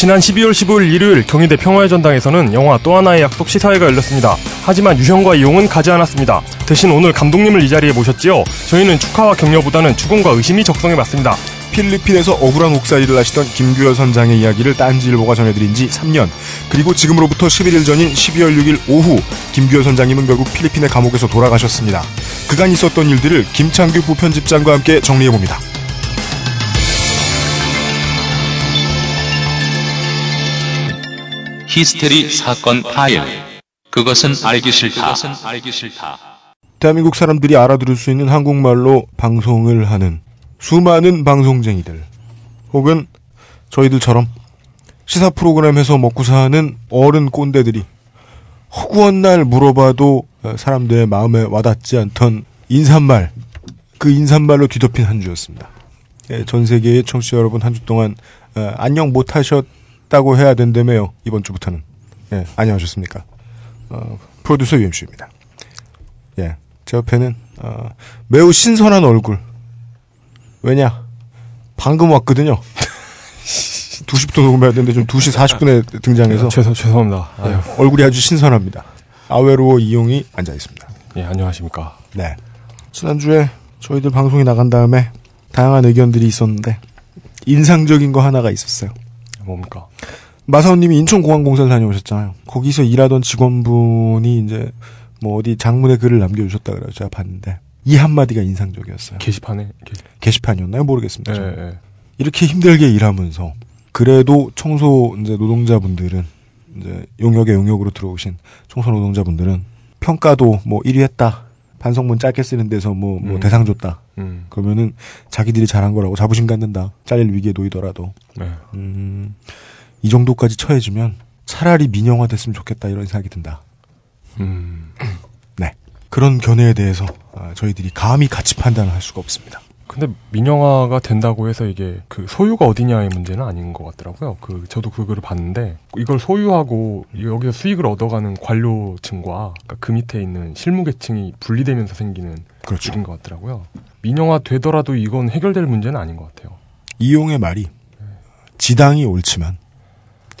지난 12월 15일 일요일 경희대 평화의 전당에서는 영화 또 하나의 약속 시사회가 열렸습니다. 하지만 유형과 이용은 가지 않았습니다. 대신 오늘 감독님을 이 자리에 모셨지요. 저희는 축하와 격려보다는 추궁과 의심이 적성에 맞습니다. 필리핀에서 억울한 옥살이를 하시던 김규열 선장의 이야기를 딴지일보가 전해드린 지 3년. 그리고 지금으로부터 11일 전인 12월 6일 오후 김규열 선장님은 결국 필리핀의 감옥에서 돌아가셨습니다. 그간 있었던 일들을 김창규 부편집장과 함께 정리해봅니다. 히스테리 사건 파일. 그것은 알기 싫다. 대한민국 사람들이 알아들을 수 있는 한국말로 방송을 하는 수많은 방송쟁이들 혹은 저희들처럼 시사 프로그램에서 먹고 사는 어른 꼰대들이 허구한 날 물어봐도 사람들의 마음에 와닿지 않던 인사말 그 인사말로 뒤덮인 한 주였습니다. 예, 전 세계의 청취자 여러분 한 주 동안 어, 안녕 못하셨 다고 해야 된다며요. 이번 주부터는 예, 안녕하셨습니까? 어, 프로듀서 UMC입니다. 예, 제 옆에는 어, 매우 신선한 얼굴 왜냐? 방금 왔거든요. 2시부터 녹음해야 되는데 좀 2시 40분에 등장해서. 죄송, 죄송합니다. 네, 얼굴이 아주 신선합니다. 아웨로 이용이 앉아 있습니다. 예, 안녕하십니까. 네. 지난주에 저희들 방송이 나간 다음에 다양한 의견들이 있었는데, 인상적인 거 하나가 있었어요. 뭡니까? 마사오님이 인천공항공사를 다녀오셨잖아요. 거기서 일하던 직원분이 이제 뭐 어디 장문의 글을 남겨주셨다 그래서 제가 봤는데, 이 한마디가 인상적이었어요. 게시판에? 게... 시 판이었나요 모르겠습니다. 예, 예. 이렇게 힘들게 일하면서 그래도 청소 이제 노동자분들은 이제 용역에 용역으로 들어오신 청소 노동자분들은 평가도 뭐 1위 했다. 반성문 짧게 쓰는 데서 뭐, 뭐 음. 대상 줬다. 음, 그러면은 자기들이 잘한 거라고 자부심 갖는다. 잘릴 위기에 놓이더라도. 네. 음, 이 정도까지 처해지면 차라리 민영화 됐으면 좋겠다 이런 생각이 든다. 음. 네. 그런 견해에 대해서 아, 저희들이 감히 가치 판단을 할 수가 없습니다. 근데 민영화가 된다고 해서 이게 그 소유가 어디냐의 문제는 아닌 것 같더라고요. 그 저도 그 글을 봤는데 이걸 소유하고 여기서 수익을 얻어가는 관료층과 그러니까 그 밑에 있는 실무계층이 분리되면서 생기는 그렇죠. 일인 것 같더라고요. 민영화 되더라도 이건 해결될 문제는 아닌 것 같아요. 이용의 말이 지당이 옳지만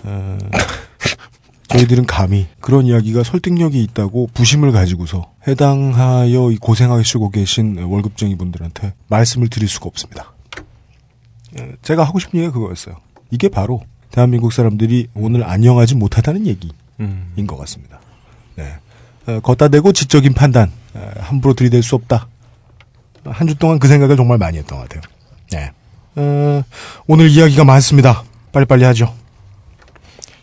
어, 저희들은 감히 그런 이야기가 설득력이 있다고 부심을 가지고서 해당하여 쓰고 계신 월급쟁이 분들한테 말씀을 드릴 수가 없습니다. 어, 제가 하고 싶은 얘기가 그거였어요. 이게 바로 대한민국 사람들이 오늘 안녕하지 못하다는 얘기인 음. 것 같습니다. 네. 어, 거따 대고 지적인 판단 어, 함부로 들이댈 수 없다. 한 주 동안 그 생각을 정말 많이 했던 것 같아요. 네. 어, 오늘 이야기가 많습니다. 빨리빨리 하죠.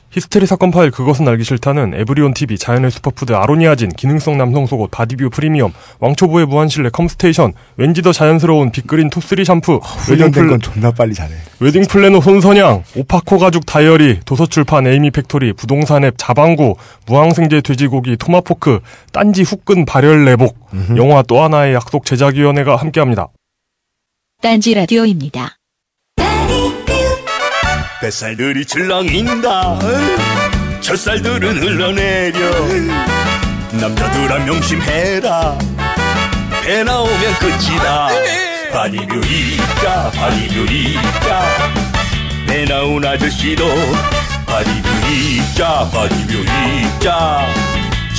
히스테리 사건 파일 그것은 알기 싫다는 에브리온 TV, 자연의 슈퍼푸드 아로니아진, 기능성 남성 속옷 바디뷰 프리미엄, 왕초보의 무한실내 컴스테이션, 왠지 더 자연스러운 빅그린 투쓰리 샴푸, 웨딩, 훈련된 플, 건 존나 빨리 잘해. 웨딩 플래너 손선양, 오파코 가죽 다이어리, 도서출판 에이미 팩토리, 부동산 앱 자방구, 무항생제 돼지고기 토마포크, 딴지 후끈 발열 내복, 영화 또 하나의 약속 제작위원회가 함께합니다. 딴지 라디오입니다. 뱃살들이 출렁인다. 젖살들은 흘러내려. 남자들아 명심해라. 배 나오면 끝이다. 바디뷰 입자 바디뷰 입자 배 나온 아저씨도 바디뷰 입자 바디뷰 입자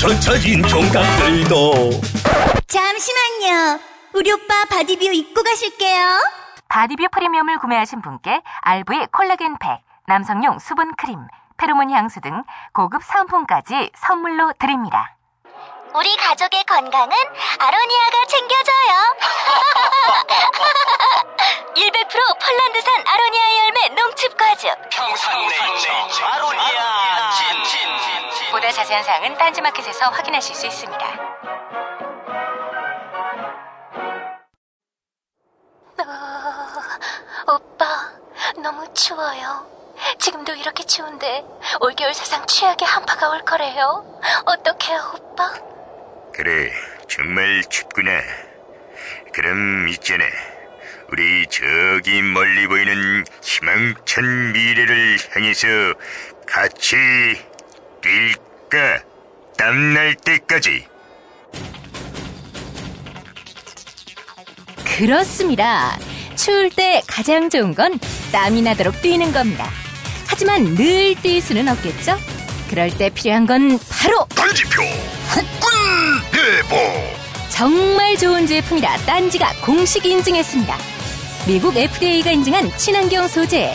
젖혀진 총각들도. 잠시만요. 우리 오빠 바디뷰 입고 가실게요. 바디뷰 프리미엄을 구매하신 분께 RV 콜라겐 팩, 남성용 수분 크림, 페로몬 향수 등 고급 사은품까지 선물로 드립니다. 우리 가족의 건강은 아로니아가 챙겨줘요. 100% 폴란드산 아로니아 열매 농축 과즙. 평산네이처 아로니아 찐찐찐 보다 자세한 사항은 딴지마켓에서 확인하실 수 있습니다. 오빠, 너무 추워요. 지금도 이렇게 추운데 올겨울 사상 최악의 한파가 올 거래요. 어떡해요, 오빠? 그래 정말 춥구나 그럼 있잖아 우리 저기 멀리 보이는 희망찬 미래를 향해서 같이 뛸까 땀날 때까지 그렇습니다. 추울 때 가장 좋은 건 땀이 나도록 뛰는 겁니다. 하지만 늘 뛸 수는 없겠죠? 그럴 때 필요한 건 바로 단지표 후끈 대보 정말 좋은 제품이라 딴지가 공식 인증했습니다. 미국 FDA가 인증한 친환경 소재,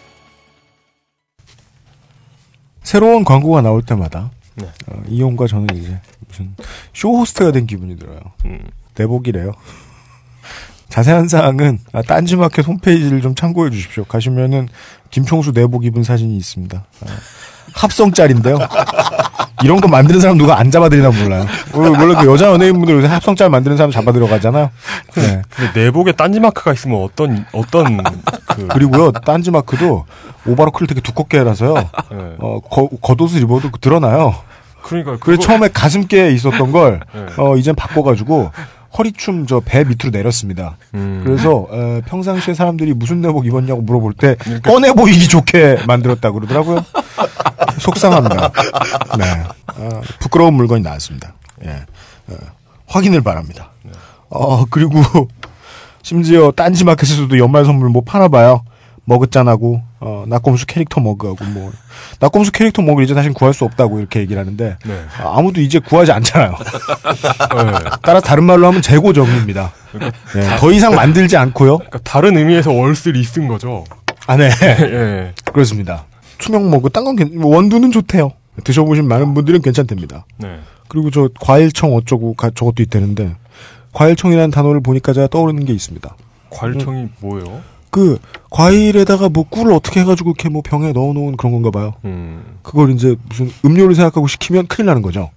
새로운 광고가 나올 때마다 네. 어, 이용과 저는 이제 무슨 쇼 호스트가 된 기분이 들어요. 음. 내복이래요. 자세한 사항은 아, 딴지마켓 홈페이지를 좀 참고해 주십시오. 가시면은 김총수 내복 입은 사진이 있습니다. 아, 합성 짤인데요. 이런 거 만드는 사람 누가 안 잡아들이나 몰라요. 원래, 원래 그 여자 연예인분들 요새 합성 짤 만드는 사람 잡아 들어가잖아요. 네. 근데 내복에 딴지 마크가 있으면 어떤 어떤 그 그리고요, 딴지마크도 오바로크를 되게 두껍게 해놔서요. 네. 어, 거, 겉옷을 입어도 드러나요. 그러니까 그래서 그거- 처음에 가슴께에 있었던 걸, 네. 어, 이젠 바꿔가지고, 허리춤 저 배 밑으로 내렸습니다. 음. 그래서, 어, 평상시에 사람들이 무슨 내복 입었냐고 물어볼 때, 꺼내 보이기 좋게 만들었다고 그러더라고요. 속상합니다. 네. 어, 부끄러운 물건이 나왔습니다. 예. 어, 확인을 바랍니다. 어, 그리고, 심지어 딴지마켓에서도 연말 선물 뭐 파나 봐요. 머그짠하고, 어, 낙곰수 캐릭터 머그하고, 뭐, 낙곰수 캐릭터 머그를 이제 다시 구할 수 없다고 이렇게 얘기를 하는데, 네. 아, 아무도 이제 구하지 않잖아요. 네. 따라 다른 말로 하면 재고 정리입니다. 예, 더 이상 만들지 않고요. 그러니까 다른 의미에서 월스 리 쓴 거죠. 아, 네. 예. 그렇습니다. 투명 머그, 딴건 괜, 원두는 좋대요. 드셔보신 많은 분들은 괜찮답니다. 네. 그리고 저 과일청 어쩌고 가- 저것도 있다는데, 과일청이라는 단어를 보니까 제가 떠오르는 게 있습니다. 과일청이 뭐예요? 그, 과일에다가 뭐 꿀을 어떻게 해가지고 이렇게 뭐 병에 넣어놓은 그런 건가 봐요. 음. 그걸 이제 무슨 음료를 생각하고 시키면 큰일 나는 거죠.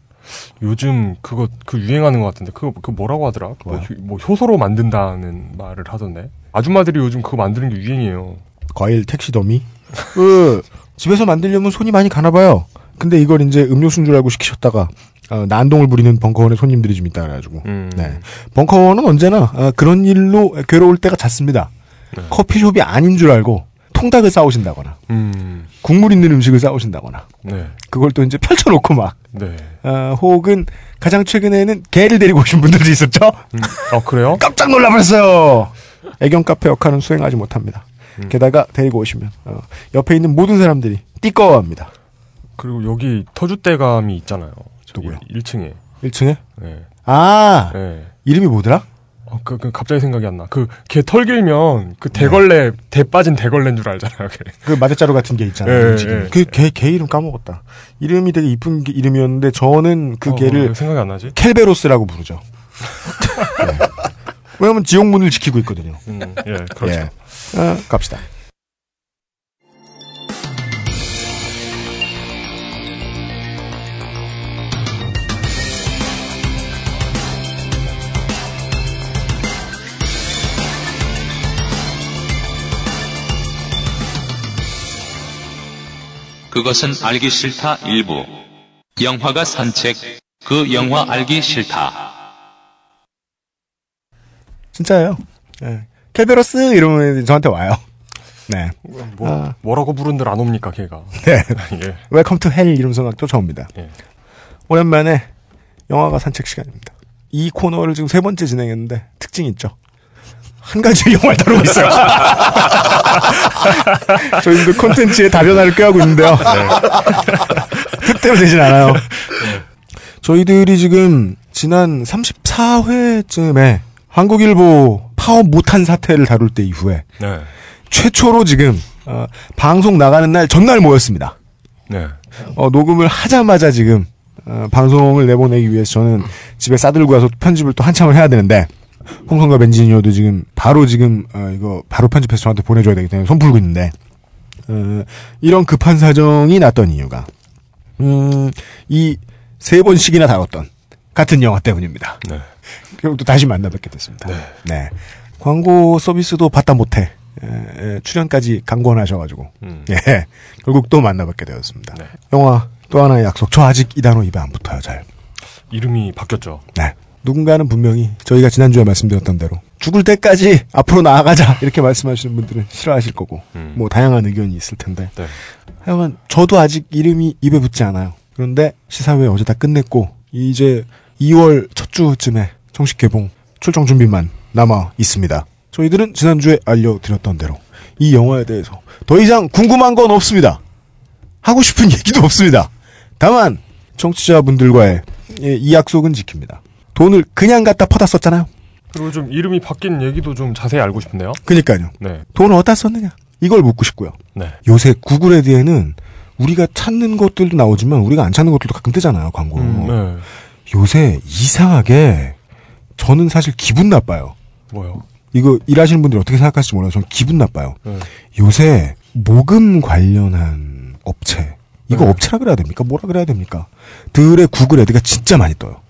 요즘 그거 그 유행하는 것 같은데 그거 그 뭐라고 하더라? 뭐, 뭐요? 효- 뭐 효소로 만든다는 말을 하던데. 아줌마들이 요즘 그거 만드는 게 유행이에요. 과일 택시 더미. 그 집에서 만들려면 손이 많이 가나 봐요. 근데 이걸 이제 음료수인 줄 알고 시키셨다가 어, 난동을 부리는 벙커원의 손님들이 좀 있다 그래가지고. 음. 네. 벙커원은 언제나 어, 그런 일로 괴로울 때가 잦습니다. 네. 커피숍이 아닌 줄 알고 통닭을 싸오신다거나 음. 국물 있는 음식을 싸오신다거나 네. 그걸 또 이제 펼쳐놓고 막 네. 어, 혹은 가장 최근에는 개를 데리고 오신 분들도 있었죠. 음. 아 그래요? 깜짝 놀라버렸어요. 애견 카페 역할은 수행하지 못합니다. 음. 게다가 데리고 오시면 어, 옆에 있는 모든 사람들이 띠꺼워합니다. 그리고 여기 터줏대감이 있잖아요. 누구요? 1층에. 1층에 네. 아 네. 이름이 뭐더라? 어, 그, 그 갑자기 생각이 안 나. 그 개 털 길면 그 대걸레 대 빠진 대걸레인 줄 알잖아요. 걔. 그 마대자루 같은 게 있잖아요. 예, 움직이는. 예, 그 개, 개 이름 까먹었다. 이름이 되게 이쁜 게- 이름이었는데 저는 그 어, 개를 왜 생각이 안 나지? 켈베로스라고 부르죠. 네. 왜냐면 지옥문을 지키고 있거든요. 음, 예, 그렇죠. 예. 아, 갑시다. 그것은 알기 싫다 일부. 영화가 산책. 그 영화 알기 싫다. 진짜예요. 예. 켈베로스 이러면 저한테 와요. 네. 뭐, 아. 뭐라고 부른들 안 옵니까, 걔가. 네. 예. welcome to hell 이러면서 막 쫓아옵니다. 예. 오랜만에 영화가 산책 시간입니다. 이 코너를 지금 세 번째 진행했는데 특징이 있죠. 한 가지 영화를 다루고 있어요. 저희도 콘텐츠의 다변화를 꾀하고 있는데요. 특대로 되진 않아요. 저희들이 지금 지난 34회쯤에 한국일보 파업 못한 사태를 다룰 때 이후에 네. 최초로 지금 어, 방송 나가는 날 전날 모였습니다. 네. 어, 녹음을 하자마자 지금 어, 방송을 내보내기 위해서 저는 집에 싸들고 와서 편집을 또 한참을 해야 되는데 홍성갑 엔지니어도 지금 바로 지금 어, 이거 바로 편집해서 저한테 보내줘야 되기 때문에 손 풀고 있는데 어, 이런 급한 사정이 났던 이유가 음, 이 세 번씩이나 다뤘던 같은 영화 때문입니다. 네. 그리고 또 다시 만나 뵙게 됐습니다. 네. 네. 광고 서비스도 받다 못해 에, 에, 출연까지 강권하셔가지고 음. 예 결국 또 만나뵙게 되었습니다. 네. 영화 또 하나의 약속. 저 아직 이 단어 입에 안 붙어요 잘. 이름이 바뀌었죠. 네. 누군가는 분명히 저희가 지난주에 말씀드렸던 대로 죽을 때까지 앞으로 나아가자 이렇게 말씀하시는 분들은 싫어하실 거고 음. 뭐 다양한 의견이 있을 텐데 네. 하여간 저도 아직 이름이 입에 붙지 않아요. 그런데 시사회 어제 다 끝냈고 이제 2월 첫 주쯤에 정식 개봉 출정 준비만 남아 있습니다. 저희들은 지난주에 알려드렸던 대로 이 영화에 대해서 더 이상 궁금한 건 없습니다. 하고 싶은 얘기도 없습니다. 다만 청취자분들과의 예, 이 약속은 지킵니다. 돈을 그냥 갖다 퍼다 썼잖아요. 그리고 좀 이름이 바뀐 얘기도 좀 자세히 알고 싶네요. 그니까요. 네. 돈을 어디다 썼느냐? 이걸 묻고 싶고요. 네. 요새 구글 에드에는 우리가 찾는 것들도 나오지만 우리가 안 찾는 것들도 가끔 뜨잖아요, 광고. 음, 네. 요새 이상하게 저는 사실 기분 나빠요. 뭐요? 이거 일하시는 분들이 어떻게 생각하실지 몰라요. 저는 기분 나빠요. 네. 요새 모금 관련한 업체 이거 네. 업체라 그래야 됩니까? 뭐라 그래야 됩니까? 들의 구글 애드가 진짜 많이 떠요.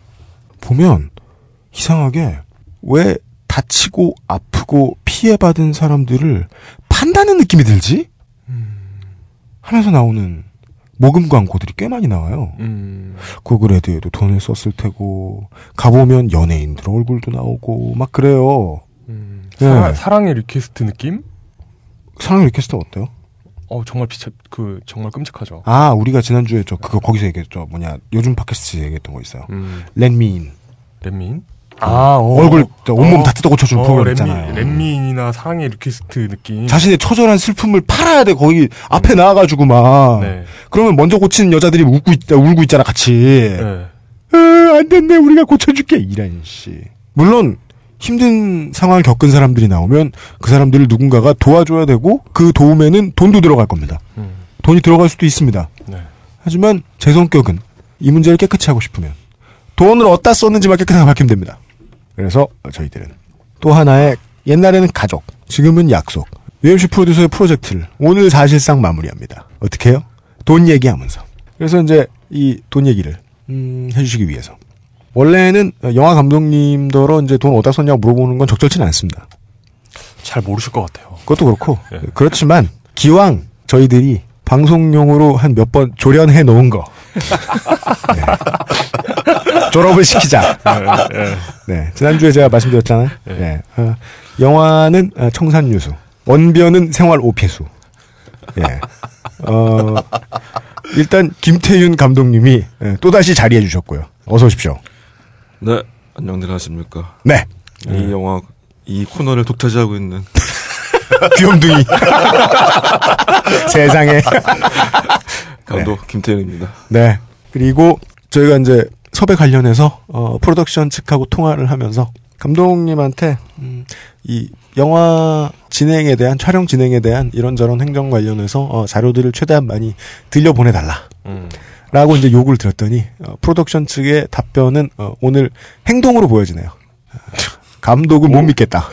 보면 이상하게 왜 다치고 아프고 피해받은 사람들을 판다는 느낌이 들지? 하면서 나오는 모금 광고들이 꽤 많이 나와요. 음. 구글 애드에도 돈을 썼을 테고 가보면 연예인들 얼굴도 나오고 막 그래요. 음. 네. 사, 사랑의 리퀘스트 느낌? 사랑의 리퀘스트 어때요? 어 정말 비참 그 정말 끔찍하죠. 아, 우리가 지난주에 저 그거 거기서 얘기했죠. 뭐냐. 요즘 팟캐스트 얘기했던 거 있어요. 음. 렛미인. 렛민? 아, 어. 얼굴 저 온몸 어. 다 뜯어 고쳐주는 어, 프로그램 있잖아요. 렛민이나 사랑의 리퀘스트 느낌. 자신의 처절한 슬픔을 팔아야 돼. 거기 앞에 나와가지고 막. 네. 그러면 먼저 고치는 여자들이 웃고 있, 울고 있잖아, 같이. 네. 에, 안 됐네. 우리가 고쳐줄게. 이란 씨. 물론 힘든 상황을 겪은 사람들이 나오면 그 사람들을 누군가가 도와줘야 되고 그 도움에는 돈도 들어갈 겁니다. 음. 돈이 들어갈 수도 있습니다. 네. 하지만 제 성격은 이 문제를 깨끗이 하고 싶으면 돈을 어디다 썼는지만 깨끗하게 밝히면 됩니다. 그래서 저희들은 또 하나의 옛날에는 가족, 지금은 약속, UMC 프로듀서의 프로젝트를 오늘 사실상 마무리합니다. 어떻게 해요? 돈 얘기하면서. 그래서 이제 이 돈 얘기를 음, 해주시기 위해서 원래는 영화 감독님더러 이제 돈 어디다 썼냐고 물어보는 건 적절치는 않습니다. 잘 모르실 것 같아요. 그것도 그렇고 예. 그렇지만 기왕 저희들이 방송용으로 한 몇 번 조련해 놓은 거 네. 졸업을 시키자. 네, 네. 네 지난주에 제가 말씀드렸잖아요. 예. 네. 어, 영화는 어, 청산유수, 원변은 생활 오폐수. 예. 어, 일단 김태윤 감독님이 예, 또 다시 자리해 주셨고요. 어서 오십시오. 네, 안녕들 하십니까. 네. 이 영화, 이 코너를 독차지하고 있는 귀염둥이. 세상에. 감독 김태현입니다. 네. 그리고 저희가 이제 섭외 관련해서 어, 프로덕션 측하고 통화를 하면서 감독님한테 음, 이 영화 진행에 대한 촬영 진행에 대한 이런저런 행정 관련해서 어, 자료들을 최대한 많이 들려 보내달라. 음. 라고 이제 요구를 드렸더니 어, 프로덕션 측의 답변은 어, 오늘 행동으로 보여지네요. 어, 감독은 못 믿겠다.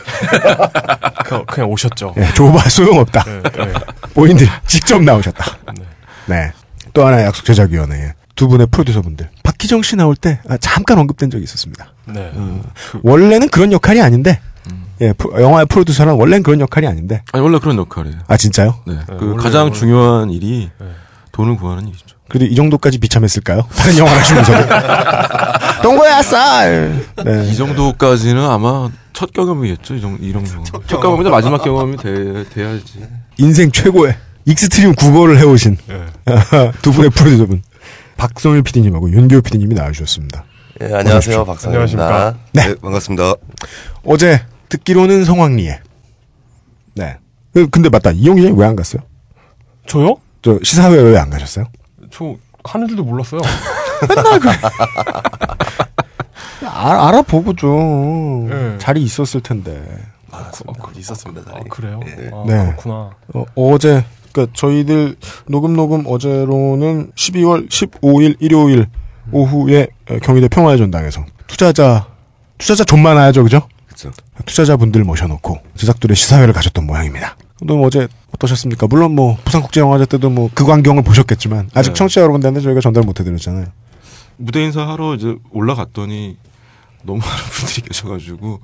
그, 그냥 오셨죠. 예, 줘봐 소용없다. 네, 네. 본인들 직접 나오셨다. 네. 네. 또 하나의 약속 제작위원회 두 분의 프로듀서분들. 박기정 씨 나올 때 아, 잠깐 언급된 적이 있었습니다. 네. 어, 원래는 그런 역할이 아닌데, 예, 프로- 영화의 프로듀서는 원래는 그런 역할이 아닌데. 아니, 원래 그런 역할이에요. 아, 진짜요? 네. 네, 그 원래- 가장 원래- 중요한 일이 네. 돈을 구하는 일이죠. 그래도 이 정도까지 비참했을까요? 다른 영화를 하시면서도. 동거야, 쌀! 네. 이 정도까지는 아마 첫 경험이겠죠. 이 정도, 이런 경험. 첫 경험인데 마지막 경험이 돼, 돼야지. 인생 최고의 extreme 구걸을 해오신 네. 두 분의 프로듀서분. 박성일 PD님하고 윤기호 PD님이 나와주셨습니다. 예, 안녕하세요. 박상현입니다. 안녕하십니까. 네. 네, 반갑습니다. 어제 듣기로는 성황리에. 네. 그- 근데 맞다. 이용 기자님 왜안 갔어요? 저요? 저 시사회 왜 안 가셨어요? 저 하는 줄도 몰랐어요. 아, 알아보고 좀 네. 자리 있었을 텐데. 아, 그, 있었습니다. 아, 자리. 그래요? 네. 아, 네. 그렇구나. 어, 어제 그러니까 저희들 녹음 녹음 어제로는 12월 15일 일요일 오후에 어, 경희대 평화의 전당에서 투자자 투자자 좀 많아야죠, 그죠? 투자자분들 모셔놓고 제작들의 시사회를 가졌던 모양입니다. 또 어제 어떠셨습니까? 물론 뭐 부산국제영화제 때도 뭐 그 광경을 보셨겠지만 아직 네. 청취자 여러분들한테 저희가 전달 못해드렸잖아요. 무대 인사 하러 이제 올라갔더니 너무 많은 분들이 계셔가지고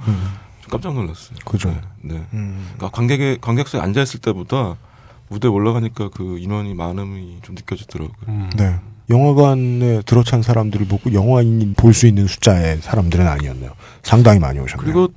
깜짝 놀랐어요. 그죠. 네. 네. 음. 그러니까 관객의 관객석에 앉아 있을 때보다 무대 에 올라가니까 그 인원이 많음이 좀 느껴지더라고요. 음. 네. 영화관에 들어찬 사람들을 보고 영화인 볼수 있는 숫자의 사람들은 아니었네요. 상당히 많이 오셨네요. 그리고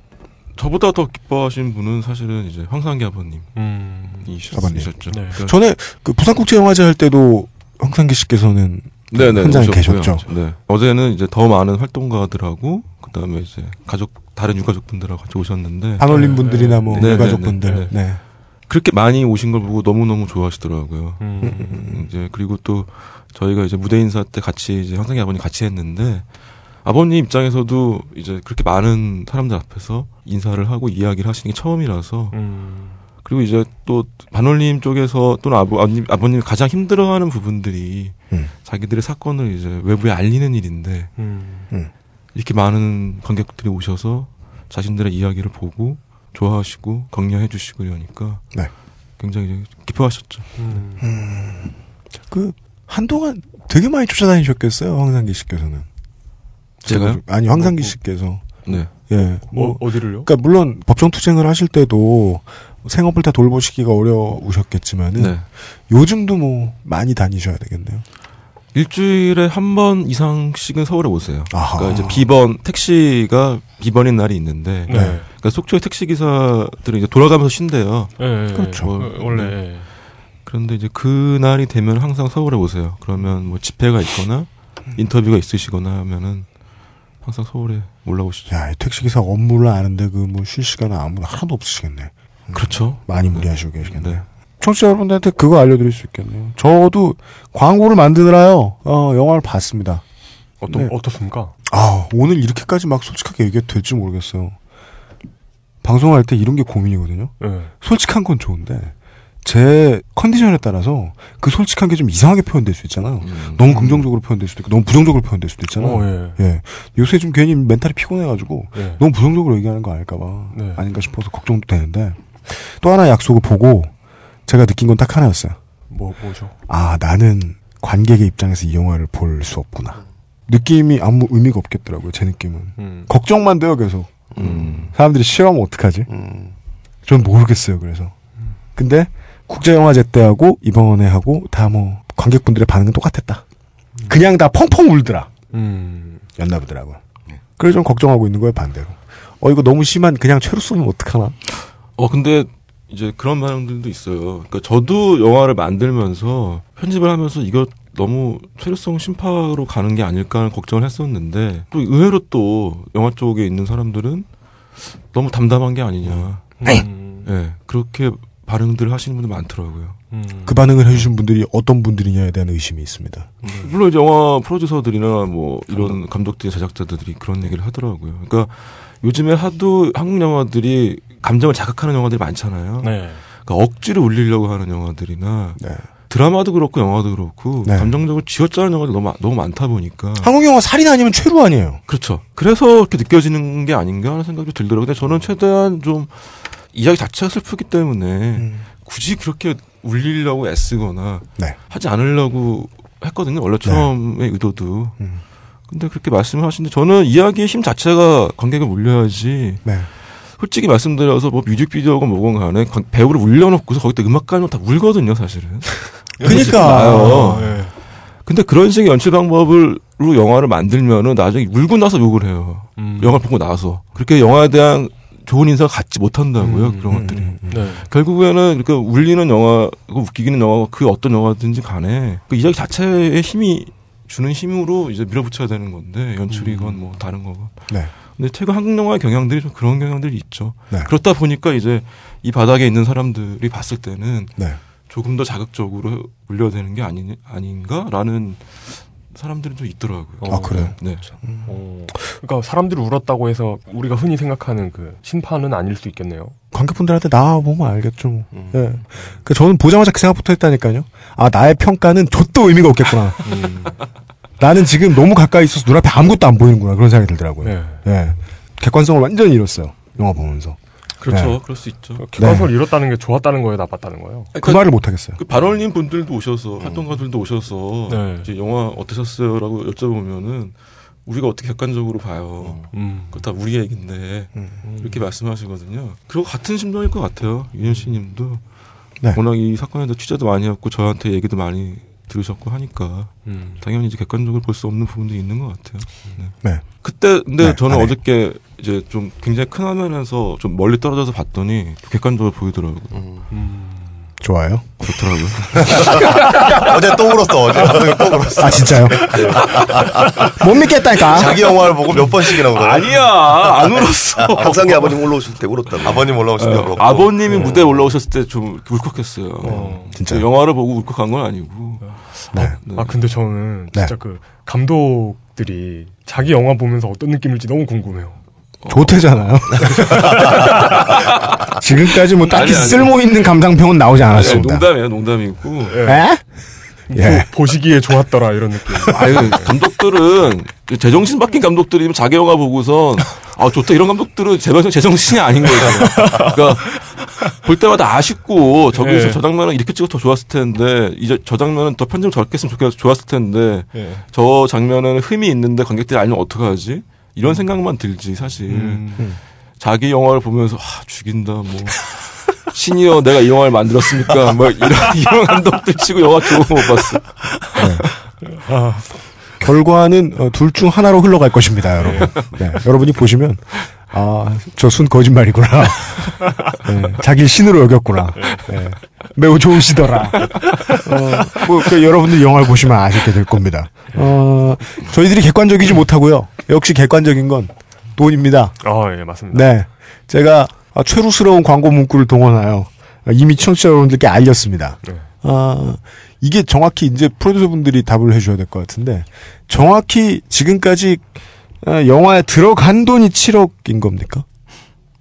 저보다 더 기뻐하신 분은 사실은 이제 황상기 아버님이셨죠. 아버님. 네. 그러니까 전에 그 부산국제영화제 할 때도 황상기 씨께서는 네네 현장에 오셨고요. 계셨죠. 네. 어제는 이제 더 많은 활동가들하고 그다음에 이제 가족 다른 유가족분들하고 같이 오셨는데 반올림 분들이나 뭐 네, 네, 유가족분들. 네, 네. 그렇게 많이 오신 걸 보고 너무 너무 좋아하시더라고요. 음. 이제 그리고 또 저희가 이제 무대 인사 때 같이 이제 황상기 아버님 같이 했는데 아버님 입장에서도 이제 그렇게 많은 사람들 앞에서 인사를 하고 이야기를 하시는 게 처음이라서 음. 그리고 이제 또 반올림 쪽에서 또는 아버, 아버님, 아버님이 가장 힘들어하는 부분들이 음. 자기들의 사건을 이제 외부에 알리는 일인데 음. 이렇게 많은 관객들이 오셔서 자신들의 이야기를 보고 좋아하시고 격려해 주시고 이러니까 네. 굉장히 기뻐하셨죠. 음. 그 한동안 되게 많이 쫓아다니셨겠어요, 황상기 씨께서는. 제가요? 아니 황상기 씨께서. 네. 예. 뭐 어, 어디를요? 그러니까 물론 법정 투쟁을 하실 때도 생업을 다 돌보시기가 어려우셨겠지만은 네. 요즘도 뭐 많이 다니셔야 되겠네요. 일주일에 한 번 이상씩은 서울에 오세요. 아하. 그러니까 이제 비번 택시가 비번인 날이 있는데 네. 그러니까 속초의 택시 기사들은 이제 돌아가면서 쉰대요. 네. 그렇죠. 뭐, 어, 원래. 그런데 이제 그 날이 되면 항상 서울에 오세요. 그러면 뭐 집회가 있거나 인터뷰가 있으시거나 하면은 항상 서울에 올라오시죠. 야, 이 택시기사 업무를 아는데 그 뭐 쉴 시간은 아무나 하나도 없으시겠네. 그렇죠. 많이 무리하시고 계시겠네. 네. 청취자 여러분들한테 그거 알려드릴 수 있겠네요. 저도 광고를 만드느라요, 어, 영화를 봤습니다. 어떤 네. 어떻습니까? 아, 오늘 이렇게까지 막 솔직하게 얘기해도 될지 모르겠어요. 방송할 때 이런 게 고민이거든요. 네. 솔직한 건 좋은데, 제 컨디션에 따라서 그 솔직한 게 좀 이상하게 표현될 수 있잖아요. 음. 너무 긍정적으로 표현될 수도 있고, 너무 부정적으로 표현될 수도 있잖아요. 어, 예. 예. 요새 좀 괜히 멘탈이 피곤해가지고, 예. 너무 부정적으로 얘기하는 거 아닐까봐, 네. 아닌가 싶어서 걱정도 되는데, 또 하나 약속을 보고, 제가 느낀 건 딱 하나였어요. 뭐 뭐죠? 아, 나는 관객의 입장에서 이 영화를 볼 수 없구나. 느낌이 아무 의미가 없겠더라고요, 제 느낌은. 음. 걱정만 돼요, 계속. 음. 사람들이 싫어하면 어떡하지? 음. 전 모르겠어요, 그래서. 근데, 국제영화제 때하고, 이번에 하고, 다 뭐, 관객분들의 반응은 똑같았다. 그냥 다 펑펑 울더라. 음. 였나 보더라고요. 그래서 좀 걱정하고 있는 거예요, 반대로. 어, 이거 너무 심한, 그냥 최루 쏘면 어떡하나? 어 근데 이제 그런 반응들도 있어요. 그러니까 저도 영화를 만들면서 편집을 하면서 이거 너무 최루성 심파로 가는 게 아닐까 하는 걱정을 했었는데 또 의외로 또 영화 쪽에 있는 사람들은 너무 담담한 게 아니냐. 음. 예. 그렇게 반응들을 하시는 분들 많더라고요. 음. 그 반응을 해주신 분들이 어떤 분들이냐에 대한 의심이 있습니다. 물론 이제 영화 프로듀서들이나 뭐 이런 감독들, 제작자들이 그런 얘기를 하더라고요. 그러니까 요즘에 하도 한국 영화들이 감정을 자극하는 영화들이 많잖아요. 네. 그러니까 억지로 울리려고 하는 영화들이나 네. 드라마도 그렇고 영화도 그렇고 네. 감정적으로 쥐어짜는 영화들이 너무 너무 많다 보니까 한국 영화 살인 아니면 최루 아니에요. 그렇죠. 그래서 이렇게 느껴지는 게 아닌가 하는 생각이 들더라고요. 근데 저는 최대한 좀 이야기 자체가 슬프기 때문에 음. 굳이 그렇게 울리려고 애쓰거나 네. 하지 않으려고 했거든요. 원래 처음의 의도도. 음. 근데 그렇게 말씀을 하시는데 저는 이야기의 힘 자체가 관객을 울려야지. 네. 솔직히 말씀드려서 뭐 뮤직비디오건 뭐건 간에 관- 배우를 울려놓고서 거기다 음악 깔면 다 울거든요, 사실은. 그니까. 나요. 네. 근데 그런 식의 연출 방법으로 영화를 만들면은 나중에 울고 나서 욕을 해요. 음. 영화를 보고 나서. 그렇게 영화에 대한 좋은 인사가 갖지 못한다고요, 음, 그런 것들이. 네. 결국에는 그 울리는 영화, 웃기기는 영화가 그 어떤 영화든지 간에 그 이야기 자체의 힘이 주는 힘으로 이제 밀어붙여야 되는 건데 연출이건 뭐 다른 거건. 네. 근데 최근 한국 영화의 경향들이 좀 그런 경향들이 있죠. 네. 그렇다 보니까 이제 이 바닥에 있는 사람들이 봤을 때는 네. 조금 더 자극적으로 울려야 되는 게 아니, 아닌가라는 사람들은 좀 있더라고요. 아, 그래요? 네. 어. 그러니까 사람들이 울었다고 해서 우리가 흔히 생각하는 그 심판은 아닐 수 있겠네요. 관객분들한테 나와보면 알겠죠. 뭐. 음. 예. 그 저는 보자마자 그 생각부터 했다니까요. 아, 나의 평가는 좆도 의미가 없겠구나. 음. 나는 지금 너무 가까이 있어서 눈앞에 아무것도 안 보이는구나. 그런 생각이 들더라고요. 네. 예. 객관성을 완전히 잃었어요. 영화 보면서. 그렇죠. 네. 그럴 수 있죠. 객관성을 잃었다는 게 좋았다는 거예요, 나빴다는 거예요. 그 말을 못 하겠어요. 그 발언님 분들도 오셔서 활동가들도 오셔서 네. 이제 영화 어떠셨어요라고 여쭤보면은 우리가 어떻게 객관적으로 봐요. 음. 그거 다 우리 얘기인데 이렇게 말씀하시거든요. 그리고 같은 심정일 것 같아요. 윤현 씨님도 네. 워낙 이 사건에 대해 취재도 많이 했고 저한테 얘기도 많이 들으셨고 하니까 음. 당연히 이제 객관적으로 볼 수 없는 부분도 있는 것 같아요. 네. 네. 그때 근데 네, 저는 아, 네. 어저께 이제 좀 굉장히 큰 화면에서 좀 멀리 떨어져서 봤더니 객관적으로 보이더라고요. 좋아요. 좋더라고요. 어제 또 울었어, 어제. 어제 또 울었어. 아 진짜요? 못 믿겠다니까. 자기 영화를 보고 몇 번씩이나 울어요. 아니야 안 울었어. 박상기 아버님 올라오실 때 울었다고. 아버님 올라오실 때 울었고. 아버님이 무대에 올라오셨을 때 좀 울컥했어요. 진짜요? 영화를 보고 울컥한 건 아니고. 네. 네. 아 근데 저는 네. 진짜 그 감독들이 자기 영화 보면서 어떤 느낌일지 너무 궁금해요. 좋대잖아요. 지금까지 뭐 딱히 아니, 아니. 쓸모 있는 감상평은 나오지 않았습니다. 농담이에요, 농담이고. 에? 예. 보, 시기에 좋았더라 이런 느낌. 아유, 감독들은 제정신 바뀐 감독들이면 자기 영화 보고선 아 좋다 이런 감독들은 제발 제정신이 아닌 거예요. 그러니까 볼 때마다 아쉽고 저기서 네. 저 장면은 이렇게 찍어 더 좋았을 텐데 이제 저 장면은 더 편집 저렇게 했으면 좋겠 좋았을 텐데 예. 저 장면은 흠이 있는데 관객들이 알면 어떡하지? 이런 생각만 들지 사실. 음. 자기 영화를 보면서 아 죽인다 뭐 신이여 내가 이 영화를 만들었습니까? 뭐 이런 이런 감독들 치고 영화 좋은 거 못 봤어. 결과는 어, 둘중 하나로 흘러갈 것입니다, 여러분. 네, 여러분이 보시면 아, 저 순 거짓말이구나. 네, 자기 신으로 여겼구나. 네, 매우 좋으시더라. 어, 뭐, 그 여러분들 영화를 보시면 아시게 될 겁니다. 어, 저희들이 객관적이지 못하고요. 역시 객관적인 건 돈입니다. 아, 예, 맞습니다. 네. 제가 아, 최루스러운 광고 문구를 동원하여 이미 청취자 여러분들께 알렸습니다. 네. 아, 이게 정확히 이제 프로듀서 분들이 답을 해줘야 될 것 같은데, 정확히 지금까지 아, 영화에 들어간 돈이 7억인 겁니까?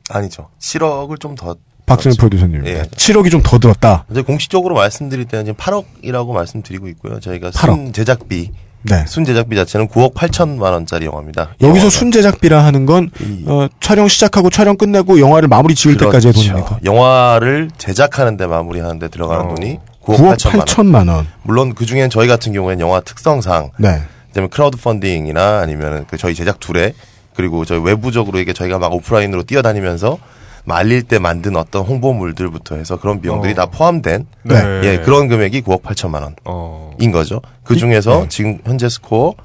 아니죠. 7억을 좀 더. 그렇죠. 프로듀서님. 예. 7억이 좀 더 들었다. 이제 공식적으로 말씀드릴 때는 지금 8억이라고 말씀드리고 있고요. 저희가 8억. 순 제작비, 네. 순 제작비 자체는 9억 8천만 원짜리 영화입니다. 여기서 영화가. 순제작비라 하는 건, 이- 어, 촬영 시작하고 촬영 끝내고 영화를 마무리 지을 때까지의 그렇죠. 돈입니까? 영화를 제작하는데 마무리하는데 들어가는 어. 돈이 9억, 9억 8천만 원. 8천만 원. 물론 그 중엔 저희 같은 경우에는 영화 특성상 네. 그다음에 크라우드 펀딩이나 아니면 그 저희 제작두레 그리고 저희 외부적으로 이게 저희가 막 오프라인으로 뛰어다니면서 말릴 때 만든 어떤 홍보물들부터 해서 그런 비용들이 어. 다 포함된 네. 예 그런 금액이 9억 8천만 원인 어. 거죠. 그 중에서 네. 지금 현재 스코어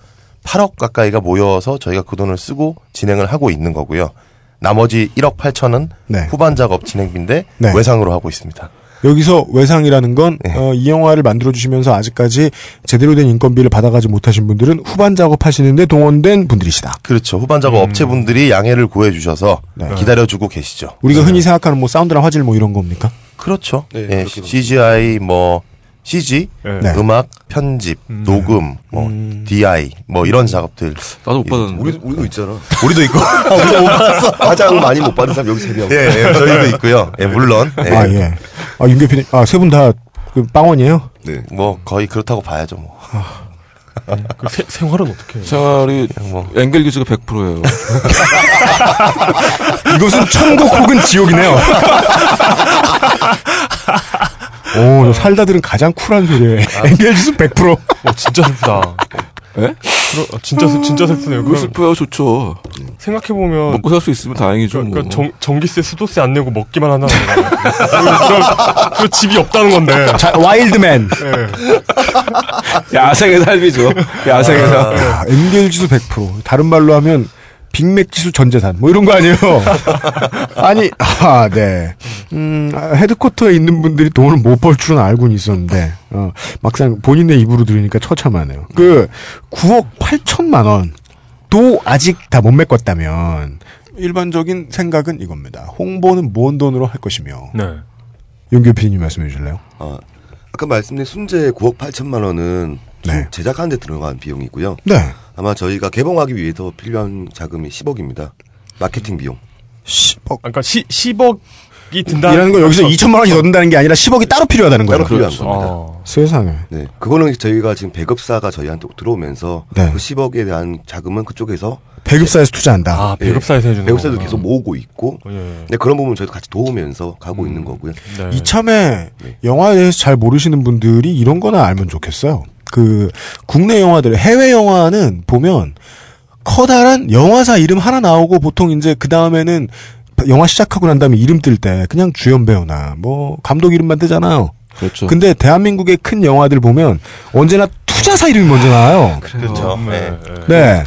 8억 가까이가 모여서 저희가 그 돈을 쓰고 진행을 하고 있는 거고요. 나머지 1억 8천은 네. 후반 작업 진행비인데 네. 외상으로 하고 있습니다. 여기서 외상이라는 건, 네. 어, 이 영화를 만들어주시면서 아직까지 제대로 된 인건비를 받아가지 못하신 분들은 후반 작업하시는데 동원된 분들이시다. 그렇죠. 후반 작업 업체분들이 양해를 구해 주셔서 네. 기다려주고 계시죠. 우리가 흔히 생각하는 뭐 사운드나 화질 뭐 이런 겁니까? 그렇죠. 네, 예, CGI 뭐 CG, 네. 네. 음악, 편집, 음. 녹음, 뭐 음. DI 뭐 이런 작업들 나도 못 받았는데. 우리, 우리도 있잖아. 우리도 있고 우리도 못 받았어. 가장 많이 못 받은 사람 여기 세 명. 예, 예, 저희도 있고요. 예, 물론 예, 아, 예. 아, 윤계피님, 아, 세 분 다, 그, 빵원이에요? 네. 뭐 거의 그렇다고 봐야죠. 뭐. 그 세- 생활은 어떻게 해요? 생활이 뭐. 앵겔 기수가 100%예요. 이것은 천국 혹은 지옥이네요. 오, 살다들은 가장 쿨한 소리예요. 앵겔지수 100%. 어, 진짜 슬프다. 예? 그러, 어, 진짜 슬- 진짜 슬프네요. 그거 그럼 슬퍼요, 좋죠. 생각해 보면 먹고 살 수 있으면 다행이죠. 그러니까 뭐. 정, 전기세, 수도세 안 내고 먹기만 한다는 거예요. 그럼, 그럼 집이 없다는 건데. 자, 와일드맨. 예. 야생의 삶이죠. 야생의 삶. 야, 앵겔지수 100%. 다른 말로 하면, 빅맥 지수 전재산. 뭐 이런 거 아니에요? 아니, 아, 네. 음, 아, 헤드쿼터에 있는 분들이 돈을 못 벌 줄은 알고는 있었는데, 어, 막상 본인의 입으로 들으니까 처참하네요. 그, 9억 8천만 원도 아직 다 못 메꿨다면, 일반적인 생각은 이겁니다. 홍보는 뭔 돈으로 할 것이며, 네. 윤규 PD님 말씀해 주실래요? 아, 아까 말씀드린 순재 9억 8천만 원은 네. 제작하는 데 들어간 비용이고요. 네. 아마 저희가 개봉하기 위해서 필요한 자금이 10억입니다. 마케팅 비용. 10억. 아까 시, 10억이 든다. 이라는 건 여기서 2천만 원이 더 든다는 게 아니라 10억이 따로 필요하다는 거예요. 따로 필요한 그렇죠. 겁니다. 아, 세상에. 네. 그거는 저희가 지금 배급사가 저희한테 들어오면서 네. 그 10억에 대한 자금은 그쪽에서 배급사에서 투자한다. 아 배급사에서 해주는 배급사도. 계속 모으고 있고 예. 네, 그런 부분 저희도 같이 도우면서 가고 있는 거고요. 네. 이참에 네. 영화에 대해서 잘 모르시는 분들이 이런 거나 알면 좋겠어요. 그 국내 영화들, 해외 영화는 보면 커다란 영화사 이름 하나 나오고 보통 이제 그 다음에는 영화 시작하고 난 다음에 이름 뜰 때 그냥 주연 배우나 뭐 감독 이름만 뜨잖아요. 그렇죠. 근데 대한민국의 큰 영화들 보면 언제나 투자사 이름이 먼저 나와요. 그렇죠. 네. 네.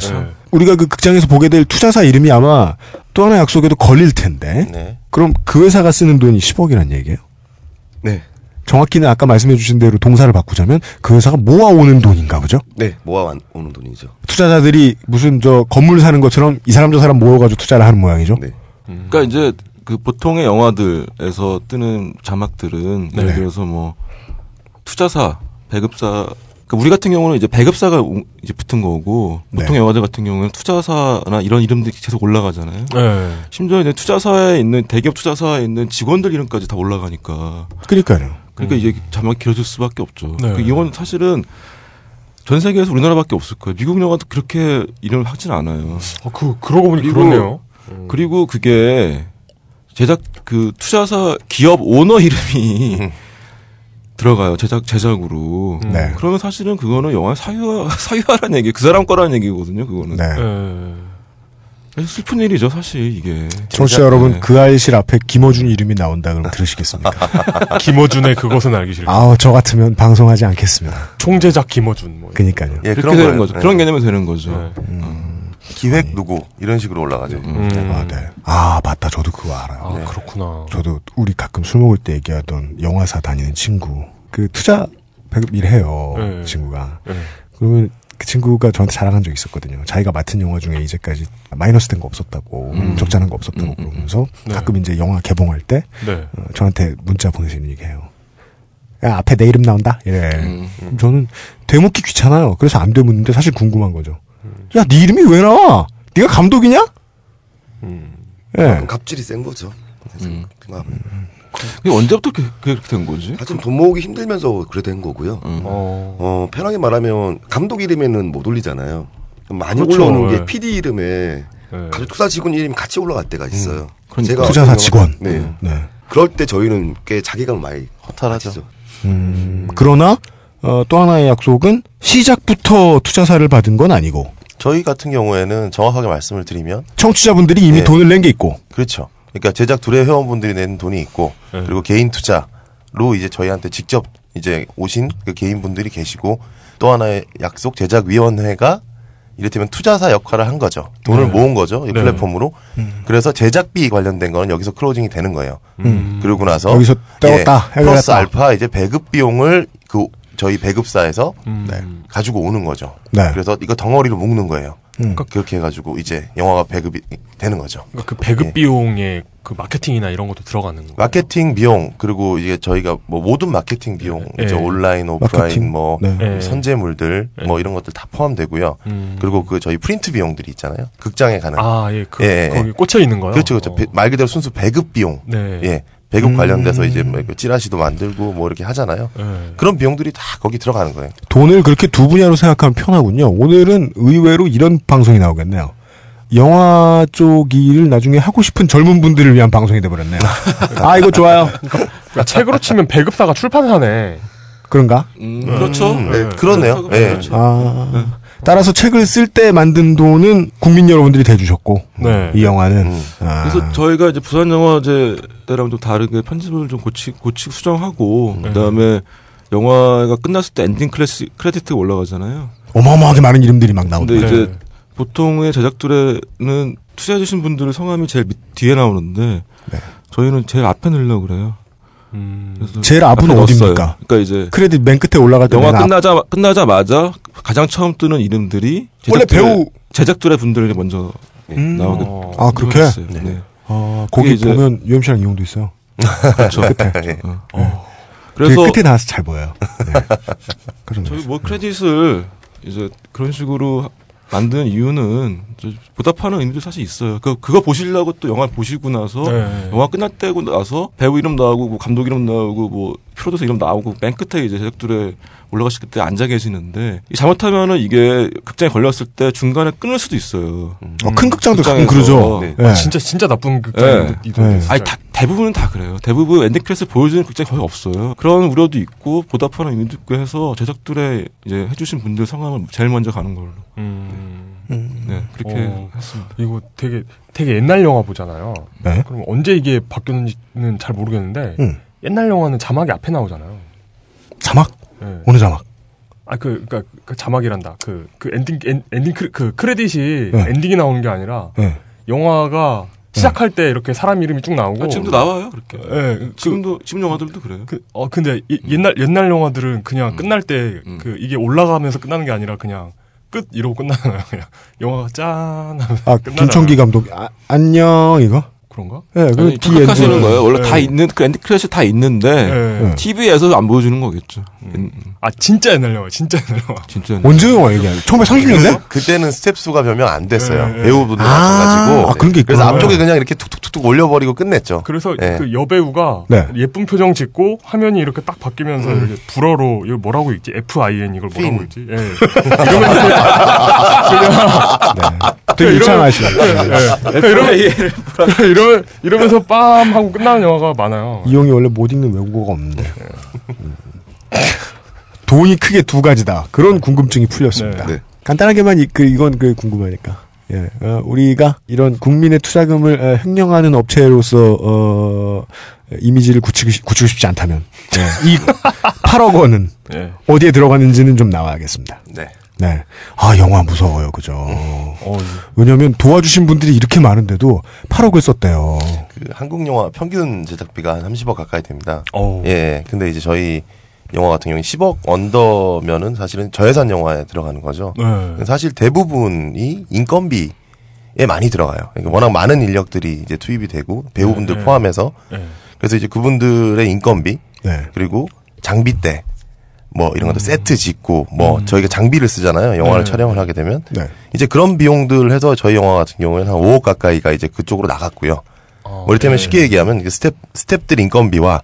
우리가 그 극장에서 보게 될 투자사 이름이 아마 또 하나 약속에도 걸릴 텐데. 네. 그럼 그 회사가 쓰는 돈이 10억이란 얘기예요? 네. 정확히는 아까 말씀해 주신 대로 동사를 바꾸자면 그 회사가 모아오는 돈인가 보죠? 네, 모아 오는 돈이죠. 투자자들이 무슨 저 건물 사는 것처럼 이 사람 저 사람 모여가지고 투자를 하는 모양이죠? 네. 그러니까 이제 그 보통의 영화들에서 뜨는 자막들은 예를 들어서 뭐 투자사, 배급사 그러니까 우리 같은 경우는 이제 배급사가 우- 이제 붙은 거고 보통 영화들 같은 경우는 투자사나 이런 이름들이 계속 올라가잖아요. 네. 심지어 이제 투자사에 있는 대기업 투자사에 있는 직원들 이름까지 다 올라가니까. 그러니까요. 그러니까 이제 자막이 길어질 수밖에 없죠. 네. 그 이건 사실은 전 세계에서 우리나라밖에 없을 거예요. 미국 영화도 그렇게 이름을 하진 않아요. 어, 그 그러고 보니 그리고- 그렇네요. 그리고 그게 제작 그 투자사 기업 오너 이름이 들어가요 제작 제작으로. 네. 그러면 사실은 그거는 영화 사유화 사유화라는 얘기 그 사람 거라는 얘기거든요. 그거는. 네. 네. 슬픈 일이죠 사실 이게. 청취자 여러분 네. 그 알실 앞에 김어준 이름이 나온다 그럼 들으시겠습니까? 김어준의 그것은 알기 싫다. 아우 저 같으면 방송하지 않겠습니다. 총제작 김어준. 뭐. 그니까요. 예, 그렇게 되는 거예요. 거죠. 네. 그런 개념이 되는 거죠. 네. 기획 누구 이런 식으로 올라가죠. 음. 아, 네. 아 맞다 저도 그거 알아요. 아 그렇구나. 저도 우리 가끔 술 먹을 때 얘기하던 영화사 다니는 친구 그 투자 배급 일 해요 네. 그 친구가 네. 그러면 그 친구가 저한테 자랑한 적이 있었거든요 자기가 맡은 영화 중에 이제까지 마이너스 된 거 없었다고 음. 적자난 거 없었다고 음, 음, 그러면서 네. 가끔 이제 영화 개봉할 때 네. 어, 저한테 문자 보내시는 얘기해요 야 앞에 내 이름 나온다 이래 음. 그럼 저는 되묻기 귀찮아요 그래서 안 되묻는데 사실 궁금한 거죠 음. 야네 이름이 왜 나와 네가 감독이냐 음. 예. 갑질이 센 거죠. 음. 막 그게 언제부터 그렇게, 된 거지? 하여튼 돈 모으기 힘들면서 그래 된 거고요. 음. 어. 어, 편하게 말하면 감독 이름에는 못 올리잖아요. 많이 그렇죠, 올라오는 예. 게 PD 이름에 네. 가족 투자 직원 이름이 같이 올라갈 때가 있어요. 그러니까. 제가 투자사 직원 네. 네. 그럴 때 저희는 꽤 자기감 많이 허탈하죠. 가지죠. 음, 그러나 어, 또 하나의 약속은 시작부터 투자사를 받은 건 아니고 저희 같은 경우에는 정확하게 말씀을 드리면 청취자분들이 이미 네. 돈을 낸 게 있고 그렇죠. 그러니까 제작 둘의 회원분들이 낸 돈이 있고 네. 그리고 개인 투자로 이제 저희한테 직접 이제 오신 그 개인분들이 계시고 또 하나의 약속 제작 위원회가 이를테면 투자사 역할을 한 거죠. 돈을 네. 모은 거죠. 이 네. 플랫폼으로. 그래서 제작비 관련된 거는 여기서 클로징이 되는 거예요. 음. 그러고 나서 여기서 떼었다, 예. 플러스 알파 이제 배급 비용을 그 저희 배급사에서 음. 네, 가지고 오는 거죠. 네. 그래서 이거 덩어리로 묶는 거예요. 음. 그렇게 해가지고 이제 영화가 배급이 되는 거죠. 그러니까 그 배급 예. 비용에 그 마케팅이나 이런 것도 들어가는 거. 마케팅 비용 그리고 이게 저희가 뭐 모든 마케팅 비용 예. 이제 온라인 오프라인 마케팅. 뭐 네. 예. 선재물들 예. 뭐 이런 것들 다 포함되고요. 음. 그리고 그 저희 프린트 비용들이 있잖아요. 극장에 가는 아, 예, 그, 예, 예, 예. 거기 꽂혀 있는 거요? 그렇죠, 그렇죠. 어. 배- 말 그대로 순수 배급 비용. 네. 예, 배급 음. 관련돼서 이제 뭐 찌라시도 만들고 뭐 이렇게 하잖아요. 예. 그런 비용들이 다 거기 들어가는 거예요. 돈을 그렇게 두 분야로 생각하면 편하군요. 오늘은 의외로 이런 방송이 나오겠네요. 영화 쪽 일을 나중에 하고 싶은 젊은 분들을 위한 방송이 돼버렸네요. 아 이거 좋아요. 그러니까 책으로 치면 배급사가 출판사네. 그런가? 음, 그렇죠. 네, 그러네요. 예. 그렇죠. 아 따라서 책을 쓸 때 만든 돈은 국민 여러분들이 대주셨고 네. 이 영화는 음. 아, 그래서 저희가 이제 부산 영화제 때랑 좀 다르게 편집을 좀 고치 고치 수정하고 그다음에 영화가 끝났을 때 엔딩 클래시 크레디트가 올라가잖아요. 어마어마하게 많은 이름들이 막. 근데 이제 네. 보통의 제작두레는 투자해 주신 분들의 성함이 제일 밑, 뒤에 나오는데 네. 저희는 제일 앞에 넣으려고 그래요. 음. 제일 앞은 앞에 어딥니까? 넣었어요. 그러니까 이제 크레딧 맨 끝에 올라갈 때 영화 맨 앞- 끝나자 끝나자마자 가장 처음 뜨는 이름들이 원래 제작두레- 배우 제작들의 분들이 먼저 음. 나오게 어. 아 그렇게 했어요. 네. 아, 거기 이제- 보면 UMC랑 이용도 있어요. 그렇죠. 예. 어. 그래서 그래서 끝에 나와서 잘 보여요. 네. 저희. 뭐 크레딧을 이제 그런 식으로 만든 이유는 저 보답하는 의미도 사실 있어요. 그 그거 보시려고 또 영화 보시고 나서 네. 영화 끝났다고 나서 배우 이름 나오고 뭐 감독 이름 나오고 뭐 프로듀서 이름 나오고 맨 끝에 이제 제작들에 올라가실 때 앉아 계시는데 이 잘못하면은 이게 극장에 걸렸을 때 중간에 끊을 수도 있어요. 어, 큰 극장도 가끔. 그러죠. 네. 네. 아, 진짜 진짜 나쁜 네. 극장이도 네. 아니 다, 대부분은 다 그래요. 대부분 엔딩 크레딧 보여주는 극장이 거의 없어요. 그런 우려도 있고 보답하는 의미도 있고 해서 제작두레 이제 해주신 분들 성함을 제일 먼저 가는 걸로. 음. 네, 그렇게 어, 했습니다. 이거 되게 되게 옛날 영화 보잖아요. 네. 그럼 언제 이게 바뀌었는지는 잘 모르겠는데 음. 옛날 영화는 자막이 앞에 나오잖아요. 자막? 네. 어느 자막? 아, 그, 그니까, 그 자막이란다. 그, 그 엔딩, 엔, 엔딩, 크, 그 크레딧이 네. 엔딩이 나오는 게 아니라, 네. 영화가 시작할 때 이렇게 사람 이름이 쭉 나오고. 아, 지금도 나와요 그렇게. 예, 그, 지금도 지금 영화들도 그래요. 그, 어, 근데 이- 옛날, 옛날 영화들은 그냥 끝날 때, 음. 그, 이게 올라가면서 끝나는 게 아니라 그냥, 끝! 이러고 끝나잖아요. 그냥. 영화가 짠! 하면서 아, 끝나잖아요. 김청기 감독, 아, 안녕, 이거? 그런가? 예, 그 아니, 뒤에 착각하시는 엔딩. 거예요. 원래 다 네. 있는 그 엔드 크레딧 다 있는데 예. TV에서 안 보여주는 거겠죠. 음, 아, 진짜 옛날 영화, 진짜 옛날 영화. 진짜. 언제 영화 얘기하는 1930년대? 그때는 스텝 수가 몇 명 안 됐어요. 네, 네. 배우분들 아, 마찬가지고. 아, 그런 게 그래서. 앞쪽에 그냥 이렇게 툭툭툭툭 올려버리고 끝냈죠. 그래서 예. 그 여배우가 네. 예쁜 표정 짓고 화면이 이렇게 딱 바뀌면서 이렇게 불어로 이거 뭐라고 읽지? F-I-N 이걸 뭐라고 fin. 읽지? 예. 이러면서 그냥 되게 이러면- 유창하시네. 예. 이러면 이러면 이러면서 빰 하고 끝나는 영화가 많아요. 이용이 원래 못 읽는 외국어가 없는데. 음. 돈이 크게 두 가지다. 그런 궁금증이 풀렸습니다. 네. 간단하게만 이, 그, 이건 그 궁금하니까. 예, 어, 우리가 이런 국민의 투자금을 어, 횡령하는 업체로서 어, 이미지를 굳히고, 싶- 굳히고 싶지 않다면 이 8억 원은 예. 어디에 들어가는지는 좀 나와야겠습니다. 네. 네. 아, 영화 무서워요. 그죠? 어, 왜냐면 도와주신 분들이 이렇게 많은데도 8억을 썼대요. 그 한국 영화 평균 제작비가 한 30억 가까이 됩니다. 어. 예. 근데 이제 저희 영화 같은 경우는 10억 언더면은 사실은 저예산 영화에 들어가는 거죠. 네. 사실 대부분이 인건비 에 많이 들어가요. 그러니까 워낙 많은 인력들이 이제 투입이 되고 배우분들 네. 포함해서 예. 그래서 이제 그분들의 인건비 네. 그리고 장비대 뭐 이런 것도 세트 짓고 뭐 저희가 장비를 쓰잖아요. 영화를 네. 촬영을 하게 되면 네. 이제 그런 비용들 해서 저희 영화 같은 경우에는 한 5억 가까이가 이제 그쪽으로 나갔고요. 어, 뭐 이를테면 네. 쉽게 얘기하면 그 스텝 스텝들 인건비와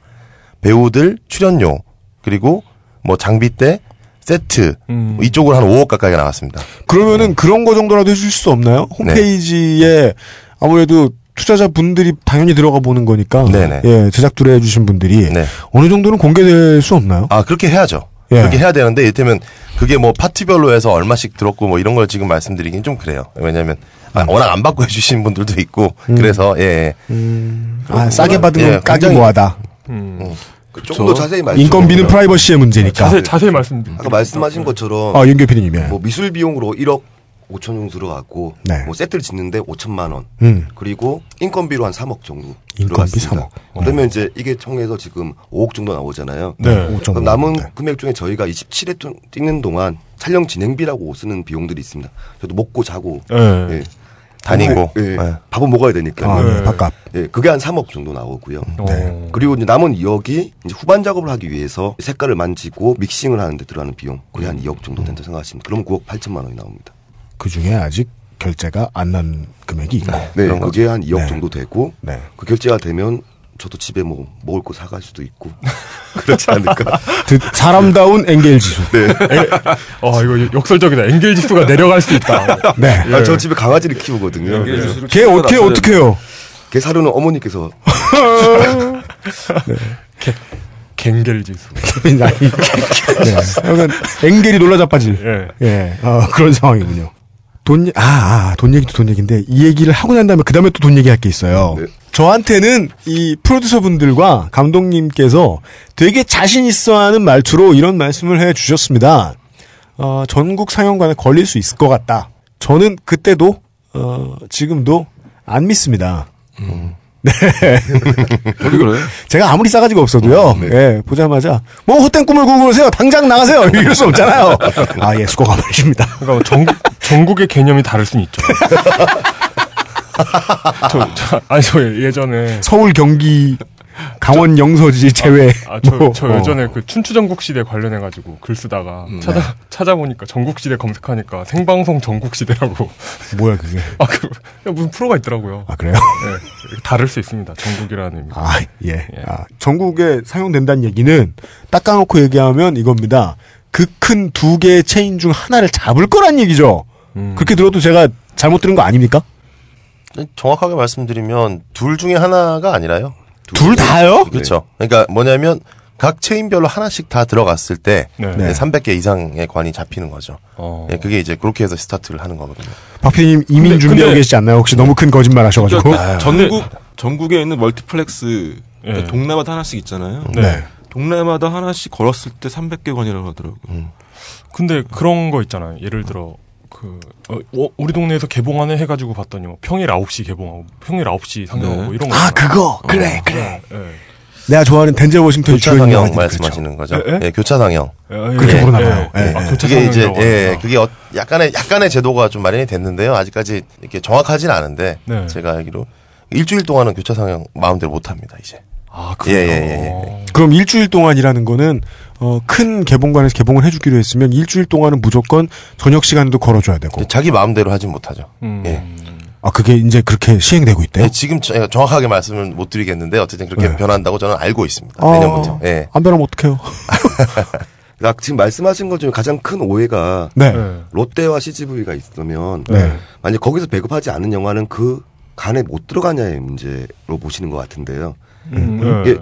배우들 출연료 그리고 뭐 장비대 세트 음. 뭐 이쪽으로 한 5억 가까이가 나왔습니다. 그러면은 그런 거 정도라도 해주실 수 없나요? 홈페이지에 아무래도 투자자 분들이 당연히 들어가 보는 거니까. 네네. 예, 제작들을 해주신 분들이 네. 어느 정도는 공개될 수 없나요? 아 그렇게 해야죠. 예. 그렇게 해야 되는데 이를테면 그게 뭐 파티별로 해서 얼마씩 들었고 뭐 이런 걸 지금 말씀드리긴 좀 그래요. 왜냐하면 아, 음. 워낙 안 받고 해주신 분들도 있고 그래서 예. 예. 아, 싸게 받은 건 예, 까기 뭐하다. 음. 조금 더 자세히 말씀. 인건비는 프라이버시의 문제니까. 자세 자세히 말씀드릴게요. 아까 말씀하신 것처럼 아, 윤교 PD님, 예. 뭐 미술 비용으로 1억 5천 정도 들어갔고 네. 뭐 세트를 짓는데 5천만 원 음. 그리고 인건비로 한 3억 정도 인건비 들어갔습니다. 3억. 그러면 이제 이게 총해서 지금 5억 정도 나오잖아요. 네. 5.5 그럼 남은 네. 금액 중에 저희가 27회 동- 찍는 동안 촬영 진행비라고 쓰는 비용들이 있습니다. 저도 먹고 자고 예. 예. 다니고 예. 예. 밥은 먹어야 되니까. 아, 네, 네. 밥값. 예, 그게 한 3억 정도 나오고요. 어. 그리고 이제 남은 2억이 이제 후반 작업을 하기 위해서 색깔을 만지고 믹싱을 하는데 들어가는 비용 거의 한 2억 정도 된다 생각하시면 그러면 9억 8천만 원이 나옵니다. 그 중에 아직 결제가 안 난 금액이 있고. 네, 그런 그게 한 2억 네. 정도 되고 네. 그 결제가 되면 저도 집에 뭐 먹을 거 사갈 수도 있고 그렇지 않을까. 그 사람다운 엔겔 지수. 네. 아 이거 역설적이다. 엔겔 지수가 내려갈 수 있다. 네. 아, 저 집에 강아지를 키우거든요. 그래서 걔 어떻게, 어떻게 해요? 걔 사료는 어머니께서 갱겔 지수. 나이. 네. 약간 엔겔이 놀라 자빠질. 예. 예, 어, 그런 상황이군요. 돈, 얘- 아, 아, 돈 얘기도 돈 얘기인데, 이 얘기를 하고 난 다음에 그 다음에 또 돈 얘기할 게 있어요. 네. 저한테는 이 프로듀서 분들과 감독님께서 되게 자신 있어 하는 말투로 이런 말씀을 해 주셨습니다. 어, 전국 상영관에 걸릴 수 있을 것 같다. 저는 그때도, 어, 지금도 안 믿습니다. 네. 저도 그래요. 제가 아무리 싸가지가 없어도요. 예, 보자마자 뭐 헛된 꿈을 꾸고 그러세요. 당장 나가세요. 이럴 수 없잖아요. 아, 예, 수고가 많으십니다. 그러니까 전국 전국의 개념이 다를 수는 있죠. 저, 저, 아니 저 예전에 서울, 경기, 강원, 영서지 제외. 아, 저, 뭐, 저 어. 예전에 그 춘추전국 시대 관련해 가지고 글 쓰다가 찾아, 찾아보니까 전국 시대 검색하니까 생방송 전국 시대라고. 뭐야 그게? 아, 그, 무슨 프로가 있더라고요. 아 그래요? 네, 다를 수 있습니다. 전국이라는 의미. 아, 예. 아, 전국에 사용된다는 얘기는 딱 까놓고 얘기하면 이겁니다. 그 큰 두 개의 체인 중 하나를 잡을 거란 얘기죠. 음. 그렇게 들어도 제가 잘못 들은 거 아닙니까? 정확하게 말씀드리면 둘 중에 하나가 아니라요. 둘 다요? 그렇죠. 그러니까 뭐냐면 각 체인별로 하나씩 다 들어갔을 때 네. 네. 300개 이상의 관이 잡히는 거죠. 어. 예, 그게 이제 그렇게 해서 스타트를 하는 거거든요. 박 PD님 이민 근데- 준비하고 근데- 계시지 않나요? 혹시 너무 큰 거짓말 하셔가지고. 그러니까 전국 전국에 있는 멀티플렉스 예. 동네마다 하나씩 있잖아요. 네. 동네마다 하나씩 걸었을 때 300개 관이라고 하더라고요. 음. 근데 그런 거 있잖아요. 예를 들어 그 어, 어, 우리 동네에서 개봉하네 해가지고 봤더니 뭐 평일 9시 개봉하고 평일 9시 상영하고 네. 이런 거. 아. 그거! 그래, 그래. 예. 내가 좋아하는 덴젤 워싱턴이 교차 상영 말씀하시는 거죠. 예, 예? 예, 교차 상영. 예, 그렇게 예, 보나 예, 봐요. 아, 예. 교차 그게 이제 예. 그게 어, 약간의 약간의 제도가 좀 마련이 됐는데요. 아직까지 이렇게 정확하진 않은데 네. 제가 알기로 일주일 동안은 교차 상영 마음대로 못 합니다, 이제. 아, 예, 그래요? 예, 예, 예. 그럼 일주일 동안이라는 거는 어, 큰 개봉관에서 개봉을 해주기로 했으면 일주일 동안은 무조건 저녁 시간도 걸어줘야 되고. 자기 마음대로 하진 못하죠. 음. 예. 아 그게 이제 그렇게 시행되고 있대요. 예, 지금 제가 정확하게 말씀을 못 드리겠는데 어쨌든 그렇게 네. 변한다고 저는 알고 있습니다. 아, 내년부터. 예. 안 변하면 어떡해요? 그러니까 지금 말씀하신 것 중에 가장 큰 오해가 네. 네. 롯데와 CGV가 있으면 네. 만약 거기서 배급하지 않은 영화는 그 관에 못 들어가냐의 문제로 보시는 것 같은데요. 음, 네.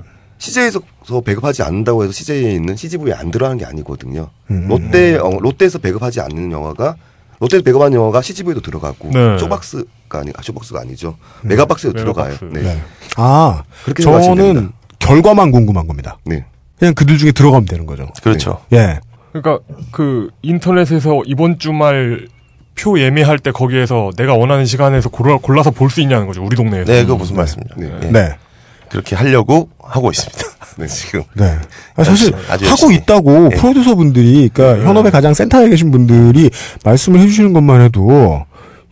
CJ에서 배급하지 않는다고 해서 CJ에 있는 CGV에 안 들어가는 게 아니거든요. 음. 롯데 어, 롯데에서 배급하지 않는 영화가 롯데에서 배급한 영화가 CGV에도 들어가고 네. 쇼박스가 아니 아, 쇼박스가 아니죠. 메가박스에도 들어가요. 메가박스. 네. 네. 아 그렇게 저는 됩니다. 결과만 궁금한 겁니다. 네. 그냥 그들 중에 들어가면 되는 거죠. 그렇죠. 예. 그러니까 그 인터넷에서 이번 주말 표 예매할 때 거기에서 내가 원하는 시간에서 골라, 골라서 볼 수 있냐는 거죠. 우리 동네에서. 네, 그거 무슨 말씀이죠. 네. 예. 네. 그렇게 하려고 하고 있습니다. 네, 지금. 네. 아, 사실 아주 하고 열심히. 있다고 예. 프로듀서 분들이, 그러니까 현업의 가장 센터에 계신 분들이 말씀을 해주시는 것만 해도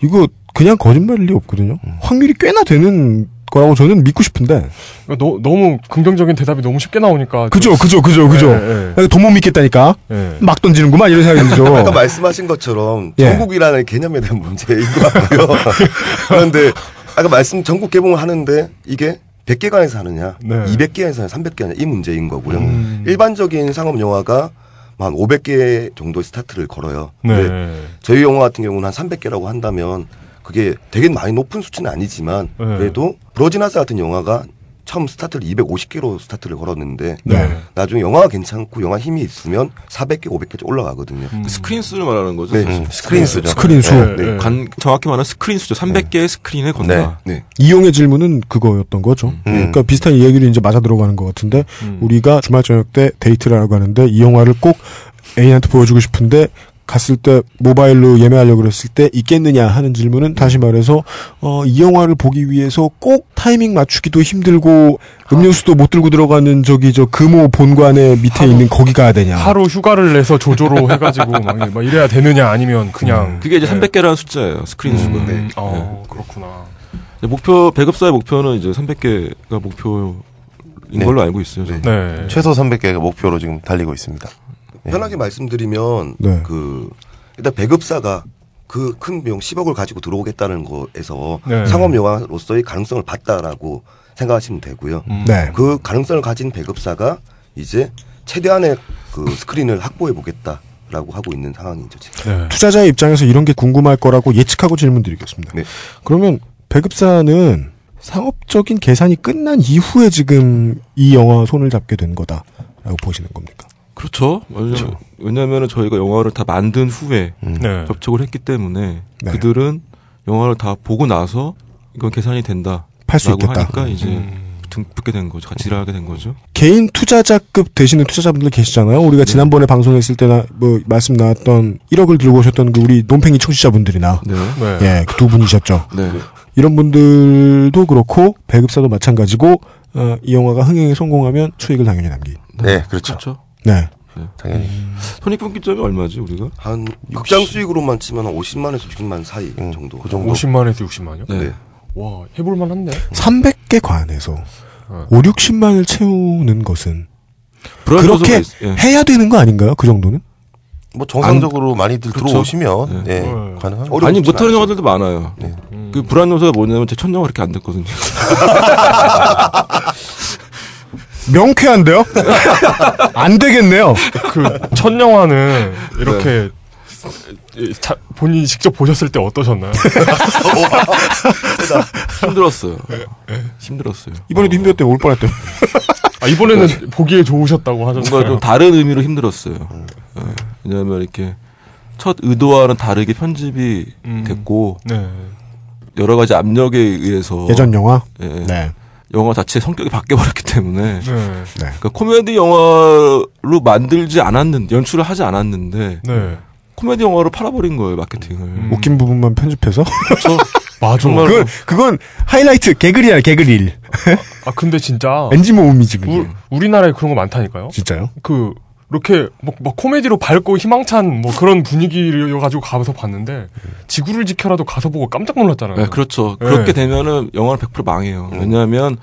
이거 그냥 거짓말일 리 없거든요. 음. 확률이 꽤나 되는 거라고 저는 믿고 싶은데. 그러니까 너, 너무 긍정적인 대답이 너무 쉽게 나오니까. 그죠, 그죠, 그죠, 그죠. 예, 예. 돈못 믿겠다니까 예. 막 던지는구만 이런 생각이 들죠. 아까 말씀하신 것처럼 예. 전국이라는 개념에 대한 문제인 것 같고요. 그런데 아까 말씀 전국 개봉을 하는데 이게 100개관에서 하느냐, 네. 200개에서 하느냐, 300개 하느냐 이 문제인 거고요. 음. 일반적인 상업 영화가 한 500개 정도의 스타트를 걸어요. 근데 네. 저희 영화 같은 경우는 한 300개라고 한다면 그게 되게 많이 높은 수치는 아니지만 네. 그래도 부러진 화살 같은 영화가 처음 스타트를 250개로 스타트를 걸었는데 네. 나중에 영화가 괜찮고 영화 힘이 있으면 400개, 500개 올라가거든요. 음. 그 스크린 수를 말하는 거죠. 네. 음, 스크린 수죠. 스크린 수. 네, 네. 네. 관, 정확히 말하면 스크린 수죠. 300개의 스크린에 건다. 네. 이용의 질문은 그거였던 거죠. 음. 그러니까 비슷한 이야기를 이제 맞아 들어가는 것 같은데 음. 우리가 주말 저녁 때 데이트를 하러 가는데 이 영화를 꼭 애인한테 보여주고 싶은데 갔을 때 모바일로 예매하려고 그랬을 때 있겠느냐 하는 질문은 다시 말해서 어, 이 영화를 보기 위해서 꼭 타이밍 맞추기도 힘들고 음료수도 못 들고 들어가는 저기 저 금호 본관의 밑에 있는 거기 가야 되냐. 하루 휴가를 내서 조조로 해가지고 막, 이- 막 이래야 되느냐 아니면 그냥. 그게 이제 300개라는 숫자예요. 스크린 수가. 음, 네. 어, 그렇구나. 이제 목표 배급사의 목표는 이제 300개가 목표 인 네. 걸로 알고 있어요. 저는. 네. 최소 300개가 목표로 지금 달리고 있습니다. 예. 편하게 말씀드리면 네. 그 일단 배급사가 그 큰 비용 10억을 가지고 들어오겠다는 거에서 네. 상업 영화로서의 가능성을 봤다라고 생각하시면 되고요. 음. 네. 그 가능성을 가진 배급사가 이제 최대한의 그 스크린을 확보해 보겠다 라고 하고 있는 상황이죠. 지금. 네. 투자자의 입장에서 이런 게 궁금할 거라고 예측하고 질문드리겠습니다. 네. 그러면 배급사는 상업적인 계산이 끝난 이후에 지금 이 영화 손을 잡게 된 거다라고 보시는 겁니까? 그렇죠. 왜냐면, 왜냐면은 저희가 영화를 다 만든 후에 음. 네. 접촉을 했기 때문에 네. 그들은 영화를 다 보고 나서 이건 계산이 된다. 팔수 라고 있겠다. 하니까 이제 음. 등 붙게 된 거죠. 같이 일하게 된 거죠. 개인 투자자급 되시는 투자자분들 계시잖아요. 우리가 지난번에 방송했을 때나 뭐 말씀 나왔던 1억을 들고 오셨던 그 우리 논팽이 청취자분들이나 네. 네. 예, 그 두 분이셨죠. 네. 이런 분들도 그렇고 배급사도 마찬가지고 어, 이 영화가 흥행에 성공하면 수익을 당연히 남기. 네, 그렇죠. 그렇죠. 네. 당연히. 손익분기점이 얼마지 우리가? 한 극장 수익으로만 치면 한 50만에서 60만 사이 음, 정도. 그 정도. 50만에서 60만요? 네. 네. 와, 해볼만 한데? 300개 관에서 어. 5, 60만을 채우는 것은 불안 그렇게 있- 예. 해야 되는 거 아닌가요? 그 정도는? 뭐 정상적으로 많이들 그렇죠. 들어오시면 네. 예, 네. 가능한. 아니 못하는. 영화들도 많아요. 네. 그 불안 요소가 뭐냐면 제 첫 영화 그렇게 안 됐거든요. 명쾌한데요? 안 되겠네요. 그, 첫 영화는 이렇게 자, 본인이 직접 보셨을 때 어떠셨나요? 힘들었어요. 힘들었어요. 이번에도 힘들었대요. 올 뻔했대요. 아, 이번에는 보기에 좋으셨다고 하셨어요. 뭔가 좀 다른 의미로 힘들었어요. 예. 왜냐하면 이렇게 첫 의도와는 다르게 편집이 음. 됐고 네. 여러 가지 압력에 의해서 예전 영화? 예, 네. 영화 자체 성격이 바뀌어버렸기 때문에 네. 네. 그러니까 코미디 영화로 만들지 않았는데 연출을 하지 않았는데 네. 코미디 영화로 팔아버린 거예요 마케팅을. 음. 웃긴 부분만 편집해서? 그렇죠. 맞아. 정말 그건, 그건 하이라이트, 개글이야, 개글일. 아, 근데 진짜. 엔지 모음이지, 우리나라에 그런 거 많다니까요? 진짜요? 그, 이렇게, 뭐, 뭐 코미디로 밝고 희망찬 뭐 그런 분위기여 가지고 가서 봤는데, 지구를 지켜라도 가서 보고 깜짝 놀랐잖아요. 네, 그렇죠. 네. 그렇게 되면은 영화는 100% 망해요. 왜냐하면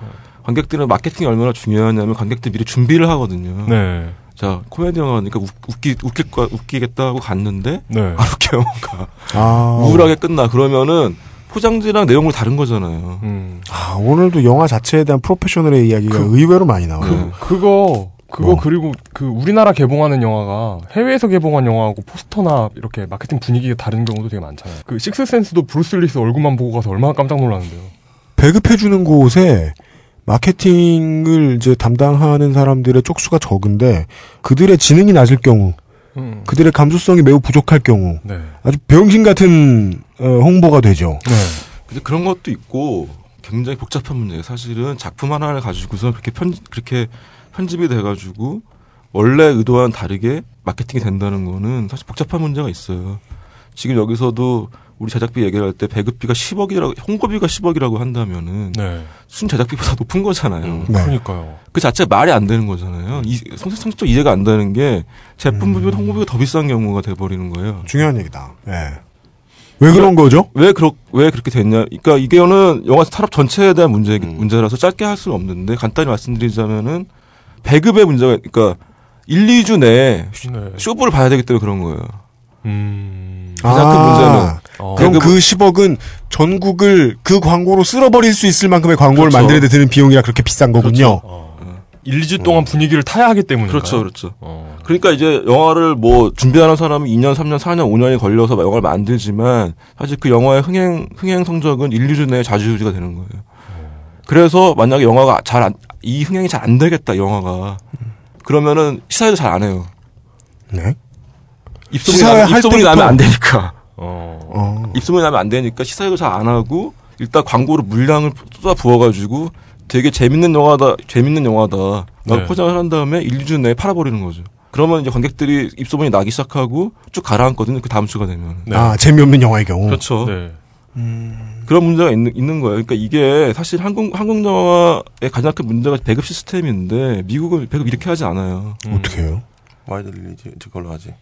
관객들은 마케팅이 얼마나 중요하냐면 관객들 미리 준비를 하거든요. 네. 자 코미디 영화니까 웃, 웃기 웃길 거 웃기겠다 하고 갔는데 네. 안 웃겨 영화가 아. 우울하게 끝나 그러면은 포장지랑 내용물 다른 거잖아요. 음. 아, 오늘도 영화 자체에 대한 프로페셔널의 이야기가 의외로 많이 나와요. 네. 그거, 그거 뭐. 그리고 그 우리나라 개봉하는 영화가 해외에서 개봉한 영화하고 포스터나 이렇게 마케팅 분위기가 다른 경우도 되게 많잖아요. 그 식스센스도 브루스 윌리스 얼굴만 보고 가서 얼마나 깜짝 놀랐는데요. 배급해주는 곳에 마케팅을 이제 담당하는 사람들의 쪽수가 적은데 그들의 지능이 낮을 경우, 음. 그들의 감수성이 매우 부족할 경우 네. 아주 병신 같은 어, 홍보가 되죠. 네. 근데 그런 것도 있고 굉장히 복잡한 문제예요. 사실은 작품 하나를 가지고서 그렇게 편 그렇게 편집이 돼가지고 원래 의도와는 다르게 마케팅이 된다는 거는 사실 복잡한 문제가 있어요. 지금 여기서도 우리 제작비 얘기할 때 배급비가 10억이라고 홍보비가 10억이라고 한다면은 네. 순 제작비보다 높은 거잖아요. 네. 그러니까요. 그 자체가 말이 안 되는 거잖아요. 이 성- 성격적 이해가 안 되는 게 제품 부비보다 홍보비가 더 비싼 경우가 돼 버리는 거예요. 중요한 얘기다. 예. 왜 그런 거죠? 왜 그렇 왜 그렇게 됐냐? 그러니까 이게는 영화 산업 전체에 대한 문제 문제라서 짧게 할 수는 없는데 간단히 말씀드리자면은 배급의 문제가 그러니까 1, 2주 내에 쇼- 네. 쇼부를 봐야 되기 때문에 그런 거예요. 음. 가장 큰 문제는 어. 그럼 그 10억은 전국을 그 광고로 쓸어버릴 수 있을 만큼의 광고를 그렇죠. 만드는 데 드는 비용이라 그렇게 비싼 거군요. 어. 1, 2주 동안 분위기를 타야 하기 때문에. 그렇죠, 그렇죠. 어. 그러니까 이제 영화를 뭐 준비하는 사람이 2년, 3년, 4년, 5년이 걸려서 영화를 만들지만 사실 그 영화의 흥행 흥행 성적은 1, 2주 내에 좌지우지가 되는 거예요. 그래서 만약에 영화가 잘 안 이 흥행이 잘 안 되겠다 영화가 그러면은 시사회도 잘 안 해요. 네. 입소문이, 나면, 할 입소문이 나면 안 되니까. 어. 어. 입소문이 나면 안 되니까 시사회도 잘 안 하고 일단 광고로 물량을 쏟아 부어가지고 되게 재밌는 영화다, 재밌는 영화다. 라고 네. 포장을 한 다음에 1, 2주 내에 팔아버리는 거죠. 그러면 이제 관객들이 입소문이 나기 시작하고 쭉 가라앉거든요. 그 다음 주가 되면. 네. 아, 재미없는 영화의 경우. 그렇죠. 네. 그런 문제가 있는, 있는 거예요. 그러니까 이게 사실 한국, 한국 영화의 가장 큰 문제가 배급 시스템인데 미국은 배급 이렇게 하지 않아요. 음. 어떻게 해요? wide release 그걸로 하지.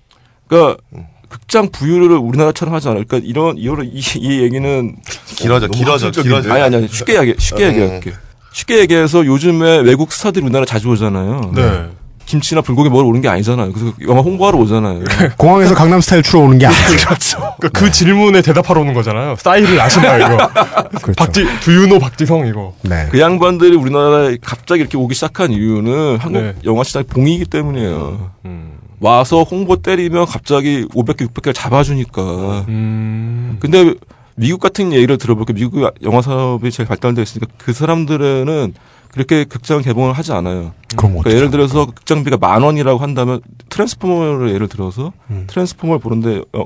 그러니까 극장 부율을 우리나라처럼 하지 않아요. 그러니까 이런, 이런, 이, 이 얘기는 길어져, 길어져. 길어져. 아니, 아니, 아니. 쉽게 얘기, 쉽게 음. 얘기할게. 쉽게 얘기해서 요즘에 외국 스타들이 우리나라 자주 오잖아요. 네. 김치나 불고기 먹으러 오는 게 아니잖아요. 그래서 영화 홍보하러 오잖아요. 공항에서 강남 스타일 추러 오는 게 아니죠. 그렇죠. 그러니까 그 질문에 대답하러 오는 거잖아요. 싸이를 아시나요, 이거? 그렇죠. 박지, 두유노 박지성, 이거. 네. 그 양반들이 우리나라에 갑자기 이렇게 오기 시작한 이유는 한국 네. 영화 시장이 봉이기 때문이에요. 음. 와서 홍보 때리면 갑자기 500개, 600개를 잡아주니까. 음. 근데 미국 같은 예를 들어볼게요. 미국 영화 사업이 제일 발달되어 있으니까 그 사람들은 그렇게 극장 개봉을 하지 않아요. 그럼 그러니까 예를 들어서 극장비가 만 원이라고 한다면 트랜스포머를 예를 들어서 음. 트랜스포머를 보는데 어,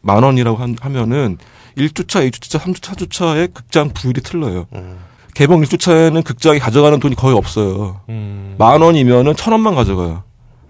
만 원이라고 한- 하면은 1주차, 2주차, 3주차, 4주차에 극장 부율이 틀려요. 음. 개봉 1주차에는 극장이 가져가는 돈이 거의 없어요. 음. 만 원이면은 천 원만 가져가요.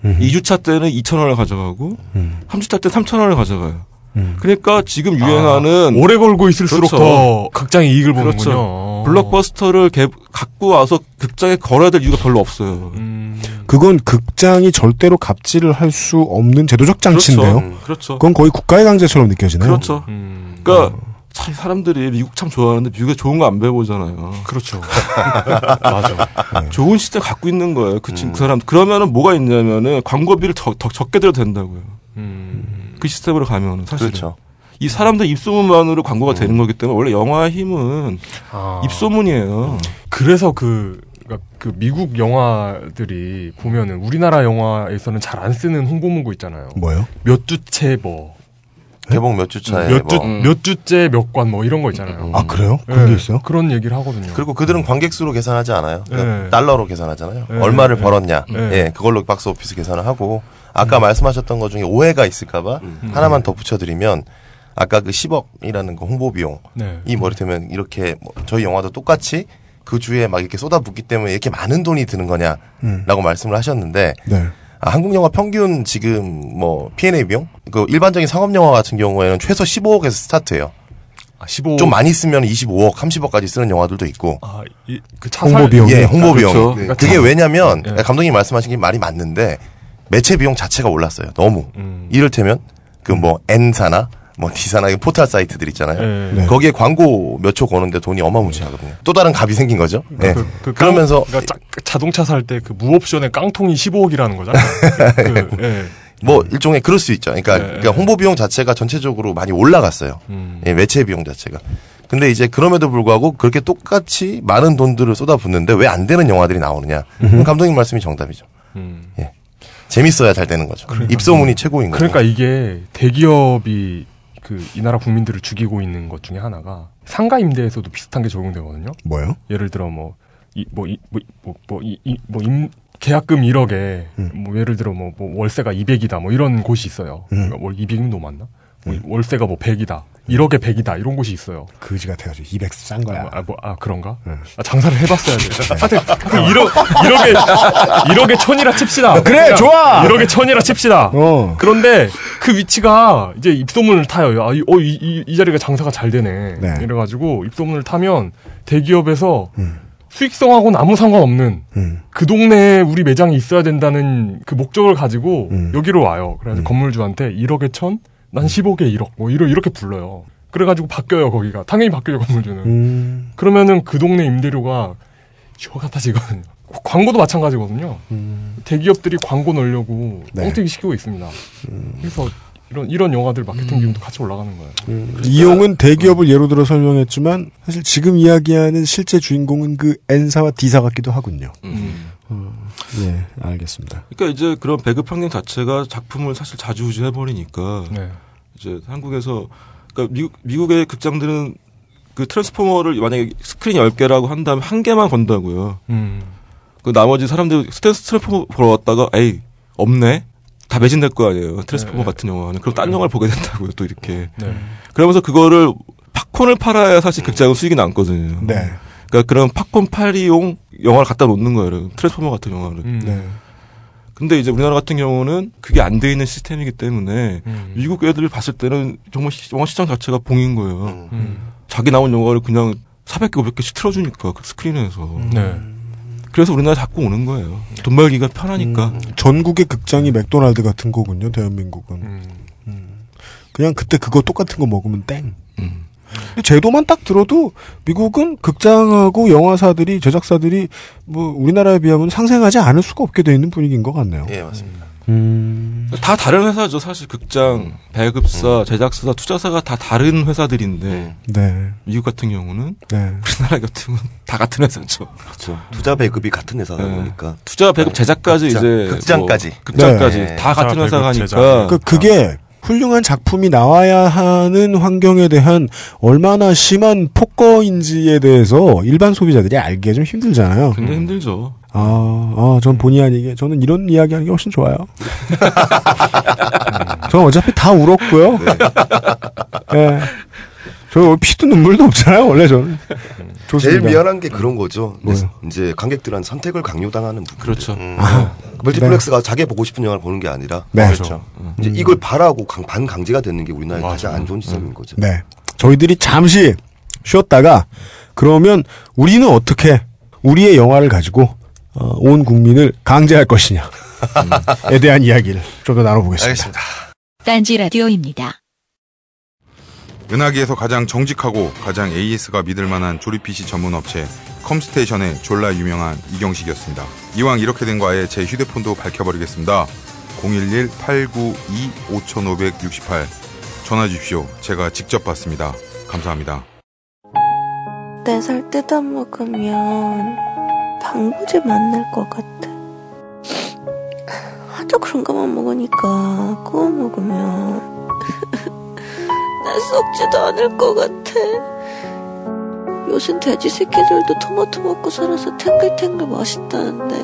음. 2주차 때는 2천 원을 가져가고 음. 3주차 때 3천 원을 가져가요. 음. 그러니까 지금 유행하는 오래 걸고 있을수록 그렇죠. 더 극장의 이익을 그렇죠. 보는군요. 블록버스터를 개- 갖고 와서 극장에 걸어야 될 이유가 별로 없어요. 음. 그건 극장이 절대로 갑질을 할 수 없는 제도적 장치인데요. 그렇죠. 그렇죠. 그건 거의 국가의 강제처럼 느껴지네요. 그렇죠. 음. 그러니까 참 사람들이 미국 참 좋아하는데 미국에 좋은 거 안 배워보잖아요. 그렇죠. 맞아. 좋은 시스템 갖고 있는 거예요. 그, 친- 그 사람 그러면은 뭐가 있냐면은 광고비를 적, 더 적게 들어도 된다고요. 음. 그 시스템으로 가면은 사실 그렇죠. 이 사람들 입소문만으로 광고가 되는 거기 때문에 원래 영화의 힘은 아. 입소문이에요. 그래서 그, 그러니까 그 미국 영화들이 보면은 우리나라 영화에서는 잘 안 쓰는 홍보 문구 있잖아요. 뭐요? 몇 주째 뭐. 개봉 몇 주 차에 몇 주, 뭐. 몇 주째 몇 관 뭐 이런 거 있잖아요. 아, 그래요? 그런 게 있어요? 그런 얘기를 하거든요. 그리고 그들은 관객 수로 계산하지 않아요. 그러니까 네. 달러로 계산하잖아요. 네. 얼마를 벌었냐. 네. 예, 그걸로 박스 오피스 계산을 하고 아까 말씀하셨던 것 중에 오해가 있을까봐 하나만 덧붙여드리면 아까 그 10억이라는 그 홍보 비용 네. 이 머리태면 이렇게 뭐 저희 영화도 똑같이 그 주에 막 이렇게 쏟아붓기 때문에 이렇게 많은 돈이 드는 거냐라고 음. 말씀을 하셨는데 네. 아, 한국 영화 평균 지금 뭐 P&A 비용 그 일반적인 상업 영화 같은 경우에는 최소 15억에서 스타트예요. 아, 15. 좀 많이 쓰면 25억, 30억까지 쓰는 영화들도 있고. 아, 이, 그 차살. 홍보 비용. 예, 홍보 아, 비용. 그렇죠. 네. 그러니까 그게 차- 왜냐면 예. 감독님이 말씀하신 게 말이 맞는데 매체 비용 자체가 올랐어요. 너무. 음. 이를테면 그 뭐 N사나 뭐 D사나 이 포털 사이트들 있잖아요. 예. 네. 거기에 광고 몇 초 거는데 돈이 어마무시하거든요. 또 다른 값이 생긴 거죠. 예. 그, 그 그, 러면서 그러니까 자, 자동차 살 때 그 무옵션의 깡통이 15억이라는 거잖아요. 그, 예. 뭐 일종의 그럴 수 있죠. 그러니까, 네. 그러니까 홍보 비용 자체가 전체적으로 많이 올라갔어요. 음. 예, 매체 비용 자체가. 근데 이제 그럼에도 불구하고 그렇게 똑같이 많은 돈들을 쏟아붓는데 왜 안 되는 영화들이 나오느냐? 그럼 감독님 말씀이 정답이죠. 음. 재밌어야 잘 되는 거죠. 입소문이 최고인 거죠. 그러니까 이게 대기업이 그 이 나라 국민들을 죽이고 있는 것 중에 하나가 상가 임대에서도 비슷한 게 적용되거든요. 뭐요? 예를 들어 뭐 이 뭐 이 뭐 뭐 뭐 이 뭐 임 계약금 1억에 음. 뭐 예를 들어 뭐, 뭐 월세가 200이다 뭐 이런 곳이 있어요. 음. 그러니까 월 200이 너무 많나? 뭐 월세가 뭐 100이다. 1억에 100이다. 이런 곳이 있어요. 그지 같아가지고 200싼 거야. 아, 뭐, 아 그런가? 네. 아, 장사를 해봤어야 돼. 하여튼, 하여튼 1억, 1억에, 1억에 천이라 칩시다. 그래, 그냥 좋아! 1억에 천이라 칩시다. 어. 그런데 그 위치가 이제 입소문을 타요. 아, 이, 어, 이, 이, 이 자리가 장사가 잘 되네. 네. 이래가지고 입소문을 타면 대기업에서 음. 수익성하고는 아무 상관없는 음. 그 동네에 우리 매장이 있어야 된다는 그 목적을 가지고 음. 여기로 와요. 그래가지고 건물주한테 1억에 천, 난 15개 1억, 뭐 이러, 이렇게 불러요. 그래가지고 바뀌어요, 거기가. 당연히 바뀌죠, 건물주는. 음. 그러면은 그 동네 임대료가 쥐어 같아지거든요. 광고도 마찬가지거든요. 대기업들이 광고 넣으려고 네. 뻥튀기 시키고 있습니다. 그래서 이런 이런 영화들 마케팅 비용도 같이 올라가는 거예요. 이용은 대기업을 예로 들어 설명했지만 사실 지금 이야기하는 실제 주인공은 그 N사와 D사 같기도 하군요. 음. 네, 알겠습니다. 그러니까 이제 그런 배급 환경 자체가 작품을 사실 좌지우지 해버리니까 네. 이제 한국에서 그러니까 미국 미국의 극장들은 그 트랜스포머를 만약에 스크린 10개라고 한다면 한 개만 건다고요. 음. 그 나머지 사람들 스탠스 트랜스포머 보러 왔다가 에이 없네. 다 매진될 거 아니에요. 트랜스포머 네. 같은 영화는. 그럼 딴 영화를 보게 된다고요. 또 이렇게. 네. 그러면서 그거를 팝콘을 팔아야 사실 극장은 수익이 남거든요. 네. 그러니까 그런 팝콘 팔이용 영화를 갖다 놓는 거예요. 트랜스포머 같은 영화를. 음. 네. 근데 이제 우리나라 같은 경우는 그게 안 돼 있는 시스템이기 때문에 음. 미국 애들 봤을 때는 정말 시- 영화 시장 자체가 봉인 거예요. 음. 음. 자기 나온 영화를 그냥 400개, 500개씩 틀어주니까 그 스크린에서. 네. 그래서 우리나라 자꾸 오는 거예요. 돈 벌기가 편하니까. 전국의 극장이 맥도날드 같은 거군요, 대한민국은. 음. 그냥 그때 그거 똑같은 거 먹으면 땡. 음. 제도만 딱 들어도 미국은 극장하고 영화사들이 제작사들이 뭐 우리나라에 비하면 상생하지 않을 수가 없게 돼 있는 분위기인 것 같네요. 예, 맞습니다. 음. 다 다른 회사죠. 사실 극장, 배급사, 제작사, 투자사가 다 다른 회사들인데 네. 미국 같은 경우는 네. 우리나라 같은 다 같은 회사죠. 그렇죠. 투자 배급이 같은 회사다 네. 보니까 투자, 배급, 제작까지 극장, 이제 극장까지. 뭐 극장까지 네. 다 같은 투자, 회사가 배급, 하니까 제작. 그 그게 훌륭한 작품이 나와야 하는 환경에 대한 얼마나 심한 폭거인지에 대해서 일반 소비자들이 알기가 좀 힘들잖아요. 굉장히 힘들죠. 아, 아, 전 본의 아니게 저는 이런 이야기 하는 게 훨씬 좋아요. 저는 어차피 다 울었고요. 예. 저 피도 눈물도 없잖아요, 원래 저는. 제일 좋습니다. 미안한 게 그런 거죠. 뭐요? 이제 관객들한 선택을 강요당하는 부분. 그렇죠. 음. 아, 멀티플렉스가 자기 보고 싶은 영화를 보는 게 아니라 네. 그렇죠. 이제 이걸 바라고 강- 반강제가 되는 게 우리나라의 가장 안 좋은 지점인 거죠. 네. 저희들이 잠시 쉬었다가 그러면 우리는 어떻게 우리의 영화를 가지고 어, 온 국민을 강제할 것이냐에 대한 이야기를 좀 더 나눠보겠습니다. 알겠습니다. 딴지 라디오입니다. 은하계에서 가장 정직하고 가장 AS가 믿을 만한 조립 PC 전문 업체 컴스테이션의 졸라 유명한 이경식이었습니다. 이왕 이렇게 된 거 아예 제 휴대폰도 밝혀버리겠습니다. 011-892-5568 전화 주십시오. 제가 직접 받습니다. 감사합니다. 네살 뜯어 먹으면 방부제 만날 것 같아. 하도 그런 것만 먹으니까 구워 먹으면 잘 썩지도 않을 것 같아. 요즘 돼지 새끼들도 토마토 먹고 살아서 탱글탱글 맛있다는데.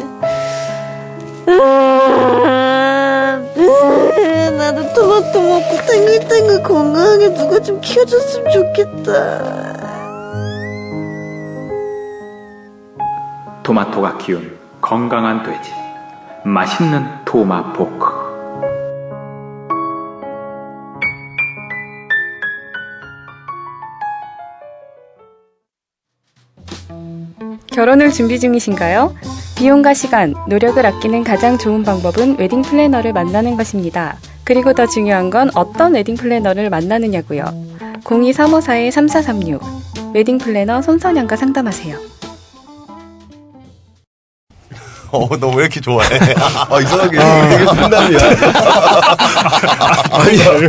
음, 나도 토마토 먹고 탱글탱글 건강하게 누가 좀 키워줬으면 좋겠다. 토마토가 키운 건강한 돼지. 맛있는 토마포크. 결혼을 준비 중이신가요? 비용과 시간, 노력을 아끼는 가장 좋은 방법은 웨딩 플래너를 만나는 것입니다. 그리고 더 중요한 건 어떤 웨딩 플래너를 만나느냐고요. 02-354-3436 웨딩 플래너 손선영과 상담하세요. 어, 너 왜 이렇게 좋아해? 아, 이상하게 아. 되게 훈남이야. 아니, 아니,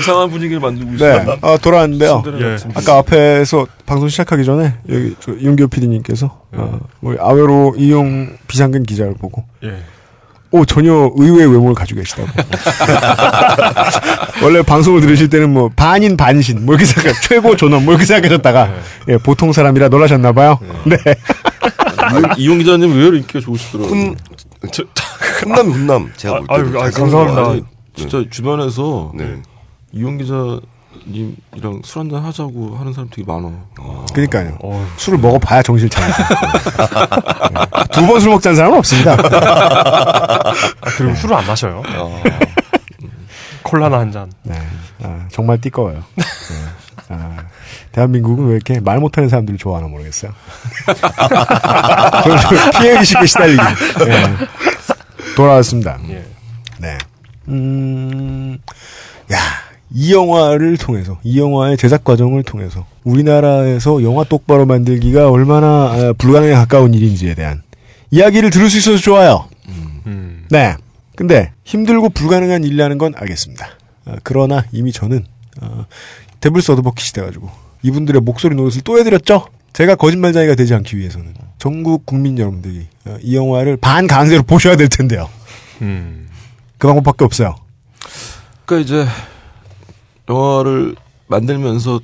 이상한 분위기를 만들고 있어요. 네, 아, 돌아왔는데요. 예. 아까 앞에서 방송 시작하기 전에 여기 저 윤교 PD님께서 어, 우리 아웨로 이용 비상근 기자를 보고 예. 오 전혀 의외의 외모를 가지고 계시다고. 원래 방송을 들으실 때는 뭐 반인 반신 뭐 이렇게 생각 최고 존엄 뭐 이렇게 생각하셨다가 예, 보통 사람이라 놀라셨나 봐요. 네. 이용 기자님 의외로 인기가 좋으시더라고요. 훈남 훈남 제가 볼 때도 잘생긴 거 아니, 아니- 진짜 주변에서 네. 이용 기자님이랑 술 한잔 하자고 하는 사람 되게 많아. 그러니까요. 술을 먹어봐야 정신 차리죠. 두번 술 먹자는 사람은 없습니다. 아, 그리고 술을 안 마셔요. 콜라나 한 잔. 네. 아, 정말 띠꺼워요. 네. 아, 대한민국은 왜 이렇게 말 못하는 사람들을 좋아하나 모르겠어요. 피해 의식에 시달리기. 네. 돌아왔습니다. 네. 음, 야, 이 영화를 통해서, 이 영화의 제작 과정을 통해서, 우리나라에서 영화 똑바로 만들기가 얼마나 아, 불가능에 가까운 일인지에 대한 이야기를 들을 수 있어서 좋아요. 네. 근데 힘들고 불가능한 일이라는 건 알겠습니다. 아, 그러나 이미 저는 어, 데블스 어드버킷이 돼가지고 이분들의 목소리 노릇을 또 해드렸죠. 제가 거짓말쟁이가 되지 않기 위해서는 전국 국민 여러분들이 어, 이 영화를 반 강제로 보셔야 될 텐데요. 그 방법밖에 없어요. 그러니까 이제 영화를 만들면서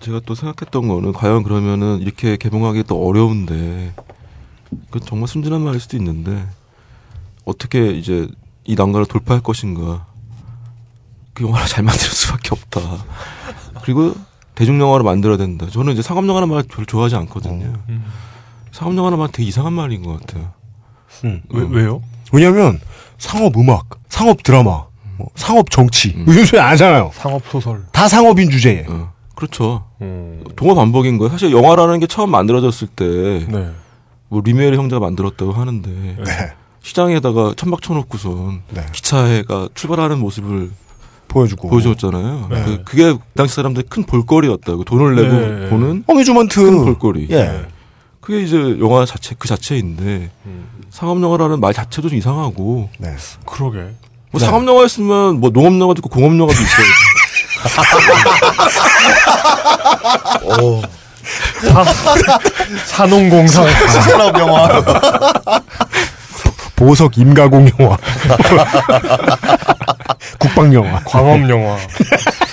제가 또 생각했던 거는 과연 그러면은 이렇게 개봉하기 또 어려운데 그 정말 순진한 말일 수도 있는데 어떻게 이제 이 난관을 돌파할 것인가 그 영화를 잘 만들 수밖에 없다. 그리고 대중 영화를 만들어야 된다. 저는 이제 상업 영화라는 말 별로 좋아하지 않거든요. 상업 영화라는 말 되게 이상한 말인 것 같아요. 음. 왜, 왜요? 왜냐하면 상업 음악, 상업 드라마, 뭐 상업 정치 이런 소리 안 하잖아요. 상업 소설. 다 상업인 주제에. 그렇죠. 동화 반복인 거예요. 사실 영화라는 게 처음 만들어졌을 때, 네. 뭐 리메르 형제가 만들었다고 하는데 네. 시장에다가 천막 쳐놓고선 기차가 출발하는 모습을 보여주고 보여줬잖아요. 네. 그, 그게 그 당시 사람들 큰 볼거리였다고 돈을 내고 네. 보는 어뮤즈먼트 큰 볼거리. 예. 그게 이제 영화 자체 그 자체인데 상업 영화라는 말 자체도 좀 이상하고. 네. 그러게. 뭐 네. 상업 영화였으면 뭐 농업 영화도 있고 공업 영화도 있어요. 오. 산업공상. 산업 영화. 보석 임가공 영화. 국방 영화. 광업 영화.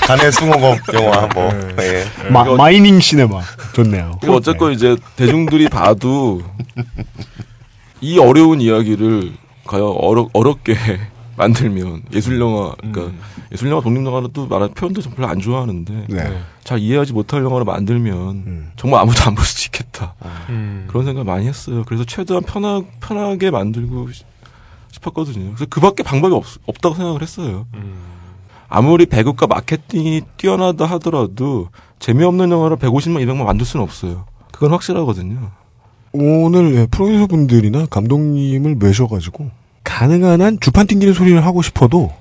간의 숭어검 영화 뭐. 예. 마, 마이닝 시네마. 좋네요. 어쨌건 이제 대중들이 봐도 이 어려운 이야기를 과연 어려, 어렵게 만들면 예술 영화, 그러니까 예술 영화, 독립 영화는 또 말하는 표현도 좀 별로 안 좋아하는데 네. 잘 이해하지 못할 영화를 만들면 정말 아무도 안 볼 수도 있겠다 음. 그런 생각 많이 했어요. 그래서 최대한 편하, 편하게 만들고 싶- 싶었거든요. 그래서 그밖에 방법이 없, 없다고 생각을 했어요. 아무리 배급과 마케팅이 뛰어나다 하더라도 재미없는 영화를 150만, 200만 만들 수는 없어요. 그건 확실하거든요. 오늘 예, 프로듀서 분들이나 감독님을 모셔가지고 가능한 한 주판 튕기는 소리를 하고 싶어도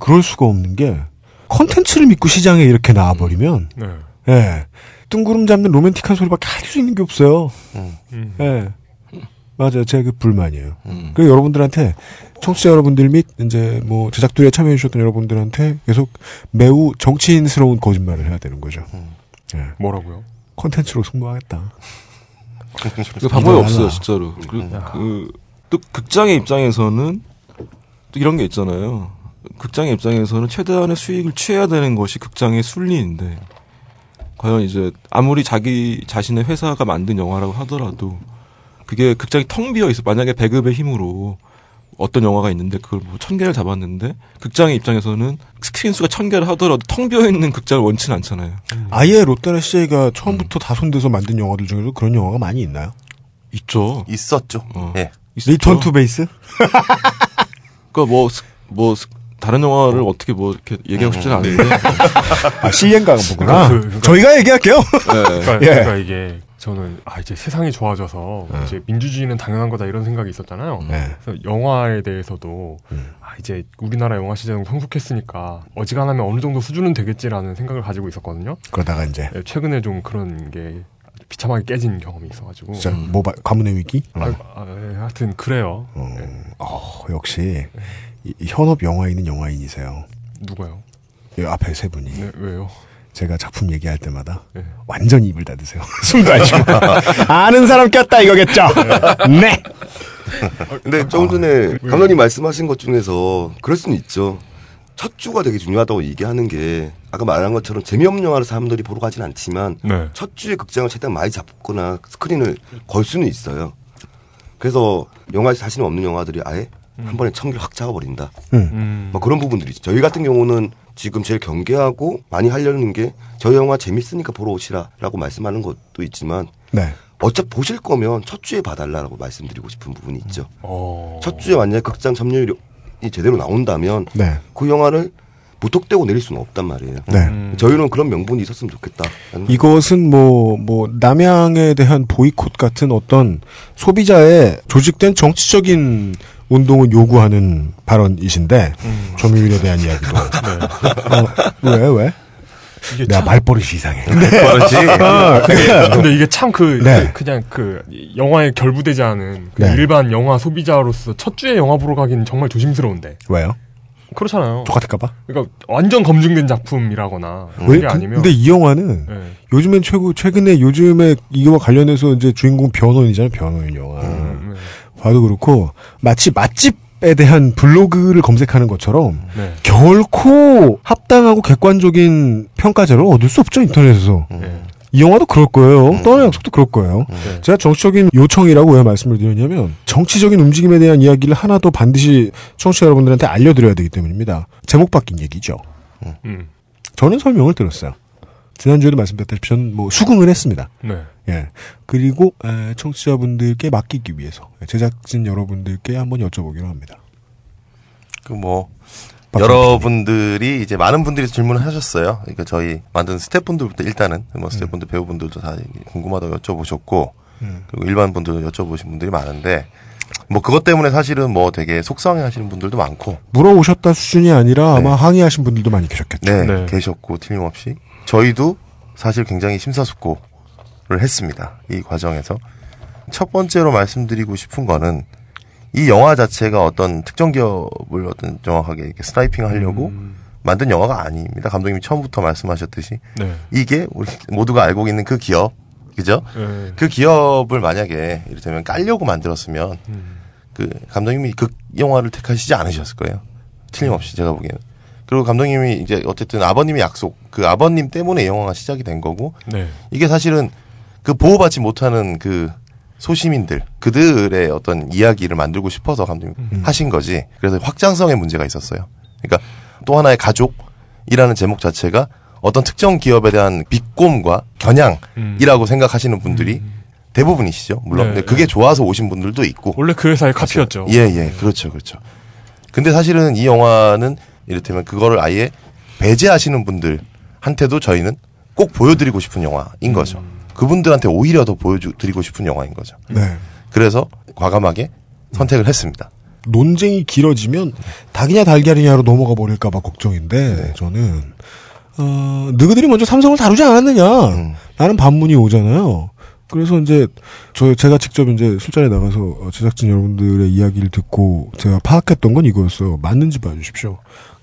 그럴 수가 없는 게 컨텐츠를 믿고 시장에 이렇게 나와버리면 네. 예 뜬구름 잡는 로맨틱한 소리밖에 할 수 있는 게 없어요. 음. 예 맞아요 제 그 불만이에요. 그 여러분들한테 청취자 여러분들 및 이제 뭐 제작들에 참여해 주셨던 여러분들한테 계속 매우 정치인스러운 거짓말을 해야 되는 거죠. 예. 뭐라고요? 컨텐츠로 승부하겠다. 그 방법이 없어요. 진짜로. 그리고 그, 또 극장의 입장에서는 또 이런 게 있잖아요. 극장의 입장에서는 최대한의 수익을 취해야 되는 것이 극장의 순리인데 과연 이제 아무리 자기 자신의 회사가 만든 영화라고 하더라도 그게 극장이 텅 비어 있어 만약에 배급의 힘으로 어떤 영화가 있는데 그걸 뭐 천 개를 잡았는데 극장의 입장에서는 스크린 수가 천 개를 하더라도 텅 비어 있는 극장을 원치는 않잖아요. 아예 롯데나 CJ가 처음부터 다 손대서 만든 영화들 중에도 그런 영화가 많이 있나요? 있죠. 있었죠. 예. 리턴 투 베이스? 그러니까 뭐, 스- 뭐, 스- 다른 영화를 어떻게 뭐 이렇게 얘기하고 싶지는 않은데. 아, CJ인가 보구나. 그- 저희가 얘기할게요. 그러니까, 예. 그러니까 이게 저는 아 이제 세상이 좋아져서 네. 이제 민주주의는 당연한 거다 이런 생각이 있었잖아요. 그래서 영화에 대해서도 음. 아 이제 우리나라 영화 시장은 성숙했으니까 어지간하면 어느 정도 수준은 되겠지라는 생각을 가지고 있었거든요. 그러다가 이제 예, 최근에 좀 그런 게 비참하게 깨진 경험이 있어가지고. 진짜 모바 가문의 위기? 아, 아, 예, 하여튼 그래요. 어, 역시 이- 이 현업 영화인은 영화인이세요. 누가요? 이 앞에 세 분이. 네, 왜요? 제가 작품 얘기할 때마다 네. 완전히 입을 닫으세요. 숨도 안 쉬고. 아는 사람 꼈다 이거겠죠? 네. 근데 조금 전에 감독님 말씀하신 것 중에서 그럴 수는 있죠. 첫 주가 되게 중요하다고 얘기하는 게 아까 말한 것처럼 재미없는 영화를 사람들이 보러 가진 않지만 네. 첫 주에 극장을 최대한 많이 잡거나 스크린을 걸 수는 있어요. 그래서 영화에 자신 없는 영화들이 아예 한 번에 청기를 확 잡아버린다. 음. 뭐 그런 부분들이 있죠. 저희 같은 경우는 지금 제일 경계하고 많이 하려는 게 저희 영화 재밌으니까 보러 오시라라고 말씀하는 것도 있지만 네. 어차피 보실 거면 첫 주에 봐달라고 말씀드리고 싶은 부분이 있죠. 어. 첫 주에 만약에 극장 점유율이 제대로 나온다면 네. 그 영화를 무턱대고 내릴 수는 없단 말이에요. 네. 저희는 그런 명분이 있었으면 좋겠다. 이것은 뭐, 뭐, 남양에 대한 보이콧 같은 어떤 소비자의 조직된 정치적인 운동을 요구하는 발언이신데, 점유율에 대한 이야기도. 어, 왜, 왜? 이게 내가 참- 말버릇이 이상해. 말버릇이? 어, 근데, 근데 이게 참 그, 네. 그- 그냥 그, 영화에 결부되지 않은 그 네. 일반 영화 소비자로서 첫 주에 영화 보러 가기는 정말 조심스러운데. 왜요? 그렇잖아요. 똑같을까봐? 그러니까 완전 검증된 작품이라거나. 왜? 그게 아니면. 근데 이 영화는 네. 요즘엔 최고 최근에 요즘에 이거와 관련해서 이제 주인공 변호인이잖아요 변호인 영화 음, 봐도 그렇고 마치 맛집 에 대한 블로그를 검색하는 것처럼 네. 결코 합당하고 객관적인 평가제를 얻을 수 없죠 인터넷에서 네. 이 영화도 그럴 거예요 떠나의 약속도 그럴 거예요 제가 정치적인 요청이라고 왜 말씀을 드렸냐면 정치적인 움직임에 대한 이야기를 하나도 반드시 청취자 여러분들한테 알려드려야 되기 때문입니다 제목 바뀐 얘기죠 음. 저는 설명을 들었어요. 지난주에도 말씀드렸다시피 저는 뭐 수긍을 했습니다. 네. 예. 그리고 에, 청취자분들께 맡기기 위해서 제작진 여러분들께 한번 여쭤보기로 합니다. 그 뭐 여러분들이 이제 많은 분들이 질문을 하셨어요. 그러니까 저희 만든 스태프분들부터 일단은 뭐 스태프분들 배우분들도 다 궁금하다고 여쭤보셨고 음. 그리고 일반 분들도 여쭤보신 분들이 많은데 뭐 그것 때문에 사실은 뭐 되게 속상해 하시는 분들도 많고 물어오셨다 수준이 아니라 아마 항의하신 분들도 많이 계셨겠죠. 네, 계셨고 틀림없이 저희도 사실 굉장히 심사숙고를 했습니다. 이 과정에서 첫 번째로 말씀드리고 싶은 거는 이 영화 자체가 어떤 특정 기업을 어떤 정확하게 이렇게 스나이핑 하려고 만든 영화가 아닙니다. 감독님이 처음부터 말씀하셨듯이 네. 이게 우리 모두가 알고 있는 그 기업, 그죠? 네. 그 기업을 만약에 이를테면 깔려고 만들었으면 그 감독님이 극 영화를 택하시지 않으셨을 거예요. 틀림없이 제가 보기에는. 그리고 감독님이 이제 어쨌든 아버님의 약속, 그 아버님 때문에 이 영화가 시작이 된 거고 네. 이게 사실은 그 보호받지 못하는 그 소시민들 그들의 어떤 이야기를 만들고 싶어서 감독님 하신 거지. 그래서 확장성의 문제가 있었어요. 그러니까 또 하나의 가족이라는 제목 자체가 어떤 특정 기업에 대한 비꼼과 겨냥이라고 생각하시는 분들이 대부분이시죠. 물론 네, 근데 그게 좋아서 오신 분들도 있고. 원래 그 회사의 카피였죠. 예, 예. 그렇죠. 그렇죠. 근데 사실은 이 영화는 이를테면 그거를 아예 배제하시는 분들한테도 저희는 꼭 보여드리고 싶은 영화인 거죠. 그분들한테 오히려 더 보여드리고 싶은 영화인 거죠. 네. 그래서 과감하게 선택을 했습니다. 논쟁이 길어지면 닭이냐 달걀이냐로 넘어가 버릴까봐 걱정인데 저는 어, 너희들이 먼저 삼성을 다루지 않았느냐 라는 반문이 오잖아요. 그래서 이제 저 제가 직접 이제 술자리에 나가서 어, 제작진 여러분들의 이야기를 듣고 제가 파악했던 건 이거였어요. 맞는지 봐주십시오.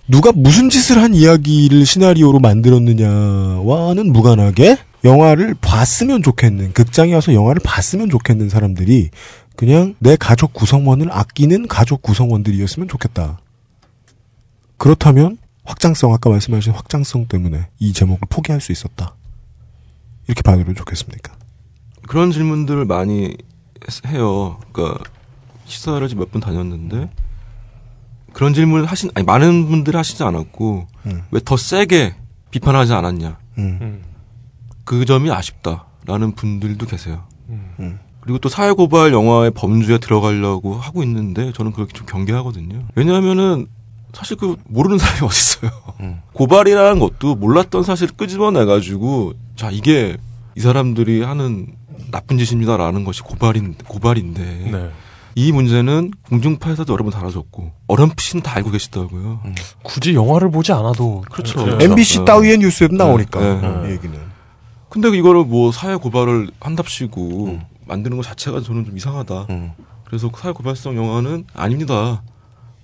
누가 무슨 짓을 한 이야기를 시나리오로 만들었느냐와는 무관하게 영화를 봤으면 좋겠는 극장에 와서 영화를 봤으면 좋겠는 사람들이 그냥 내 가족 구성원을 아끼는 가족 구성원들이었으면 좋겠다. 그렇다면 확장성 아까 말씀하신 확장성 때문에 이 제목을 포기할 수 있었다. 이렇게 봐도 좋겠습니까? 그런 질문들을 많이 했- 해요. 그러니까 시사를 지금 몇번 다녔는데 그런 질문을 하신 아니 많은 분들이 하시지 않았고 음. 왜더 세게 비판하지 않았냐. 음. 그 점이 아쉽다라는 분들도 계세요. 음. 그리고 또 사회고발 영화의 범주에 들어가려고 하고 있는데 저는 그렇게 좀 경계하거든요. 왜냐하면은 사실 그 모르는 사람이 어딨어요. 고발이라는 것도 몰랐던 사실을 끄집어내가지고 자 이게 이 사람들이 하는 나쁜 짓입니다라는 것이 고발인 고발인데 네. 이 문제는 공중파에서도 여러 번 다뤄졌고 어렴풋이는 다 알고 계시다고요. 굳이 영화를 보지 않아도 그렇죠. MBC 따위의 뉴스에도 나오니까 네, 네. 이 얘기는. 근데 이거를 뭐 사회 고발을 한답시고 만드는 것 자체가 저는 좀 이상하다. 그래서 사회 고발성 영화는 아닙니다.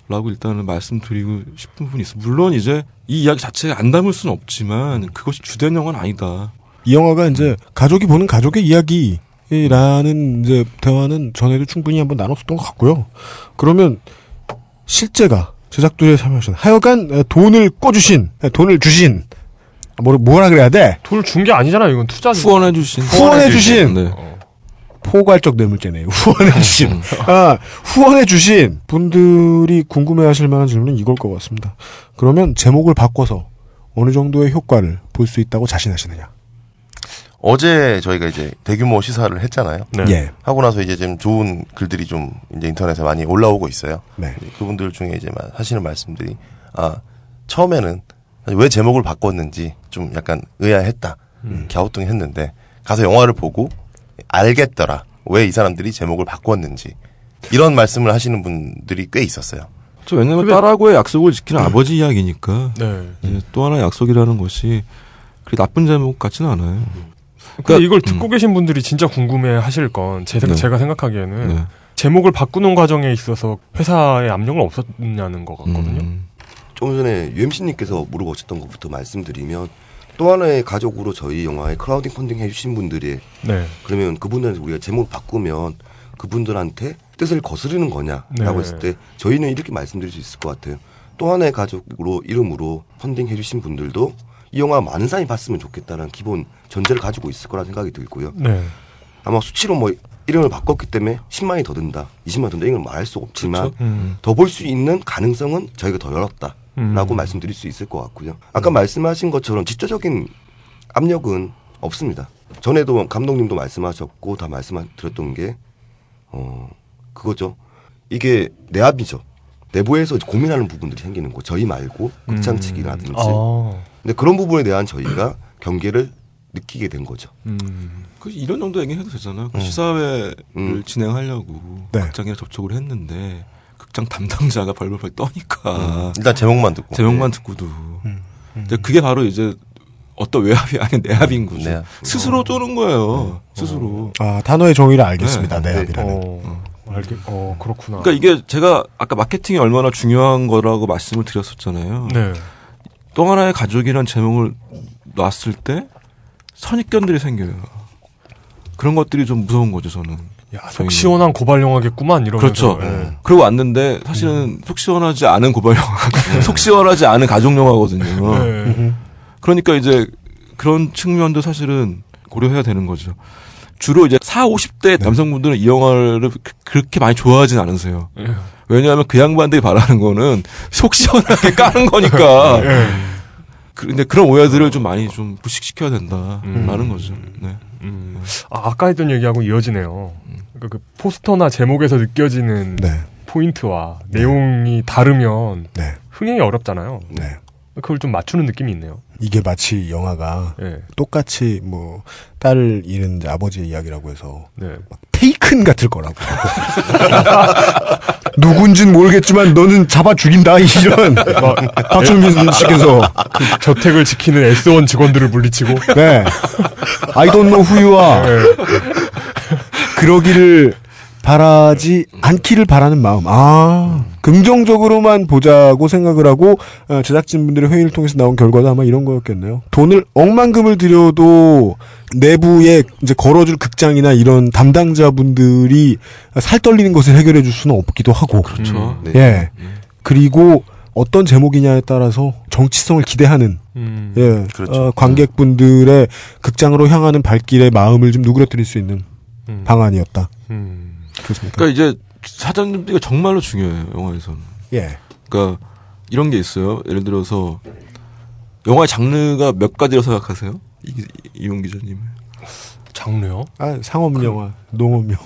라고 일단은 말씀드리고 싶은 부분이 있어. 물론 이제 이 이야기 자체에 안 담을 수는 없지만 그것이 주된 영화는 아니다. 이 영화가 이제 가족이 보는 가족의 이야기라는 이제 대화는 전에도 충분히 한번 나눴었던 것 같고요. 그러면 실제가 제작들에 참여하신 하여간 에, 돈을 꿔주신 에, 돈을 주신 아, 뭐라, 뭐라 그래야 돼? 돈을 준 게 아니잖아요. 이건 투자죠. 후원해주신 후원해주신 네. 포괄적 뇌물죄네요. 후원해주신 아, 후원해주신 분들이 궁금해하실 만한 질문은 이걸 것 같습니다. 그러면 제목을 바꿔서 어느 정도의 효과를 볼 수 있다고 자신하시느냐? 어제 저희가 이제 대규모 시사를 했잖아요. 네. 예. 하고 나서 이제 좀 좋은 글들이 좀 이제 인터넷에 많이 올라오고 있어요. 네. 그분들 중에 이제 막 하시는 말씀들이 아 처음에는 왜 제목을 바꿨는지 좀 약간 의아했다, 갸우뚱했는데 가서 영화를 보고 알겠더라. 왜 이 사람들이 제목을 바꿨는지 이런 말씀을 하시는 분들이 꽤 있었어요. 저 왜냐면 딸하고의 약속을 지키는 아버지 이야기니까. 네. 이제 또 하나의 약속이라는 것이 그리 나쁜 제목 같지는 않아요. 근데 이걸 듣고 계신 분들이 진짜 궁금해 하실 건, 제, 네. 제가 생각하기에는, 네. 제목을 바꾸는 과정에 있어서 회사에 압력은 없었냐는 것 같거든요. 음. 조금 전에 UMC님께서 물어보셨던 것부터 말씀드리면 또 하나의 가족으로 저희 영화에 크라우딩 펀딩 해주신 분들이 네. 그러면 그분들한테 우리가 제목을 바꾸면 그분들한테 뜻을 거스르는 거냐라고 네. 했을 때 저희는 이렇게 말씀드릴 수 있을 것 같아요. 또 하나의 가족으로 이름으로 펀딩 해주신 분들도 이 영화 많은 사람이 봤으면 좋겠다는 기본 전제를 가지고 있을 거라 생각이 들고요. 네. 아마 수치로 뭐 이름을 바꿨기 때문에 10만이 더 든다, 20만 든다 이걸 말할 수 없지만 그렇죠. 음. 더볼 수 있는 가능성은 저희가 더 열었다 라고 음. 말씀드릴 수 있을 것 같고요. 아까 말씀하신 것처럼 직접적인 압력은 없습니다. 전에도 감독님도 말씀하셨고 다 말씀드렸던 게 어, 그거죠. 이게 내압이죠. 내부에서 고민하는 부분들이 생기는 거. 저희 말고 극장 측이라든지. 아. 근데 그런 부분에 대한 저희가 경계를 느끼게 된 거죠. 그 이런 정도 얘기해도 되잖아요. 그 음. 시사회를 음. 진행하려고 네. 극장에 접촉을 했는데 극장 담당자가 벌벌벌 떠니까 일단 제목만 듣고. 제목만 듣고도 이제 그게 바로 이제 어떤 외압이 아닌 내압인 거죠. 내압. 스스로 쪼는 거예요. 스스로. 아, 단어의 정의를 알겠습니다. 네, 내압이라는. 어, 알겠, 어, 그렇구나. 그러니까 이게 제가 아까 마케팅이 얼마나 중요한 거라고 말씀을 드렸었잖아요. 네. 또 하나의 가족이란 제목을 놨을 때 선입견들이 생겨요. 그런 것들이 좀 무서운 거죠, 저는. 야, 속 시원한 고발 영화겠구만, 이러면서. 그렇죠. 예. 그러고 왔는데 사실은 속 시원하지 않은 고발 영화, 속 시원하지 않은 가족 영화거든요. 네. 그러니까 이제 그런 측면도 사실은 고려해야 되는 거죠. 주로 이제 4, 50대 남성분들은 이 영화를 그- 그렇게 많이 좋아하진 않으세요. 예. 왜냐하면 그 양반들이 바라는 거는 속 시원하게 까는 거니까. 근데 그런 오해들을 좀 많이 좀 부식시켜야 된다라는 거죠. 네. 음. 아, 아까 했던 얘기하고 이어지네요. 그러니까 그 포스터나 제목에서 느껴지는 네. 포인트와 내용이 다르면 네. 흥행이 어렵잖아요. 네. 그걸 좀 맞추는 느낌이 있네요. 이게 마치 영화가 예. 똑같이 뭐 딸을 잃은 아버지의 이야기라고 해서 네. 테이큰 같을 거라고. 누군진 모르겠지만 너는 잡아 죽인다 이런 박준민 씨께서 그 저택을 지키는 S1 직원들을 물리치고 네. I don't know who you are. 그러기를 바라지 않기를 바라는 마음. 아, 긍정적으로만 보자고 생각을 하고 어, 제작진분들의 회의를 통해서 나온 결과도 아마 이런 거였겠네요. 돈을 억만금을 들여도 내부에 이제 걸어줄 극장이나 이런 담당자분들이 살 떨리는 것을 해결해 줄 수는 없기도 하고. 그렇죠. 네. 예. 그리고 어떤 제목이냐에 따라서 정치성을 기대하는 음. 예, 그렇죠. 어, 관객분들의 극장으로 향하는 발길의 마음을 좀 누그러뜨릴 수 있는 음. 방안이었다. 음. 그렇습니까? 그러니까 이제 사전 준비가 정말로 중요해요 영화에서는. 예. 그러니까 이런 게 있어요. 예를 들어서 영화의 장르가 몇 가지라고 생각하세요? 이, 이용 기자님. 장르요? 아, 상업 영화, 농업 영화.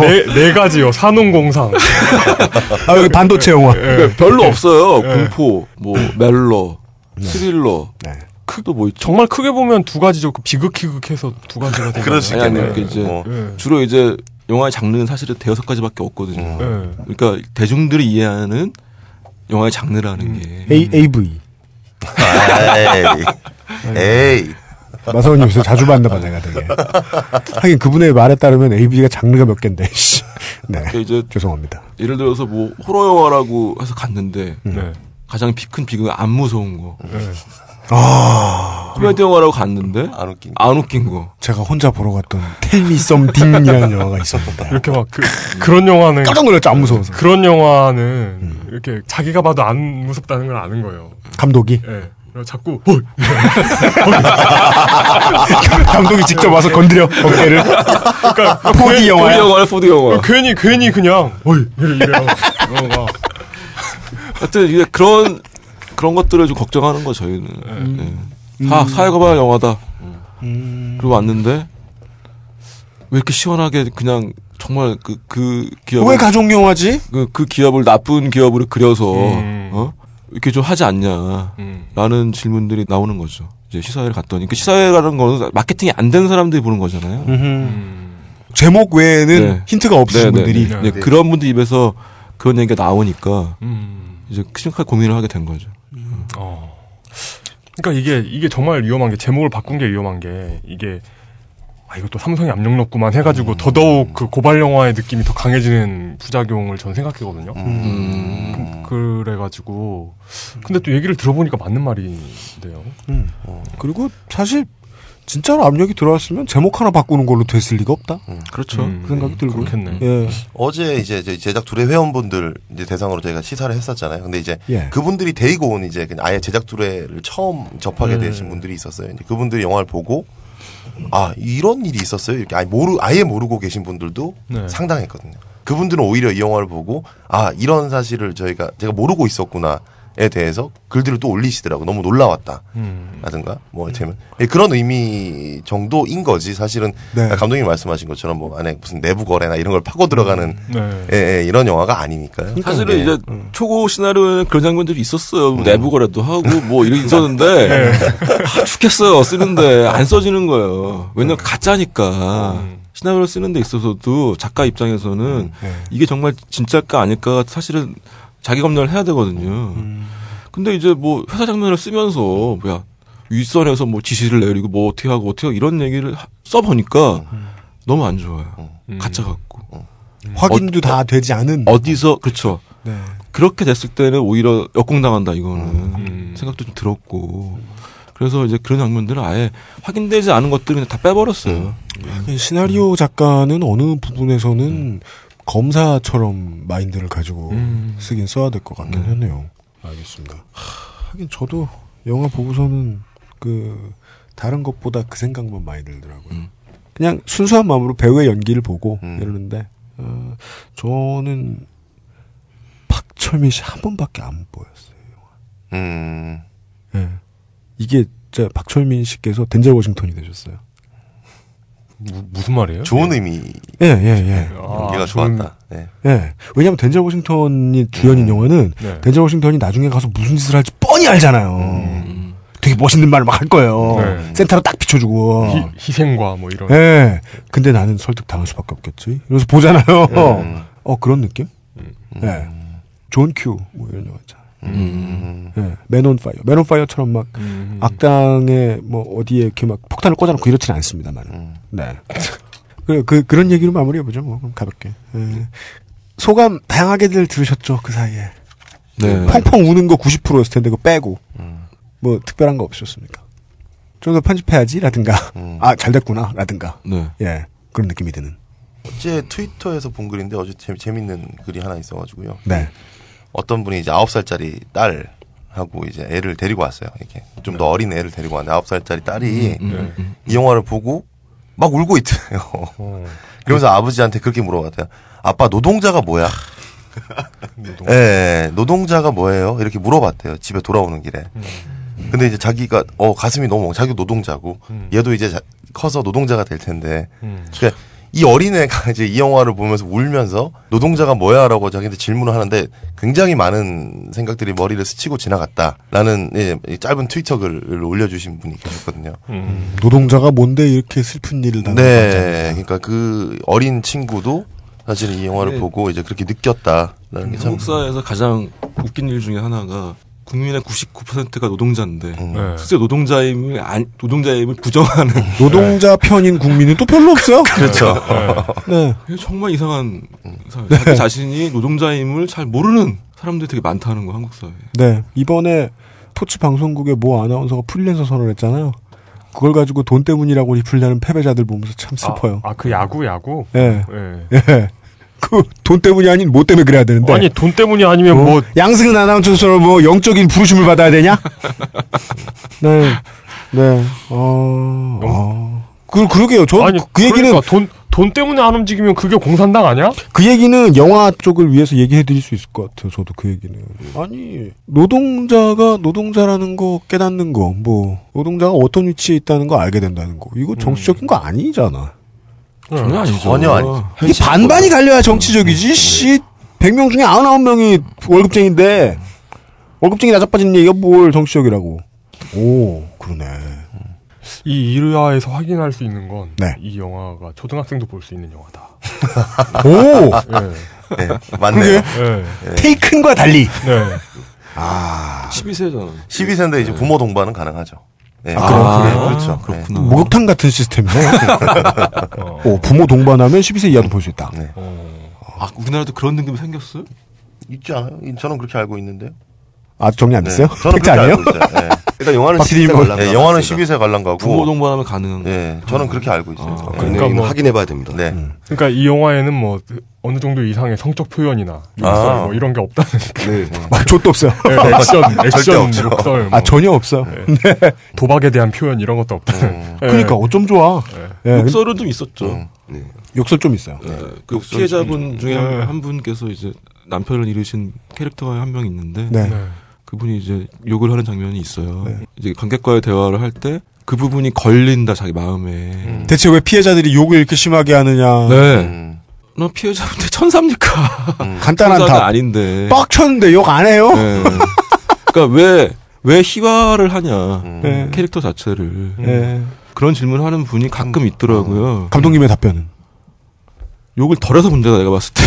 네. 네, 네 가지요. 산업공상. 아, 여기 반도체 영화. 그러니까 별로 없어요. 예. 공포, 뭐 멜로, 스릴러. 네. 크도 뭐 있죠. 정말 크게 보면 두 가지죠. 그 비극희극해서 두 가지가 되는 그럴 수 아니, 아니, 있겠네요. 그 이제 뭐. 예. 주로 이제 영화의 장르는 사실은 대여섯 가지밖에 없거든요. 예. 그러니까 대중들이 이해하는 영화의 장르라는 게 A, AV. 에이. 에이. 마사오님 요새 자주 봤나 봐, 내가 되게. 하긴 그분의 말에 따르면 AV가 장르가 몇 갠데, 씨. 네. 그러니까 이제 죄송합니다. 예를 들어서 뭐 호러 영화라고 해서 갔는데 네. 가장 비- 큰 비극은 안 무서운 거. 네. 아. 코미디 영화라고 갔는데 안 웃긴. 안 웃긴 거. 제가 혼자 보러 갔던 Tell Me Something이라는 영화가 있었는데. 이렇게 막 그, 그런 영화는 깜짝 놀랐죠, 안 무서워서. 그런 영화는 이렇게 자기가 봐도 안 무섭다는 걸 아는 거예요. 감독이. 예. 그래서 자꾸 어, 감독이 직접 와서 건드려, 어깨를. 그러니까 4D 영화야. 포드 영화야, 포드 영화. 괜히 괜히 그냥 어이 이래 이래요. 영화가 하여튼 이제 그런 그런 것들을 좀 걱정하는 거 저희는. 예. 사 사회과발 영화다. 그리고 왔는데 왜 이렇게 시원하게 그냥 정말 그 그 기업 왜 가족 영화지? 그, 그 기업을 나쁜 기업으로 그려서 음. 어 이렇게 좀 하지 않냐 음. 라는 질문들이 나오는 거죠. 이제 시사회를 갔더니 그 시사회라는 거는 마케팅이 안 된 사람들이 보는 거잖아요. 음. 제목 외에는 네. 힌트가 없으신 네, 네, 분들이. 네. 네, 그런 분들 입에서 그런 얘기가 나오니까 음. 이제 심각하게 고민을 하게 된 거죠. 어. 그러니까 이게 이게 정말 위험한 게 제목을 바꾼 게 위험한 게 이게 아 이것도 삼성이 압력 넣구만 해가지고 더더욱 그 고발 영화의 느낌이 더 강해지는 부작용을 저는 생각했거든요. 음. 그, 그래가지고 근데 또 얘기를 들어보니까 맞는 말인데요. 음. 그리고 사실 진짜로 압력이 들어왔으면 제목 하나 바꾸는 걸로 됐을 리가 없다. 그렇죠. 음, 그 생각이 들고. 그렇겠네. 예. 어제 이제 제작 둘의 회원분들 이제 대상으로 저희가 시사를 했었잖아요. 근데 이제 예. 그분들이 데리고 온 이제 그냥 아예 제작 둘회를 처음 접하게 네. 되신 분들이 있었어요. 이제 그분들이 영화를 보고 아 이런 일이 있었어요. 이렇게 아예 모르 아예 모르고 계신 분들도 네. 상당했거든요. 그분들은 오히려 이 영화를 보고 아 이런 사실을 저희가 제가 모르고 있었구나 에 대해서 글들을 또 올리시더라고. 너무 놀라웠다. 음. 라든가 뭐 제면 예, 그런 의미 정도인 거지 사실은 네. 감독님이 말씀하신 것처럼 뭐 안에 무슨 내부 거래나 이런 걸 파고 들어가는 네. 예, 예, 이런 영화가 아니니까요. 사실은 예. 이제 초고 시나리오에는 그런 장면들이 있었어요. 뭐 내부 거래도 하고 뭐 이런 게 있었는데 아, 죽겠어요. 쓰는데 안 써지는 거예요. 왜냐면 가짜니까. 시나리오를 쓰는 데 있어서도 작가 입장에서는 네. 이게 정말 진짜일까 아닐까 사실은 자기 검열을 해야 되거든요. 근데 이제 뭐 회사 장면을 쓰면서 뭐야 윗선에서 뭐 지시를 내리고 뭐 어떻게 하고 어떻게 하고 이런 얘기를 하- 써보니까 너무 안 좋아요. 가짜 같고. 확인도 다 되지 않은. 어디서 그렇죠. 네. 그렇게 됐을 때는 오히려 역공당한다 이거는 음. 생각도 좀 들었고 그래서 이제 그런 장면들은 아예 확인되지 않은 것들은 다 빼버렸어요. 하긴 시나리오 작가는 어느 부분에서는 검사처럼 마인드를 가지고 음. 쓰긴 써야 될 것 같긴 하네요. 알겠습니다. 하 긴 저도 영화 보고서는 그 다른 것보다 그 생각만 많이 들더라고요. 음. 그냥 순수한 마음으로 배우의 연기를 보고 음. 이러는데 어, 저는 박철민 씨 한 번밖에 안 보였어요. 음. 예. 이게 진짜 박철민 씨께서 덴젤 워싱턴이 되셨어요. 무, 무슨 말이에요? 좋은 의미 예, 예, 예. 연기가 아, 좋았다. 네. 예. 왜냐면 덴젤 워싱턴이 주연인 영화는 네. 덴젤 워싱턴이 나중에 가서 무슨 짓을 할지 뻔히 알잖아요. 음. 되게 멋있는 말을 막 할 거예요. 네. 센터로 딱 비춰주고. 희, 희생과 뭐 이런. 예. 근데 나는 설득 당할 수밖에 없겠지. 그래서 보잖아요. 음. 어, 그런 느낌? 예. 존 큐, 뭐 이런 영화 있잖아요. 음. 예. 맨온 파이어. 맨온 파이어처럼 막 음. 악당에 뭐 어디에 이렇게 막 폭탄을 꽂아놓고 이렇지는 않습니다만. 음. 네. 그, 그, 그런 얘기로 마무리해 보죠, 뭐. 그럼 가볍게. 예. 소감 다양하게들 들으셨죠, 그 사이에. 네. 펑펑 우는 거 90%였을 텐데, 그거 빼고. 음. 뭐, 특별한 거 없으셨습니까? 좀 더 편집해야지, 라든가. 음. 아, 잘 됐구나, 라든가. 네. 예. 그런 느낌이 드는. 어제 트위터에서 본 글인데 어제 재, 재밌는 글이 하나 있어가지고요. 네. 어떤 분이 이제 아홉 살짜리 딸 하고 이제 애를 데리고 왔어요. 이렇게 좀 더 어린 애를 데리고 왔는데 아홉 살짜리 딸이 음, 음, 이 영화를 보고 막 울고 있대요. 그러면서 아버지한테 그렇게 물어봤대요. 아빠 노동자가 뭐야? 예, 예, 노동자가 뭐예요? 이렇게 물어봤대요. 집에 돌아오는 길에. 근데 이제 자기가 어 가슴이 너무 자기 노동자고 얘도 이제 자- 커서 노동자가 될 텐데. 그러니까 이 어린애가 이제 이 영화를 보면서 울면서 노동자가 뭐야라고 자기한테 질문을 하는데 굉장히 많은 생각들이 머리를 스치고 지나갔다라는 예, 이 짧은 트위터 글을 올려주신 분이 계셨거든요. 노동자가 뭔데 이렇게 슬픈 일을 당하는 네, 그러니까 그 어린 친구도 사실 이 영화를 네. 보고 이제 그렇게 느꼈다라는 게 참. 한국 사회에서 가장 웃긴 일 중에 하나가 국민의 99%가 노동자인데 음. 네. 실제 노동자임을 안, 노동자임을 부정하는 노동자 편인 국민은 또 별로 없어요. 그렇죠. 네. 이게 정말 이상한 사회. 자기 자신이 노동자임을 잘 모르는 사람들이 되게 많다는 거 한국 사회에. 네. 이번에 토치 방송국의 모 아나운서가 프리랜서 선언했잖아요. 그걸 가지고 돈 때문이라고 리플하는 패배자들 보면서 참 슬퍼요. 아그 야구 야구. 예. 예. 예. 그 돈 때문이 아닌 뭐 때문에 그래야 되는데. 아니 돈 때문이 아니면 어? 뭐 양승은 아나운서처럼 뭐 영적인 부르심을 받아야 되냐? 네. 네. 어. 어. 그 그러게요. 저 아니 그 얘기는 그러니까 돈, 돈 때문에 안 움직이면 그게 공산당 아니야? 그 얘기는 영화 쪽을 위해서 얘기해 드릴 수 있을 것 같아요. 저도 그 얘기는. 아니, 노동자가 노동자라는 거 깨닫는 거, 뭐, 노동자가 어떤 위치에 있다는 거 알게 된다는 거. 이거 정치적인 거 아니잖아. 전혀 아니죠. 전혀 아니죠. 이게 반반이 갈려야 정치적이지, 씨. 100명 중에 99명이 월급쟁인데, 월급쟁이 나자빠지는 얘기가 뭘 정치적이라고. 오, 그러네. 이 일화에서 확인할 수 있는 건이 네. 영화가 초등학생도 볼 수 있는 영화다. 오! 예. 네, 맞네요. 예. 네. 테이큰과 달리. 네. 아. 12세잖아. 12세인데 이제 부모 동반은 가능하죠. 네. 아? 그래, 그래요? 그렇죠. 그렇구나. 목욕탕 같은 시스템이네. 오, 부모 동반하면 12세 이하도 볼 수 있다. 네. 아, 우리나라도 그런 등급이 생겼어요? 있지 않아요? 저는 그렇게 알고 있는데요. 아, 정리 안 됐어요? 네, 저는 팩트 그렇게 아니에요? 알고 있어요. 네. 일단 영화는 박 PD님 12세 뭐- 관람 네, 영화는 12세 관람 가고. 부모 동반하면 가능한 거. 네, 저는 그렇게 알고 있어요. 아, 네. 그러니까 뭐- 확인해봐야 됩니다. 네. 그러니까 이 영화에는 뭐 어느 정도 이상의 성적 표현이나 욕설 아. 뭐 이런 게 없다는 네. 아, 족도 없어요. 네, 액션, 액션 없죠. 욕설, 뭐 아, 전혀 없어요. 네. 도박에 대한 표현 이런 것도 없다는. 음. 예. 그러니까 어쩜 좋아. 예, 욕설은 좀 있었죠. 음. 네. 욕설 좀 있어요. 네, 그 피해자분 중에 한 분께서 이제 남편을 잃으신 캐릭터가 한 명 있는데 네. 네. 그분이 이제 욕을 하는 장면이 있어요. 네. 이제 관객과의 대화를 할 때 그 부분이 걸린다 자기 마음에. 음. 대체 왜 피해자들이 욕을 이렇게 심하게 하느냐. 네. 음. 너 피해자분들 천사입니까? 간단한 천사가 답. 아닌데. 빡쳤는데 욕 안 해요? 네. 그러니까 왜, 왜 희화를 하냐. 음. 네. 캐릭터 자체를. 네. 그런 질문을 하는 분이 가끔 있더라고요. 감독님의 답변은. 욕을 덜해서 문제다 내가 봤을 때.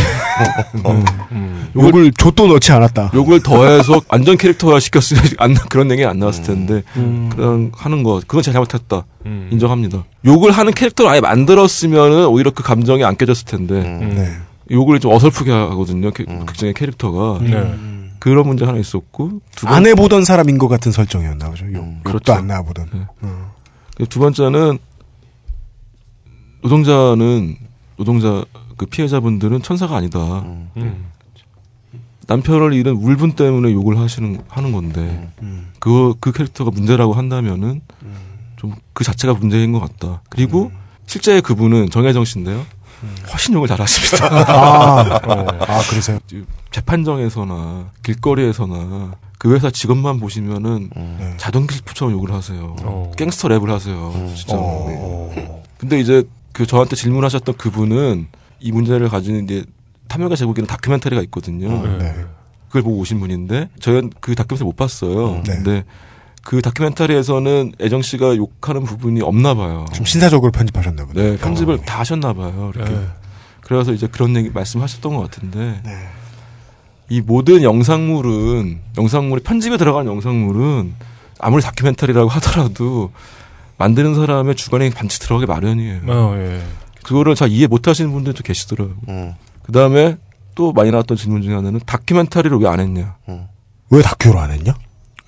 음. 욕을 좆도 넣지 않았다. 욕을 더해서 완전 캐릭터화 시켰으면 안, 그런 얘기 안 나왔을 텐데. 음. 그런 하는 거. 그건 제가 잘못했다. 음. 인정합니다. 욕을 하는 캐릭터를 아예 만들었으면은 오히려 그 감정이 안 깨졌을 텐데. 음. 네. 욕을 좀 어설프게 하거든요. 캐- 음. 극장의 캐릭터가. 네. 그런 문제 하나 있었고. 두 번- 안 해보던 사람인 것 같은 설정이었나 보죠. 욕, 음, 그렇죠. 안 나보던. 네. 그두 번째는 노동자는 노동자 그 피해자분들은 천사가 아니다. 음. 음. 남편을 잃은 울분 때문에 욕을 하시는 하는 건데 그그 캐릭터가 문제라고 한다면은 좀 그 자체가 문제인 것 같다. 그리고 실제 그분은 정혜정 씨인데요. 훨씬 욕을 잘하십니다. 아, 아, 그러세요? 재판정에서나 길거리에서나 그 회사 직원만 보시면은 네. 자동킬프처럼 욕을 하세요. 어. 갱스터 랩을 하세요. 진짜. 어. 근데 이제 그 저한테 질문하셨던 그분은 이 문제를 가지는 이제 탐욕의 제국이라는 다큐멘터리가 있거든요. 네. 그걸 보고 오신 분인데 저는 그 다큐멘터리 못 봤어요. 네. 근데 그 다큐멘터리에서는 애정 씨가 욕하는 부분이 없나 봐요. 좀 신사적으로 편집하셨나 보네. 네, 편집을 다 하셨나 봐요. 이렇게. 네. 그래서 이제 그런 얘기 말씀하셨던 것 같은데 네. 이 모든 영상물은 영상물이 편집에 들어간 영상물은 아무리 다큐멘터리라고 하더라도 만드는 사람의 주관이 반드시 들어가기 마련이에요. 어, 예. 그거를 잘 이해 못 하시는 분들도 계시더라고요. 음. 그 다음에 또 많이 나왔던 질문 중에 하나는 다큐멘터리를 왜 안 했냐? 왜 다큐로 안 했냐?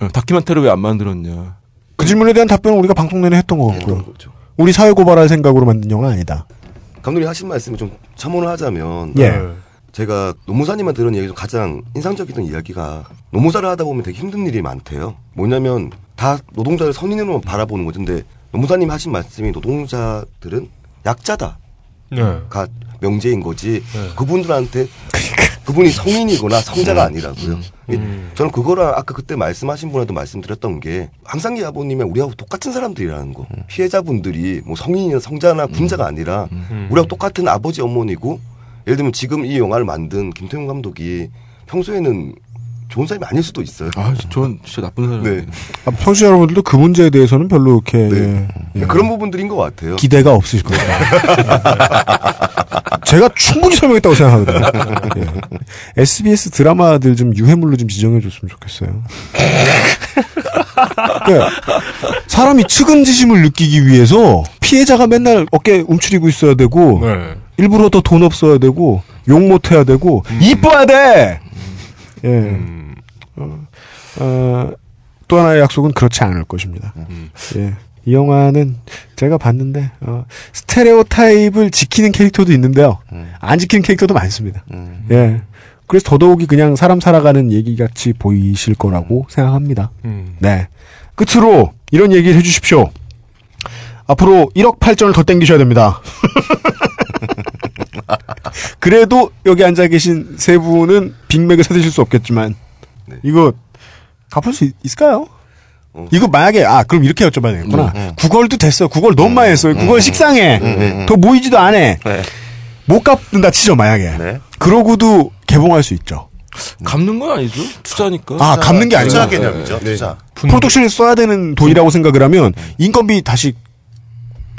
어, 다큐멘터리를 왜안 만들었냐? 그 질문에 대한 답변은 우리가 방송 내내 했던 것 같고요. 우리 사회 고발할 생각으로 만든 영화 아니다. 감독님 하신 말씀을 좀 첨언을 하자면 예. 네. 제가 노무사님한테 들은 얘기 중 가장 인상적이던 이야기가 노무사를 하다 보면 되게 힘든 일이 많대요. 뭐냐면 다 노동자를 선인으로 바라보는 거죠. 근데 노무사님 하신 말씀이 노동자들은 약자다. 네. 가 명제인 거지. 그분들한테 그분이 성인이거나 성자가 아니라고요. 예, 저는 그거랑 아까 그때 말씀하신 분한테 말씀드렸던 게 항상 아버님의 우리하고 똑같은 사람들이라는 거. 피해자분들이 뭐 성인이나 성자나 군자가 아니라 우리하고 똑같은 아버지 어머니고 예를 들면 지금 이 영화를 만든 김태용 감독이 평소에는 좋은 사람이 아닐 수도 있어요. 아, 전 진짜 나쁜 사람. 네. 아, 청취자 여러분들도 그 문제에 대해서는 별로 이렇게 예, 예, 그런 부분들인 것 같아요. 기대가 없으실 거예요. 제가 충분히 설명했다고 생각하거든요. 예. SBS 드라마들 좀 유해물로 좀 지정해 줬으면 좋겠어요. 그러니까 사람이 측은지심을 느끼기 위해서 피해자가 맨날 어깨 움츠리고 있어야 되고 네. 일부러 더 돈 없어야 되고 욕 못해야 되고 이뻐야 돼. 예. 어, 어, 또 하나의 약속은 그렇지 않을 것입니다. 예. 이 영화는 제가 봤는데 어, 스테레오 타입을 지키는 캐릭터도 있는데요. 안 지키는 캐릭터도 많습니다. 예. 그래서 더더욱이 그냥 사람 살아가는 얘기 같이 보이실 거라고 생각합니다. 음. 네. 끝으로 이런 얘기를 해주십시오. 앞으로 1억 8천을 더 땡기셔야 됩니다. 그래도 여기 앉아 계신 세 분은 빅맥을 사드실 수 없겠지만 이거 갚을 수 있, 을까요 이거 만약에 아 그럼 이렇게 여쭤봐야 되겠구나. 음, 음. 구걸도 됐어. 구걸 너무 많이 했어요. 구걸 식상해. 음, 음, 음. 더 모이지도 않아. 네. 못 갚는다 치죠 만약에. 그러고도 개봉할 수 있죠. 갚는 건 아니죠. 투자니까. 아 갚는 게 아니고 투자 개념이죠, 투자. 프로덕션에 써야 되는 돈이라고 생각을 하면 인건비 다시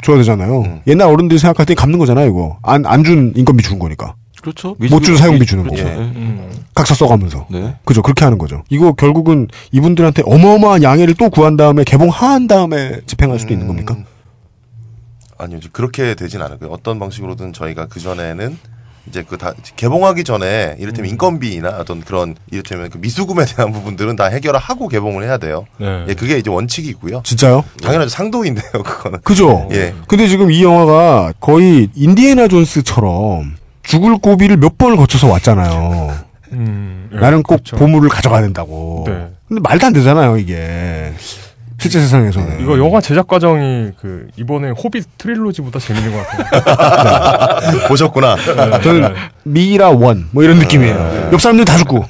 줘야 되잖아요. 옛날 어른들이 생각할 때 갚는 거잖아요 이거. 안 안 준 인건비 준 거니까. 그렇죠. 못 준 사용비 주는 그렇죠. 거고. 네. 각서 써가면서. 네. 그죠. 그렇게 하는 거죠. 이거 결국은 이분들한테 어마어마한 양해를 또 구한 다음에 개봉한 다음에 집행할 수도 있는 겁니까? 아니요, 그렇게 되진 않고요. 어떤 방식으로든 저희가 그 전에는 이제 그 다 개봉하기 전에 이를테면 인건비나 어떤 그런 이를테면 그 미수금에 대한 부분들은 다 해결을 하고 개봉을 해야 돼요. 네. 예, 그게 이제 원칙이고요. 진짜요? 당연하죠. 상도인데요, 그거는. 그죠? 예. 근데 지금 이 영화가 거의 인디애나 존스처럼 죽을 고비를 몇 번을 거쳐서 왔잖아요. 음, 예, 나는 꼭 그렇죠. 보물을 가져가야 된다고. 네. 근데 말도 안 되잖아요, 이게. 실제 세상에서는. 이거 영화 제작 과정이 그 이번에 호빗 트릴로지보다 재밌는 것 같아요. 보셨구나. 네, 저는 네. 미라 원, 뭐 이런 느낌이에요. 옆 사람들 다 죽고.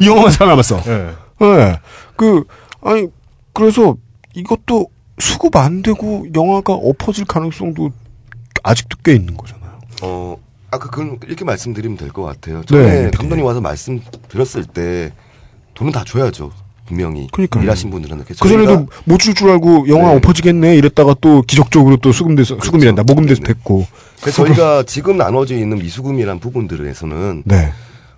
이 영화만 살아남았어. 네. 네. 그, 아니, 그래서 이것도 수급 안 되고 영화가 엎어질 가능성도 아직도 꽤 있는 거잖아요. 어, 아까 그건 이렇게 말씀드리면 될 것 같아요. 전에 네. 감독님 와서 말씀드렸을 때 돈은 다 줘야죠. 분명히. 그러니까요. 일하신 분들은. 그래서 그전에도 저희가 못줄 줄 알고 영화 엎어지겠네 이랬다가 또 기적적으로 또 수금돼서 수금이란다 모금돼서 됐고 그래서 저희가 지금 나눠져 있는 미수금이란 부분들에서는 네.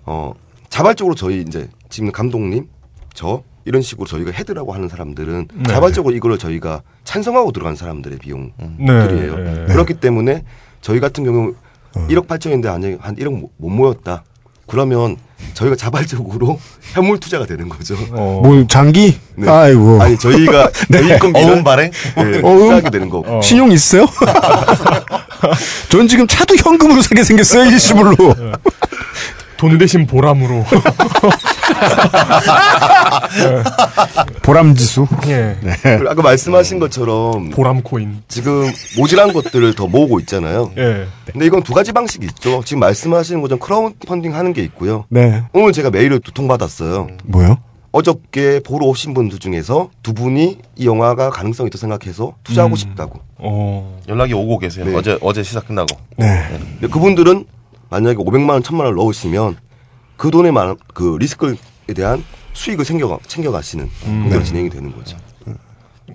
어, 자발적으로 저희 이제 지금 감독님, 저 이런 식으로 저희가 헤드라고 하는 사람들은 네. 자발적으로 이거를 저희가 찬성하고 들어간 사람들의 비용들이에요. 네, 네. 그렇기 때문에 저희 같은 경우 1억 8천인데 만약에 한 1억 못- 못 모였다. 그러면 저희가 자발적으로 현물 투자가 되는 거죠. 뭐 장기 네. 아이고 아니 저희가 저희 인건비를 어음 발행 네, 어음? 투자하게 되는 거고. 신용 있어요? 전 지금 차도 현금으로 사게 생겼어요 일시불로 돈 대신 보람으로. 보람지수 예. 그리고 아까 말씀하신 것처럼 보람 코인. 지금 모자란 것들을 더 모으고 있잖아요. 예. 근데 이건 두 가지 방식이 있죠. 지금 말씀하시는 것처럼 크라우드 펀딩 하는 게 있고요. 네 오늘 제가 메일을 두통 받았어요. 뭐요? 어저께 보러 오신 분들 중에서 두 분이 이 영화가 가능성이 있다고 생각해서 투자하고 음. 싶다고. 어. 연락이 오고 계세요. 네. 어제 어제 시사 끝나고. 네 근데 그분들은 만약에 500만 원, 1000만 원을 넣으시면 그 돈에 만, 그 리스크에 대한 수익을 챙겨, 챙겨가시는 형태로 네. 진행이 되는 거죠.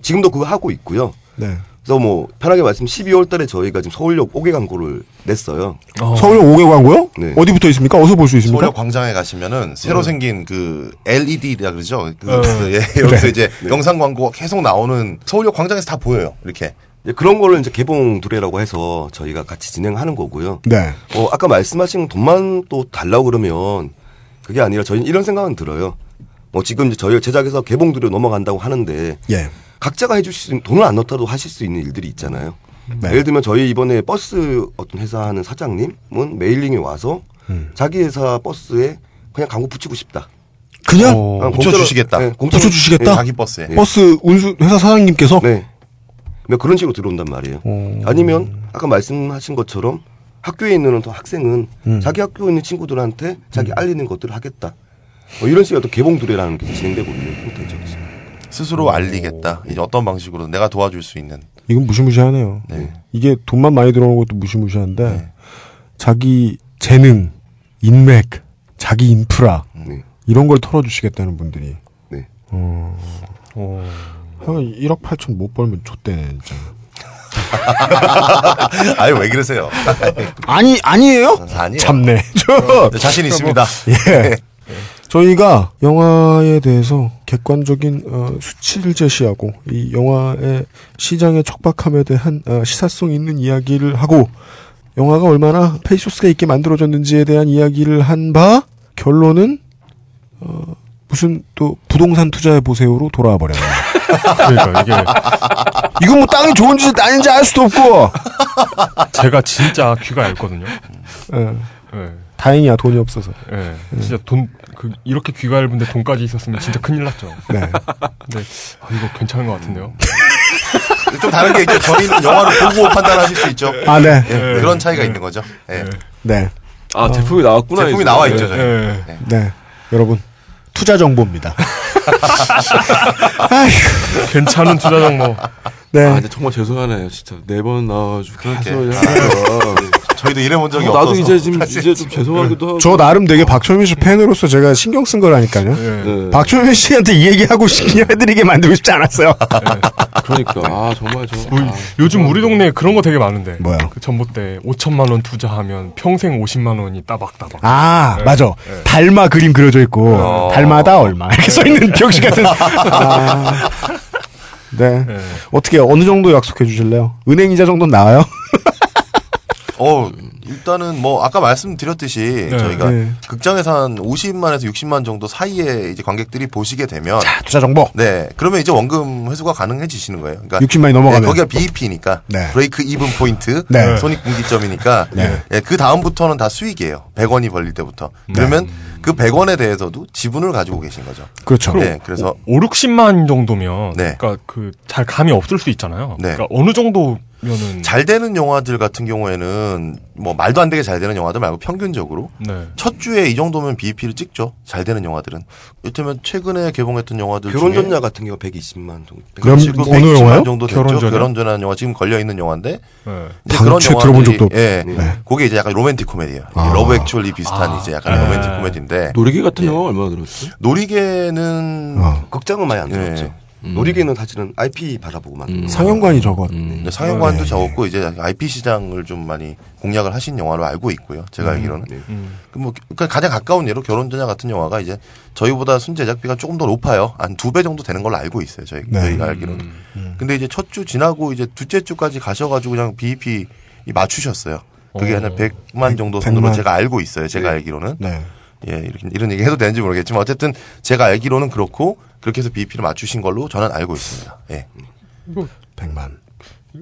지금도 그거 하고 있고요. 네. 그래서 뭐 편하게 말씀 12월 달에 저희가 지금 서울역 5개 광고를 냈어요. 서울역 5개 광고요? 네. 어디 붙어 있습니까? 어디서 볼 수 있습니까? 서울역 광장에 가시면은 새로 네. 생긴 그 LED라 그러죠. 그, 어. 그 예, 여기서 이제 영상 광고가 계속 나오는 서울역 광장에서 다 보여요. 이렇게. 이제 그런 거를 이제 개봉 두레라고 해서 저희가 같이 진행하는 거고요. 네. 어, 아까 말씀하신 돈만 또 달라고 그러면 그게 아니라 저희는 이런 생각은 들어요. 뭐 지금 이제 저희가 제작해서 개봉 두레 넘어간다고 하는데 예. 각자가 해줄 수 있는 돈을 안 넣더라도 하실 수 있는 일들이 있잖아요. 네. 예를 들면 저희 이번에 버스 어떤 회사 하는 사장님은 mailing이 와서 자기 회사 버스에 그냥 광고 붙이고 싶다. 그냥 어, 공짜로- 붙여주시겠다. 네, 공짜로- 붙여주시겠다? 네, 자기 버스에. 버스 운수 회사 사장님께서 네. 뭐 그런 식으로 들어온단 말이에요. 아니면 아까 말씀하신 것처럼 학교에 있는 또 학생은 음. 자기 학교에 있는 친구들한테 자기 알리는 것들을 하겠다. 뭐 이런 식의 어떤 개봉 두레라는 게 진행되고 있는 형태죠. 스스로 알리겠다. 이제 어떤 방식으로 내가 도와줄 수 있는. 이건 무시무시하네요. 이게 돈만 많이 들어오는 것도 무시무시한데 네. 자기 재능, 인맥, 자기 인프라 네. 이런 걸 털어주시겠다는 분들이. 네. 어. 한 1억 8천 못 벌면 좆대네 진짜. 아유 왜 그러세요? 아니 아니에요? 아니에요. 참네. 저 네, 자신 있습니다. 예. 저희가 영화에 대해서 객관적인 어, 수치를 제시하고 이 영화의 시장의 척박함에 대한 어, 시사성 있는 이야기를 하고 영화가 얼마나 페이소스가 있게 만들어졌는지에 대한 이야기를 한 바 결론은 어, 무슨 또 부동산 투자해 보세요로 돌아와 버려요. 그러니까 이게 이건 뭐 땅이 좋은지 아닌지 알 수도 없고. 제가 진짜 귀가 얇거든요. 예. 예. 다행이야 돈이 없어서. 예. 진짜 돈, 그, 이렇게 귀가 얇은데 돈까지 있었으면 진짜 큰일 났죠. 네. 근데, 아, 이거 괜찮은 것 같은데요? 좀 다른 게 있죠. 저희는 영화를 보고 판단하실 수 있죠. 아, 네. 예, 그런 차이가 있는 거죠. 예. 네. 아, 제품이 나왔구나. 제품이 이제. 나와 네. 있죠. 저희. 예. 네. 네. 여러분 투자 정보입니다. 괜찮은 투자 정보. 네. 아, 근데 정말 죄송하네요. 진짜 네 번 나와가지고 그렇게. 계속 아. 저희도 일해본 적이 어, 나도 없어서. 이제 지금 이제 좀 죄송하기도 하고. 저 나름 되게 박철민 씨 팬으로서 제가 신경 쓴 거라니까요. 네. 박철민 씨한테 이 얘기하고 싶게 해드리게 만들고 싶지 않았어요. 그러니까 아 정말 저 우리- 아, 요즘 우리 동네에 그런 거 되게 많은데. 뭐요? 그 전봇대 5천만 원 투자하면 평생 50만 원이 따박따박. 아, 네. 맞아. 네. 달마 그림 그려져 있고, 달마다 얼마. 이렇게 써 있는 병시 같은. 아, 네. 네. 어떻게, 어느 정도 약속해 주실래요? 은행 이자 정도는 나와요? 어, 일단은 뭐 아까 말씀드렸듯이 저희가 네. 극장에서 한 50만에서 60만 정도 사이에 이제 관객들이 보시게 되면 투자 정보. 네. 그러면 이제 원금 회수가 가능해지시는 거예요. 그러니까 60만이 넘어가면. 네, 거기가 BEP니까 네. 브레이크 이븐 포인트, 네. 손익 분기점이니까 네. 예, 그 다음부터는 다 수익이에요. 100원이 벌릴 때부터. 네. 그러면 그 100원에 대해서도 지분을 가지고 계신 거죠. 그렇죠. 네. 그래서 5, 60만 정도면. 네. 그러니까 그 잘 감이 없을 수 있잖아요. 네. 그러니까 어느 정도 면은. 잘 되는 영화들 같은 경우에는 뭐 말도 안 되게 잘 되는 영화들 말고 평균적으로 네. 첫 주에 이 정도면 BEP를 찍죠. 잘 되는 영화들은. 이를테면 최근에 개봉했던 영화들 결혼 중에 전야 같은 경우 120만 정도. 그럼 지금 어느 120만 영화요? 정도 됐죠. 결혼 전야? 결혼 전야 영화 지금 걸려 있는 영화인데 네. 이제 당최 들어본 적도 없- 예, 네. 그게 이제 약간 로맨틱 코미디예요. 아. 러브 액츄얼리 비슷한 이제 약간 네. 로맨틱 코미디인데 노리개 같은 예. 영화 얼마나 들었어요? 노리개는 어. 극장은 많이 안 들었죠. 예. 노리개는 사실은 IP 바라보고 만든 거. 상영관이 적어. 음. 네, 상영관도 네. 적었고 이제 IP 시장을 좀 많이 공략을 하신 영화로 알고 있고요. 제가 알기로는. 네. 음. 그 뭐, 그러니까 가장 가까운 예로 결혼 전야 같은 영화가 이제 저희보다 순 제작비가 조금 더 높아요. 한 두 배 정도 되는 걸로 알고 있어요. 저희, 네. 저희가 알기로는. 근데 이제 첫 주 지나고 이제 둘째 주까지 가셔가지고 그냥 BEP 맞추셨어요. 그게 어. 한 100만 정도 선으로 100만. 제가 알고 있어요. 제가 알기로는. 네. 예, 이렇게, 이런 얘기 해도 되는지 모르겠지만 어쨌든 제가 알기로는 그렇고 그렇게 해서 BEP를 맞추신 걸로 저는 알고 있습니다. 예. 이거 100만.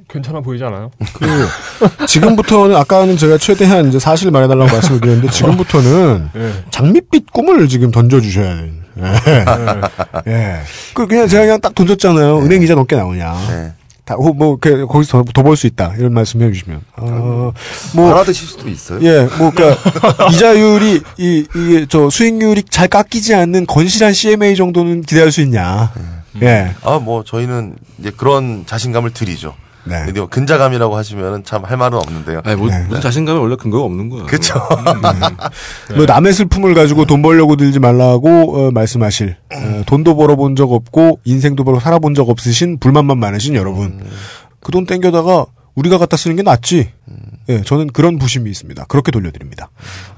괜찮아 보이지 않아요? 그, 지금부터는, 아까는 제가 최대한 이제 사실 말해달라고 말씀을 드렸는데, 지금부터는 예. 장밋빛 꿈을 지금 던져주셔야 돼요. 예. 예. 그, 그냥 제가 그냥 딱 던졌잖아요. 은행 이자 높게 나오냐. 네. 다, 호- 뭐, 그, 거기서 더 벌 수 있다. 이런 말씀 해주시면. 어, 뭐, 알아드실 수도 있어요. 예, 뭐, 그니까, 이자율이, 이, 이게, 저, 수익률이 잘 깎이지 않는 건실한 CMA 정도는 기대할 수 있냐. 예. 아, 뭐 저희는 이제 그런 자신감을 드리죠. 네. 근데 뭐 근자감이라고 하시면은 참할 말은 없는데요. 아니 뭐 네. 무슨 자신감이 원래 근거가 없는 거야. 그쵸. 뭐 남의 슬픔을 가지고 돈 벌려고 들지 말라고 어, 말씀하실 어, 돈도 벌어본 적 없고 인생도 벌어 살아본 적 없으신 불만만 많으신 여러분 그돈 땡겨다가 우리가 갖다 쓰는 게 낫지 예 저는 그런 부심이 있습니다 그렇게 돌려드립니다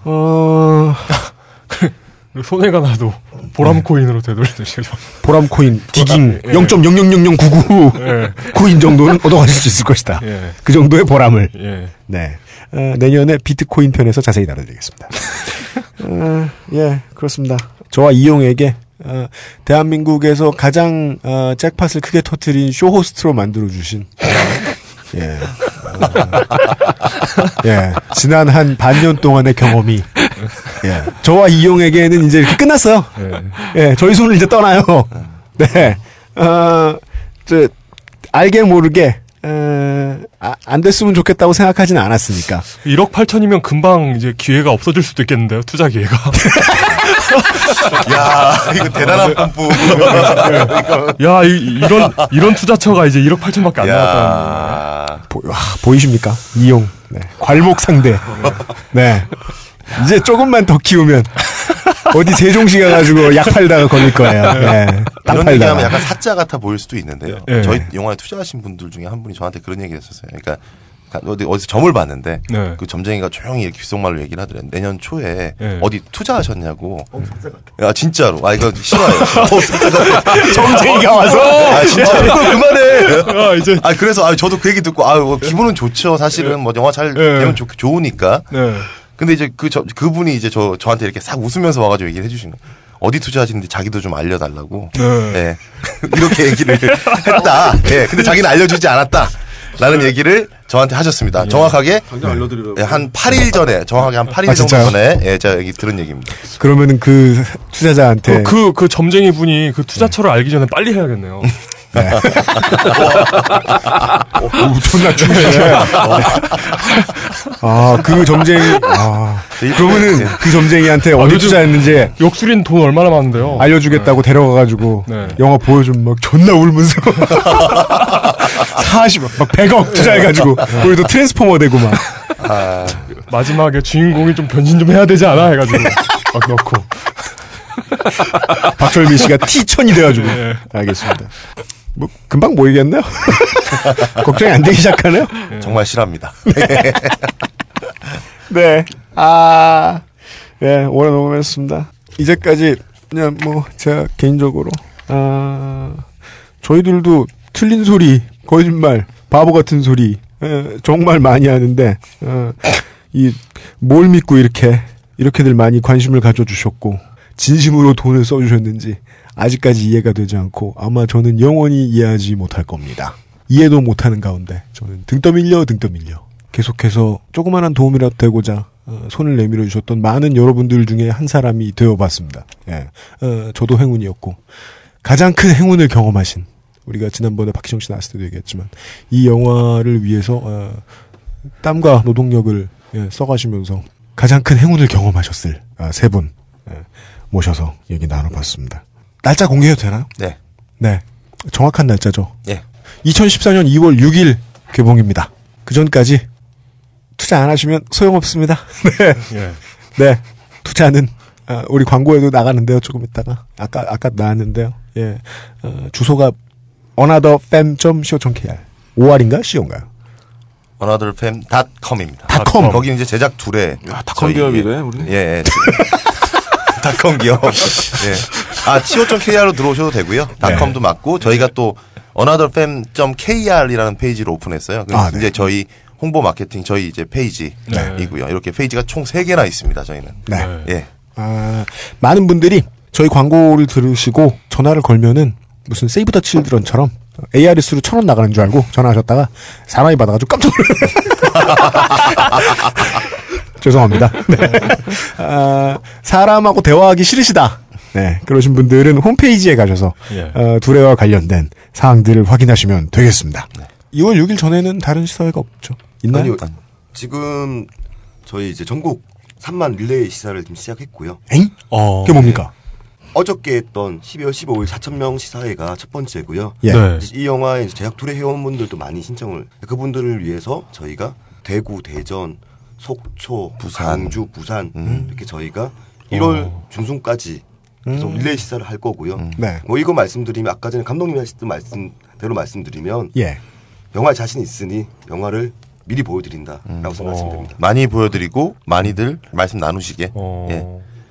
어 손해가 나도 보람 코인으로 되돌려주시죠. 보람 코인 디깅 예. 0.0000099 예. 코인 정도는 얻어가실 수 있을 것이다 예. 그 정도의 보람을 예. 네 어, 내년에 비트코인 편에서 자세히 다뤄드리겠습니다 어, 예 그렇습니다 저와 이용에게 어, 대한민국에서 가장 어, 잭팟을 크게 터트린 쇼호스트로 만들어주신 예. 어, 예. 지난 한 반년 동안의 경험이 예. 저와 이용에게는 이제 이렇게 끝났어요. 예, 저희 손을 이제 떠나요. 네. 어, 저, 알게 모르게, 에, 아, 안 됐으면 좋겠다고 생각하지는 않았으니까. 1억 8천이면 금방 이제 기회가 없어질 수도 있겠는데요. 투자 기회가. 야, 이거 대단한 펌프. 야, 이, 이런 이런 투자처가 이제 1억 8천밖에 안 나왔다는. 보, 와, 보이십니까? 이용. 네. 괄목 상대. 네. 이제 조금만 더 키우면 어디 세종시 가가지고 약 팔다가 걸릴 거예요. 네. 땅 이런 팔다가. 얘기하면 약간 사짜 같아 보일 수도 있는데요. 네. 저희 영화에 투자하신 분들 중에 한 분이 저한테 그런 얘기를 했었어요. 그러니까 어디 어디서 점을 봤는데 네. 그 점쟁이가 조용히 이렇게 귓속말로 얘기를 하더래. 내년 초에 네. 어디 투자하셨냐고. 야 진짜로. 아 이거 싫어요. 어. 점쟁이가 와서? 아 진짜. 그걸 그만해. 아 이제. 아 그래서 아 저도 그 얘기 듣고 아 뭐, 기분은 좋죠. 사실은 뭐 영화 잘 되면 좋, 좋으니까. 네. 근데 이제 그 저, 그분이 이제 저 저한테 이렇게 싹 웃으면서 와가지고 얘기를 해주신 거예요. 어디 투자하시는데 자기도 좀 알려달라고. 네. 예. 이렇게 얘기를 했다. 예. 근데 자기는 알려주지 않았다. 라는 얘기를 저한테 하셨습니다. 정확하게 당장 알려드리라고. 예, 한 8일 전에 정확하게 한 8일 아, 정도? 전에 예, 제가 여기 들은 얘기입니다. 그러면은 그 투자자한테 그, 그 점쟁이 분이 그 투자처를 알기 전에 빨리 해야겠네요. 오, 존나 충분해. 아, 그 점쟁이, 아. 그러면은 그 점쟁이한테 어디 요즘 투자했는지 욕술인 돈 얼마나 많은데요. 알려주겠다고 데려가가지고 네. 영화 보여주면 막 존나 울면서 40, 막 100억 투자해가지고 우리도 트랜스포머 되고 막. 마지막에 주인공이 좀 변신 좀 해야 되지 않아 해가지고 막 넣고. 박철민 씨가 티천이 돼가지고. 알겠습니다. 뭐, 금방 모이겠네요? 걱정이 안 되기 시작하네요? 정말 싫어합니다. 네. 아, 예, 오래 녹음했습니다. 이제까지, 그냥 뭐, 제가 개인적으로, 아, 저희들도 틀린 소리, 거짓말, 바보 같은 소리, 예, 정말 많이 하는데, 어, 이, 뭘 믿고 이렇게, 이렇게들 많이 관심을 가져주셨고, 진심으로 돈을 써주셨는지, 아직까지 이해가 되지 않고, 아마 저는 영원히 이해하지 못할 겁니다. 이해도 못하는 가운데, 저는 등 떠밀려, 등 떠밀려. 계속해서 조그마한 도움이라도 되고자 어, 손을 내밀어 주셨던 많은 여러분들 중에 한 사람이 되어봤습니다. 예, 어, 저도 행운이었고 가장 큰 행운을 경험하신 우리가 지난번에 박희정 씨 나왔을 때도 얘기했지만 이 영화를 위해서 어, 땀과 노동력을 예, 써가시면서 가장 큰 행운을 경험하셨을 아, 세분 모셔서 얘기 나눠봤습니다. 날짜 공개해도 되나요? 네. 네, 정확한 날짜죠. 예. 2014년 2월 6일 개봉입니다. 그 전까지 투자 안 하시면 소용없습니다. 네. 예. 네. 투자는 아, 우리 광고에도 나가는데요. 조금 있다가 아까 아까 나왔는데요. 예. 어, 주소가 anotherfam.co.kr 5월인가 Co인가요? anotherfam.com입니다. 닷컴. 거기 이제 제작 둘에 닷컴 기업이래, 우리. 예. 예. 닷컴 기업. 예. 아, co.kr로 들어오셔도 되고요. 닷컴도 맞고 저희가 또 anotherfam.kr이라는 페이지를 오픈했어요. 아, 네. 이제 저희 홍보 마케팅 저희 이제 페이지이고요. 이렇게 페이지가 총 3개나 있습니다, 저희는. 네. 예. 아, 많은 분들이 저희 광고를 들으시고 전화를 걸면은 무슨 세이브 더 칠드런처럼 ARS로 천 원 나가는 줄 알고 전화하셨다가 사나이 받아가지고 깜짝 놀랐어요. 죄송합니다. 네. 아, 사람하고 대화하기 싫으시다. 네, 그러신 분들은 홈페이지에 가셔서 예. 어, 두레와 관련된 사항들을 확인하시면 되겠습니다. 2월 6일 전에는 다른 시사회가 없죠. 있나요? 아니요. 지금 저희 이제 전국 3만 릴레이 시사를 지금 시작했고요. 엥? 그게 뭡니까? 어저께 했던 12월 15일 4,000명 시사회가 첫 번째고요. 예. 네. 이 영화에 제작 둘의 회원분들도 많이 신청을 그분들을 위해서 저희가 대구, 대전, 속초, 부산. 광주, 부산 음. 이렇게 저희가 1월 어. 중순까지 계속 음. 릴레이 시사를 할 거고요. 네. 뭐 이거 말씀드리면 아까 전에 감독님이 하셨던 말씀대로 말씀드리면 예. 영화에 자신 있으니 영화를 미리 보여드린다라고 음. 생각하시면 됩니다. 많이 보여드리고 많이들 말씀 나누시게. 어. 예.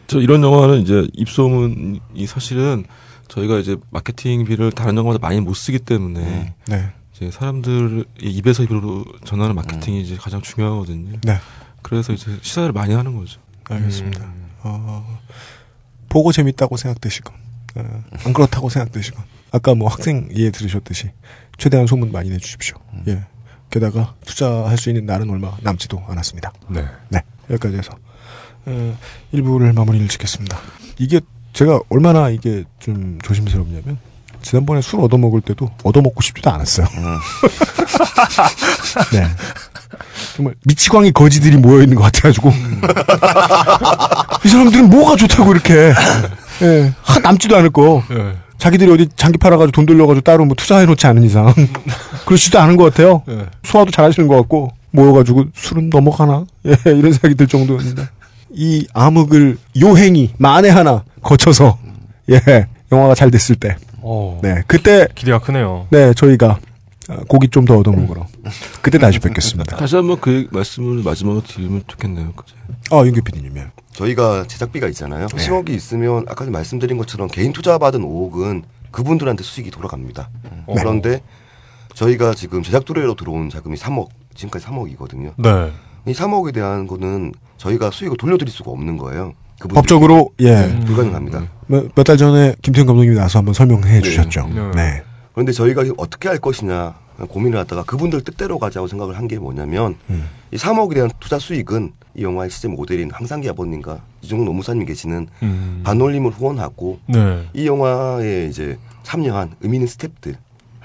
저 이런 영화는 이제 입소문이 사실은 저희가 이제 마케팅비를 다른 영화보다 많이 못 쓰기 때문에 네. 이제 사람들 입에서 입으로 전하는 마케팅이 이제 가장 중요하거든요. 네. 그래서 이제 시사를 많이 하는 거죠. 알겠습니다. 어, 보고 재밌다고 생각되시건, 어, 안 그렇다고 생각되시건, 아까 뭐 학생 이해 들으셨듯이 최대한 소문 많이 내주십시오. 예. 게다가 투자할 수 있는 날은 얼마 남지도 않았습니다. 네. 네. 여기까지 해서, 에, 일부를 마무리를 짓겠습니다. 이게 제가 얼마나 이게 좀 조심스럽냐면 지난번에 술 얻어먹을 때도 얻어먹고 싶지도 않았어요. 네. 정말 미치광이 거지들이 모여 있는 것 같아가지고. 이 사람들은 뭐가 좋다고 이렇게. 예, 하 남지도 않을 거. 자기들이 어디 장기 팔아가지고 돈 돌려가지고 따로 뭐 투자해놓지 않은 이상. 그렇지도 않은 것 같아요. 소화도 잘하시는 것 같고 모여가지고 술은 넘어가나? 예, 이런 생각이 들 정도였는데 이 암흑을 요행이 만에 하나 거쳐서 예 영화가 잘 됐을 때 어, 네, 그때 기대가 크네요. 네 저희가 아, 고기 좀 더 얻어먹으러 그때 다시 뵙겠습니다. 다시 한번 그 말씀을 마지막으로 드리면 좋겠네요. 그죠? 아 윤규 PD님이요. 저희가 제작비가 있잖아요. 10억이 있으면 아까 말씀드린 것처럼 개인 투자 받은 5억은 그분들한테 수익이 돌아갑니다. 그런데 저희가 지금 제작 두레로 들어온 자금이 3억, 지금까지 3억이거든요. 네. 이 3억에 대한 거는 저희가 수익을 돌려드릴 수가 없는 거예요. 법적으로 예 네, 불가능합니다. 몇 달 전에 김태형 감독님이 나서 한번 설명해 주셨죠. 네. 네. 그런데 저희가 어떻게 할 것이냐 고민을 하다가 그분들 뜻대로 가자고 생각을 한 게 뭐냐면 음. 이 3억에 대한 투자 수익은 이 영화의 시제 모델인 항상기 아버님과 이종국 노무사님 계시는 음. 반올림을 후원하고 네. 이 영화에 이제 참여한 의미 있는 스탭들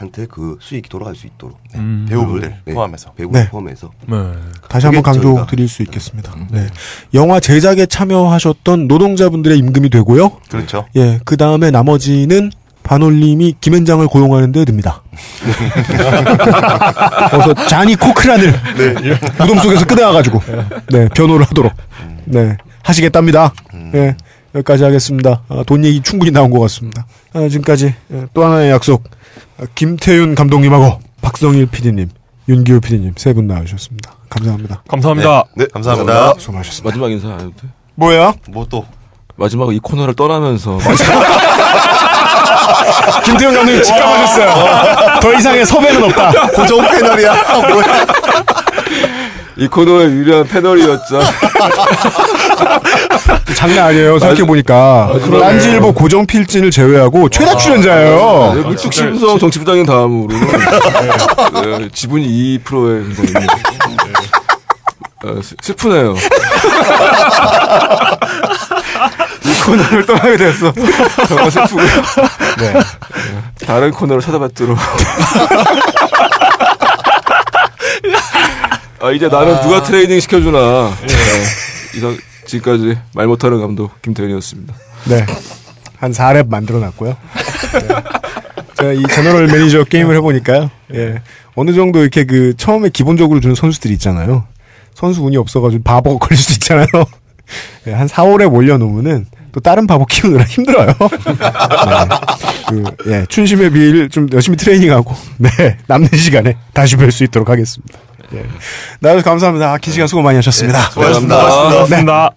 한테 그 수익이 돌아갈 수 있도록 음. 배우분들 포함해서. 배우분들 네. 포함해서 네. 다시 한번 강조 드릴 수 있겠습니다. 네. 영화 제작에 참여하셨던 노동자분들의 임금이 되고요. 그렇죠. 예, 그 다음에 나머지는 반올림이 김현장을 고용하는 데 듭니다. 어서 자니 코크란을 무덤 속에서 꺼내와가지고 네 변호를 하도록 네 하시겠답니다. 네 여기까지 하겠습니다. 아, 돈 얘기 충분히 나온 것 같습니다. 아, 지금까지 예, 또 하나의 약속 아, 김태윤 감독님하고 박성일 PD님, 윤기호 PD님 세 분 나와주셨습니다. 감사합니다. 감사합니다. 네, 감사합니다. 수고하셨습니다. 마지막 인사 안 해도 돼? 뭐야? 뭐 또? 마지막 이 코너를 떠나면서 김태훈 감독님 직감하셨어요. 더 이상의 섭외는 없다. 고정 패널이야. 뭐야? 이 코너의 유일한 패널이었죠. 장난 아니에요. 생각해 보니까. 딴지일보 고정 필진을 제외하고 최다 출연자예요. 네, 물뚝심성 정치부장님 다음으로는 네, 지분이 2%의 굉장히 어, 슬- 슬프네요. 이 코너를 떠나게 돼서 정말 슬프고요. 네. 다른 코너를 찾아보도록. 아, 이제 나는 누가 트레이닝 시켜주나. 네. 이상, 지금까지 말 못하는 감독 김태현이었습니다. 네. 한 4렙 만들어 놨고요. 네. 제가 이 general manager 게임을 해보니까요. 예. 어느 정도 이렇게 그 처음에 기본적으로 주는 선수들이 있잖아요. 선수 운이 없어가지고 바보가 걸릴 수도 있잖아요. 예, 한 4, 5랩 올려놓으면은 또 다른 바보 키우느라 힘들어요. 네. 그, 예, 춘심의 비를 좀 열심히 트레이닝하고, 네, 남는 시간에 다시 뵐 수 있도록 하겠습니다. 예. 나와주셔서 감사합니다. 긴 시간 수고 많이 하셨습니다. 네, 수고하셨습니다. 고맙습니다.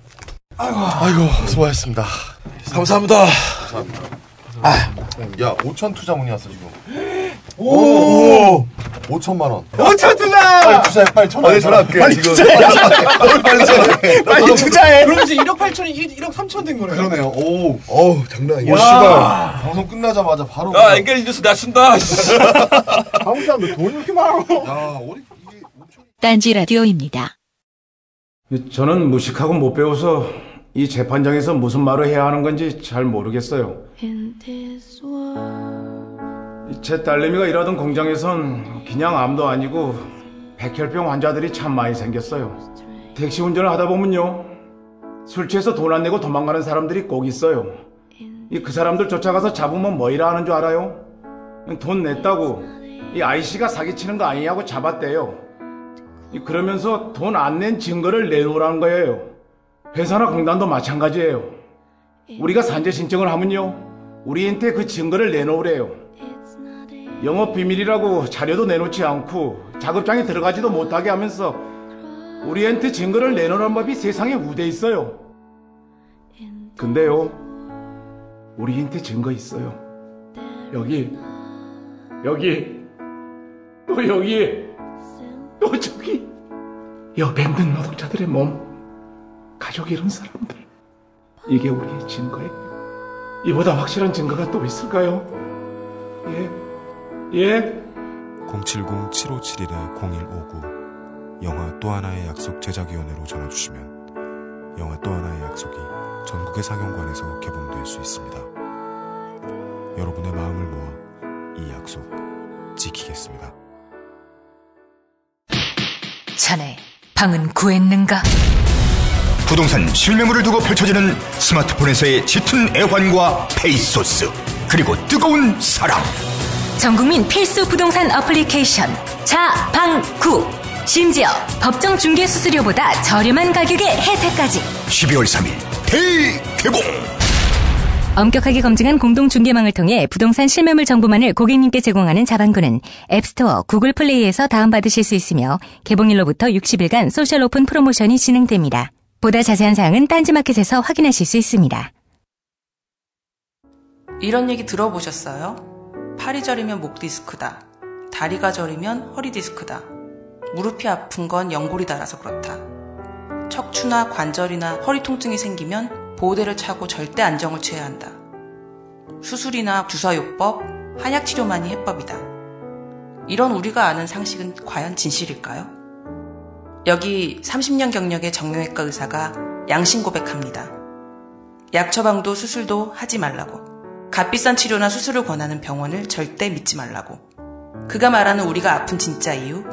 아이고, 수고하셨습니다. 감사합니다. 야, 5천 투자 문이 왔어, 지금. 오! 5천만 원. 5천 투자! 빨리 투자해, 빨리 전화. 빨리 전화할게. 빨리. 투자해. 빨리 투자해. 빨리 투자해. 그럼 이제 1억 8천이 1억 3천 된 거네요. 그러네요. 오, 어우, 장난 아니야. 오, 씨발. 방송 끝나자마자 바로. 야, 앵겔 뉴스 낮춘다. 한국 사람들 돈이 이렇게 많아. 야, 우리 딴지 라디오입니다. 저는 무식하고 못 배워서 이 재판장에서 무슨 말을 해야 하는 건지 잘 모르겠어요. 제 딸내미가 일하던 공장에선 그냥 암도 아니고 백혈병 환자들이 참 많이 생겼어요. 택시 운전을 하다 보면요. 술 취해서 돈 안 내고 도망가는 사람들이 꼭 있어요. 이 그 사람들 쫓아가서 잡으면 뭐 이라 하는 줄 알아요? 돈 냈다고 이 아이씨가 사기치는 거 아니냐고 잡았대요. 이 그러면서 돈 안 낸 증거를 내놓으라는 거예요. 회사나 공단도 마찬가지예요. 우리가 산재 신청을 하면요. 우리한테 그 증거를 내놓으래요. 영업 비밀이라고 자료도 내놓지 않고 작업장에 들어가지도 못하게 하면서 우리한테 증거를 내놓으라는 법이 세상에 우대 있어요. 근데요. 우리한테 증거 있어요. 여기 여기 또 여기 또 저기 있는 노동자들의 몸 가족 이런 사람들 이게 우리의 증거예요 이보다 확실한 증거가 또 있을까요? 예? 예? 070-7571-0159 영화 또 하나의 약속 제작위원회로 전화주시면 영화 또 하나의 약속이 전국의 상영관에서 개봉될 수 있습니다. 여러분의 마음을 모아 이 약속 지키겠습니다. 자네 방은 구했는가? 부동산 실매물을 두고 펼쳐지는 스마트폰에서의 짙은 애환과 페이소스 그리고 뜨거운 사랑. 전국민 필수 부동산 어플리케이션 자방구. 심지어 법정 중개 수수료보다 저렴한 가격의 혜택까지. 12월 3일 대개봉. 엄격하게 검증한 공동 중개망을 통해 부동산 실매물 정보만을 고객님께 제공하는 자방구는 앱스토어, 구글 플레이에서 다운받으실 수 있으며 개봉일로부터 60일간 social 오픈 프로모션이 진행됩니다. 보다 자세한 사항은 딴지마켓에서 확인하실 수 있습니다. 이런 얘기 들어보셨어요? 팔이 저리면 목 디스크다. 다리가 저리면 허리 디스크다. 무릎이 아픈 건 연골이 닳아서 그렇다. 척추나 관절이나 허리 통증이 생기면 보호대를 차고 절대 안정을 취해야 한다. 수술이나 주사요법, 한약치료만이 해법이다. 이런 우리가 아는 상식은 과연 진실일까요? 여기 30년 경력의 정형외과 의사가 양심 고백합니다. 약 처방도 수술도 하지 말라고. 값비싼 치료나 수술을 권하는 병원을 절대 믿지 말라고. 그가 말하는 우리가 아픈 진짜 이유?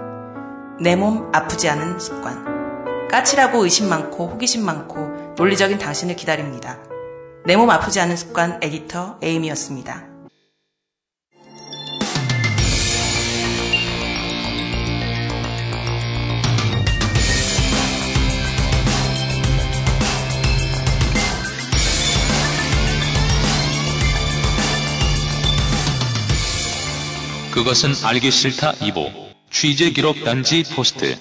내 몸 아프지 않은 습관. 까칠하고 의심 많고 호기심 많고 논리적인 당신을 기다립니다. 내 몸 아프지 않은 습관 에디터 에임이었습니다. 그것은 알기 싫다 2부 취재 기록 단지 포스트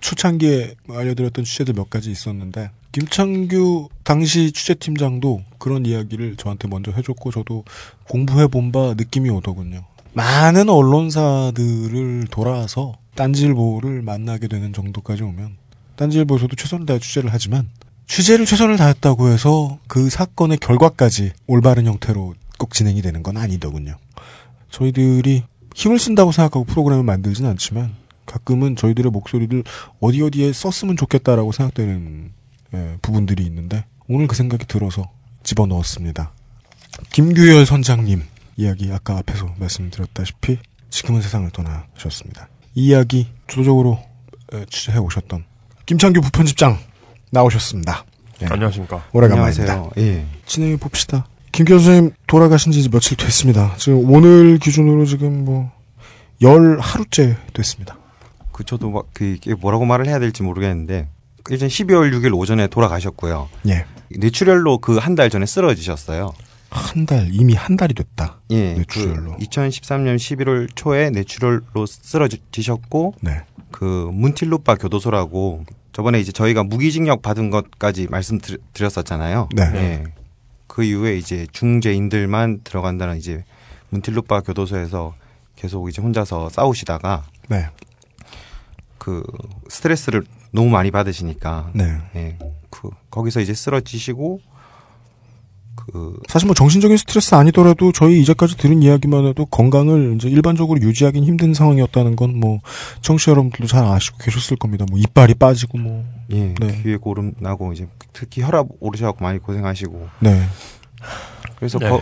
초창기에 알려드렸던 취재들 몇 가지 있었는데 김창규 당시 취재팀장도 그런 이야기를 저한테 먼저 해줬고 저도 공부해 본 바 느낌이 오더군요. 많은 언론사들을 돌아서 딴지일보를 만나게 되는 정도까지 오면 딴지일보에서도 최선을 다해 취재를 하지만 취재를 최선을 다했다고 해서 그 사건의 결과까지 올바른 형태로 꼭 진행이 되는 건 아니더군요. 저희들이 힘을 쓴다고 생각하고 프로그램을 만들진 않지만 가끔은 저희들의 목소리를 어디 어디에 썼으면 좋겠다라고 생각되는 예, 부분들이 있는데 오늘 그 생각이 들어서 집어넣었습니다. 김규열 선장님 이야기 아까 앞에서 말씀드렸다시피 지금은 세상을 떠나셨습니다. 이 이야기 주도적으로 에, 취재해 오셨던 김창규 부편집장 나오셨습니다. 예. 안녕하십니까. 오래간만입니다. 안녕하세요. 예. 진행해 봅시다. 김규열 선생님 돌아가신 지 이제 며칠 됐습니다. 지금 오늘 기준으로 지금 뭐 열 하루째 됐습니다. 그 저도 막 그 뭐라고 말을 해야 될지 모르겠는데 일단 12월 6일 오전에 돌아가셨고요. 예. 뇌출혈로 그 한 달 전에 쓰러지셨어요. 한 달 이미 한 달이 됐다. 예. 뇌출혈로. 그 2013년 11월 초에 뇌출혈로 쓰러지셨고 네. 그 문틸루파 교도소라고 저번에 이제 저희가 무기징역 받은 것까지 말씀드렸었잖아요. 네. 예. 그 이후에 이제 중죄인들만 들어간다는 이제 문틸루파 교도소에서 계속 이제 혼자서 싸우시다가 네. 그 스트레스를 너무 많이 받으시니까 네. 예. 그 거기서 이제 쓰러지시고 그 사실 뭐 정신적인 스트레스 아니더라도 저희 이제까지 들은 이야기만 해도 건강을 이제 일반적으로 유지하기는 힘든 상황이었다는 건 뭐 청취자 여러분들도 잘 아시고 계셨을 겁니다. 뭐 이빨이 빠지고 뭐 예, 네. 귀에 고름 나고 이제 특히 혈압 오르셔갖고 많이 고생하시고 네. 그래서 네. 거,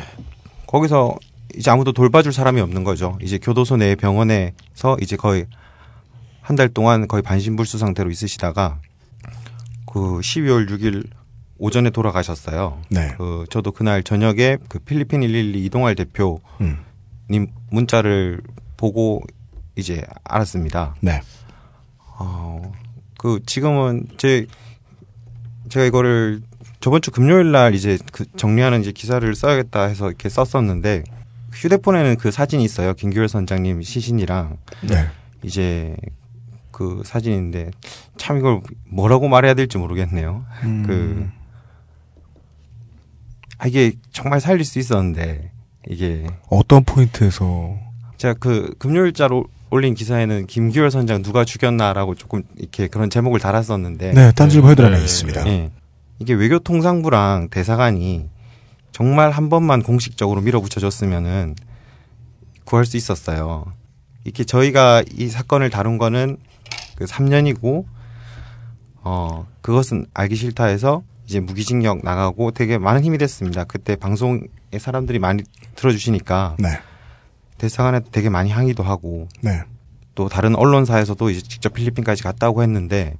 거기서 이제 아무도 돌봐줄 사람이 없는 거죠. 이제 교도소 내 병원에서 이제 거의 한 달 동안 거의 반신불수 상태로 있으시다가 그 12월 6일 오전에 돌아가셨어요. 네. 그 저도 그날 저녁에 그 필리핀 112 이동할 대표님 음. 문자를 보고 이제 알았습니다. 네. 어, 그 지금은 제 제가 이거를 저번 주 금요일 날 이제 그 정리하는 이제 기사를 써야겠다 해서 이렇게 썼었는데 휴대폰에는 그 사진이 있어요. 김규열 선장님 시신이랑 네. 이제 그 사진인데 참 이걸 뭐라고 말해야 될지 모르겠네요. 음. 그 아, 이게 정말 살릴 수 있었는데 이게 어떤 포인트에서 제가 그 금요일자로 올린 기사에는 김규열 선장 누가 죽였나라고 조금 이렇게 그런 제목을 달았었는데 네, 딴지일보 헤드라인에 있습니다. 예. 이게 외교통상부랑 대사관이 정말 한 번만 공식적으로 밀어붙여줬으면은 구할 수 있었어요. 이렇게 저희가 이 사건을 다룬 거는 그 3년이고 어 그것은 알기 싫다 해서 이제 무기징역 나가고 되게 많은 힘이 됐습니다. 그때 방송에 사람들이 많이 들어주시니까 네. 대사관에 되게 많이 항의도 하고 네. 또 다른 언론사에서도 이제 직접 필리핀까지 갔다고 했는데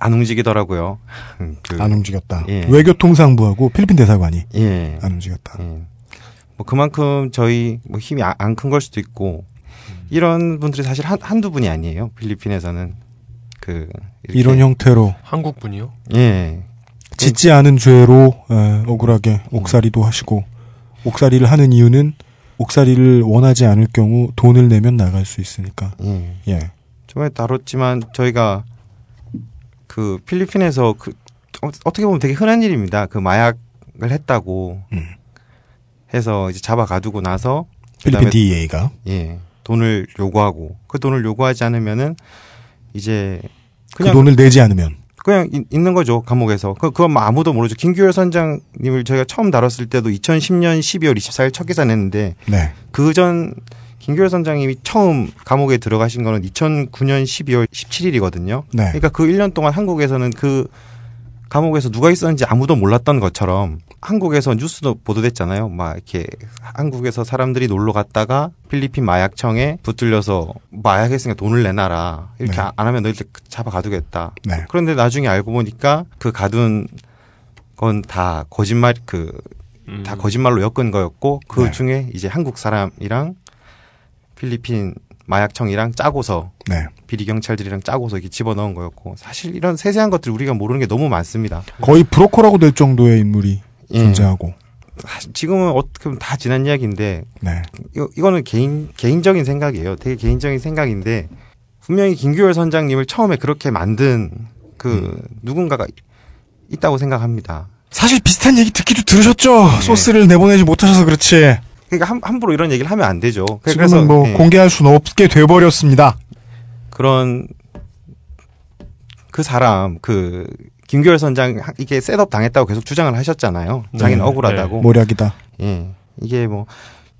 안 움직이더라고요. 그, 안 움직였다. 예. 외교통상부하고 필리핀 대사관이 예. 안 움직였다. 뭐 그만큼 저희 뭐 힘이 안 큰 걸 수도 있고 이런 분들이 사실 한, 한두 분이 아니에요. 필리핀에서는 그 이렇게- 이런 형태로 한국 분이요? 예. 짓지 않은 죄로 에, 억울하게 옥살이도 하시고 옥살이를 하는 이유는 옥살이를 원하지 않을 경우 돈을 내면 나갈 수 있으니까. 예. 예. 저번에 다뤘지만 저희가 그 필리핀에서 그 어, 어떻게 보면 되게 흔한 일입니다. 그 마약을 했다고 해서 이제 잡아 가두고 나서 필리핀 DEA가 예 돈을 요구하고 그 돈을 요구하지 않으면은 이제 그 돈을 내지 않으면 그냥 이- 있는 거죠 감옥에서. 그 그건 뭐 아무도 모르죠. 김규열 선장님을 저희가 처음 다뤘을 때도 2010년 12월 24일 첫 기사 냈는데 네. 그전 김규열 선장님이 처음 감옥에 들어가신 거는 2009년 12월 17일이거든요. 네. 그러니까 그 1년 동안 한국에서는 그 감옥에서 누가 있었는지 아무도 몰랐던 것처럼 한국에서 뉴스도 보도됐잖아요. 막 이렇게 한국에서 사람들이 놀러 갔다가 필리핀 마약청에 붙들려서 마약했으니까 돈을 내놔라. 이렇게 네. 안 하면 너희들 잡아 가두겠다. 네. 그런데 나중에 알고 보니까 그 가둔 건 다 거짓말 그 다 거짓말로 엮은 거였고 그 네. 중에 이제 한국 사람이랑 필리핀 마약청이랑 짜고서 네. 비리 경찰들이랑 짜고서 이렇게 집어넣은 거였고 사실 이런 세세한 것들 우리가 모르는 게 너무 많습니다. 거의 브로커라고 될 정도의 인물이 예. 존재하고. 사실 지금은 어떻게 보면 다 지난 이야기인데 네. 이거, 이거는 개인 개인적인 생각이에요. 되게 개인적인 생각인데 분명히 김규열 선장님을 처음에 그렇게 만든 그 누군가가 있다고 생각합니다. 사실 비슷한 얘기 듣기도 들으셨죠. 소스를 내보내지 못하셔서 그렇지. 그러니까 함, 함부로 이런 얘기를 하면 안 되죠. 그- 지금은 뭐 예. 공개할 수는 없게 돼버렸습니다. 그런 그 사람 그 김규열 선장 하- 이게 셋업 당했다고 계속 주장을 하셨잖아요. 자기는 네. 억울하다고. 모략이다. 예. 이게 뭐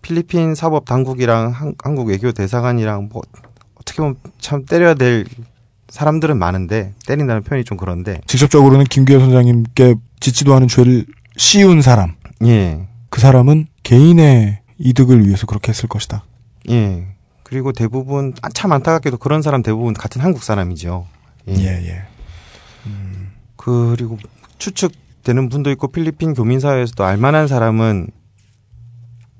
필리핀 사법 당국이랑 한, 한국 외교 대사관이랑 뭐 어떻게 보면 참 때려야 될 사람들은 많은데 때린다는 표현이 좀 그런데 직접적으로는 김규현 선장님께 짓지도 않은 죄를 씌운 사람. 예. 그 사람은 개인의 이득을 위해서 그렇게 했을 것이다. 예. 그리고 대부분 아, 참 안타깝게도 그런 사람 대부분 같은 한국 사람이죠. 예. 예. 그리고 추측되는 분도 있고 필리핀 교민 사회에서도 알만한 사람은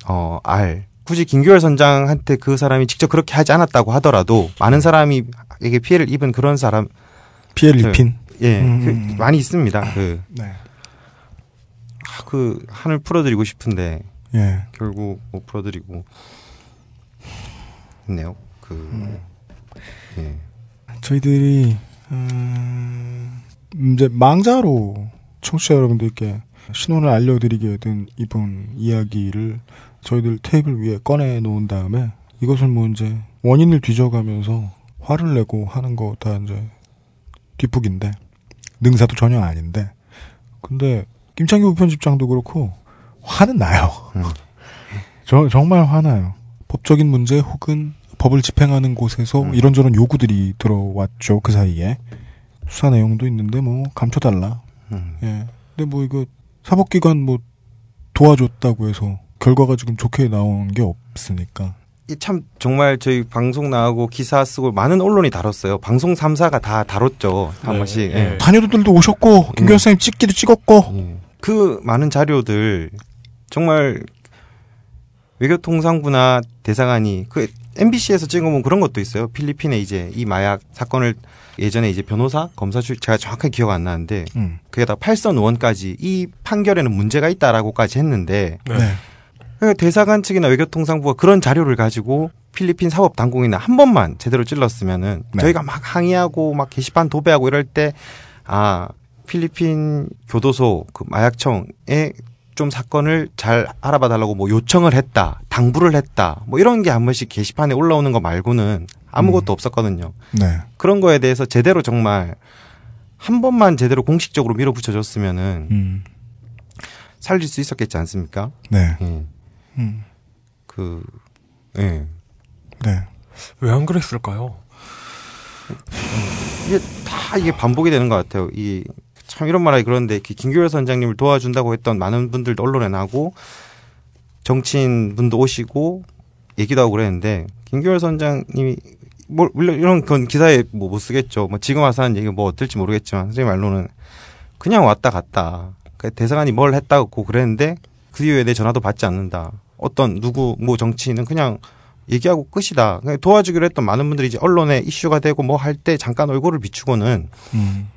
어 알. 굳이 김규열 선장한테 그 사람이 직접 그렇게 하지 않았다고 하더라도 많은 사람이 이게 피해를 입은 그런 사람 피해를 그, 입힌? 예, 음, 그 음, 음. 많이 있습니다. 그, 네. 아, 그 한을 풀어드리고 싶은데 예. 결국 못 풀어드리고 있네요. 그 음. 예. 저희들이 음, 이제 망자로 청취자 여러분들께 신원을 알려드리게 된 이번 이야기를 저희들 테이블 위에 꺼내 놓은 다음에 이것을 뭐 이제 원인을 뒤져가면서 화를 내고 하는 거 다 이제 뒷북인데 능사도 전혀 아닌데 근데 김창규 부편집장도 그렇고 화는 나요. 저 정말 화나요. 법적인 문제 혹은 법을 집행하는 곳에서 이런저런 요구들이 들어왔죠 그 사이에 수사 내용도 있는데 뭐 감춰달라. 예. 근데 뭐 이거 사법기관 뭐 도와줬다고 해서 결과가 지금 좋게 나온 게 없으니까. 이참 정말 저희 방송 나가고 기사 쓰고 많은 언론이 다뤘어요. 방송 3사가 다 다뤘죠. 한 네, 번씩. 네. 예. 다녀도들도 오셨고 김 교수님 찍기도 찍었고. 그 많은 자료들 정말 외교통상부나 대사관이 그 MBC에서 찍어본 그런 것도 있어요. 필리핀에 이제 이 마약 사건을 예전에 이제 변호사 검사 출 제가 정확하게 기억 안 나는데 음. 그게다 팔선 의원까지 이 판결에는 문제가 있다라고까지 했는데 네. 그러니까 대사관 측이나 외교통상부가 그런 자료를 가지고 필리핀 사법 당국이나 한 번만 제대로 찔렀으면은 네. 저희가 막 항의하고 막 게시판 도배하고 이럴 때 아 필리핀 교도소 그 마약청에 좀 사건을 잘 알아봐 달라고 뭐 요청을 했다, 당부를 했다, 뭐 이런 게 한 번씩 게시판에 올라오는 거 말고는 아무것도 없었거든요. 네. 그런 거에 대해서 제대로 정말 한 번만 제대로 공식적으로 밀어붙여줬으면은 음. 살릴 수 있었겠지 않습니까? 네. 예. 음. 그, 예. 네. 왜 안 그랬을까요? 이게 다 이게 반복이 되는 것 같아요. 이 참 이런 말하기 그런데 그 김규열 선장님을 도와준다고 했던 많은 분들도 언론에 나고 정치인 분도 오시고 얘기도 하고 그랬는데 김규열 선장님이 뭐 물론 이런 건 기사에 뭐 못 쓰겠죠. 뭐 지금 와서 하는 얘기가 뭐 어떨지 모르겠지만 선생님 말로는 그냥 왔다 갔다. 그러니까 대사관이 뭘 했다고 그랬는데 그 이후에 내 전화도 받지 않는다. 어떤 누구 뭐 정치인은 그냥 얘기하고 끝이다. 도와주기로 했던 많은 분들이 이제 언론에 이슈가 되고 뭐 할 때 잠깐 얼굴을 비추고는 음.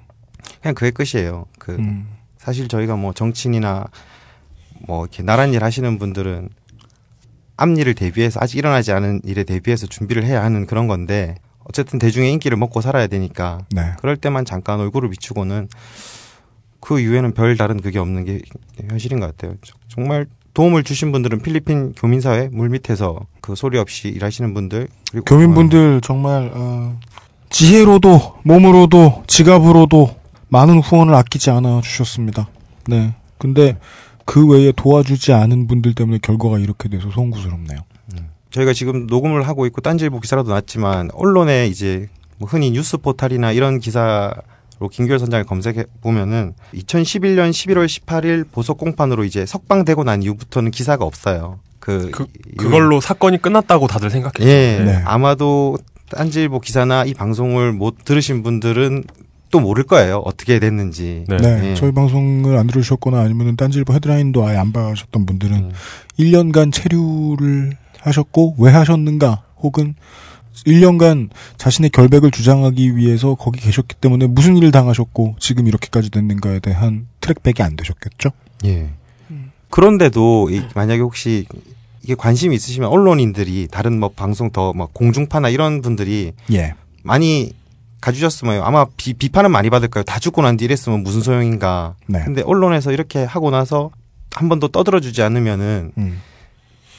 그냥 그게 끝이에요. 그 음. 사실 저희가 뭐 정치인이나 뭐 이렇게 나란 일 하시는 분들은 앞일을 대비해서 아직 일어나지 않은 일에 대비해서 준비를 해야 하는 그런 건데 어쨌든 대중의 인기를 먹고 살아야 되니까 네. 그럴 때만 잠깐 얼굴을 비추고는 그 이후에는 별 다른 그게 없는 게 현실인 것 같아요. 저- 정말 도움을 주신 분들은 필리핀 교민사회 물 밑에서 그 소리 없이 일하시는 분들 그리고 교민분들 정말 어, 지혜로도 몸으로도 지갑으로도 많은 후원을 아끼지 않아 주셨습니다. 네. 근데 그 외에 도와주지 않은 분들 때문에 결과가 이렇게 돼서 송구스럽네요. 저희가 지금 녹음을 하고 있고 딴지일보 기사라도 났지만 언론에 이제 뭐 흔히 뉴스 포탈이나 이런 기사로 김규열 선장을 검색해 보면은 2011년 11월 18일 보석 공판으로 이제 석방되고 난 이후부터는 기사가 없어요. 그, 그걸로 사건이 끝났다고 다들 생각했죠. 예. 네. 아마도 딴지일보 기사나 이 방송을 못 들으신 분들은 또 모를 거예요. 어떻게 됐는지. 네. 예. 저희 방송을 안 들으셨거나 아니면 딴지일보 헤드라인도 아예 안 봐셨던 분들은 음. 1년간 체류를 하셨고 왜 하셨는가 혹은 1년간 자신의 결백을 주장하기 위해서 거기 계셨기 때문에 무슨 일을 당하셨고 지금 이렇게까지 됐는가에 대한 트랙백이 안 되셨겠죠? 예. 그런데도 이- 만약에 혹시 이게 관심이 있으시면 언론인들이 다른 뭐 방송 더 뭐 공중파나 이런 분들이 예. 많이 가주셨으면 아마 비, 비판은 많이 받을 거예요. 다 죽고 난 뒤 이랬으면 무슨 소용인가. 네. 근데 언론에서 이렇게 하고 나서 한 번 더 떠들어주지 않으면은 음.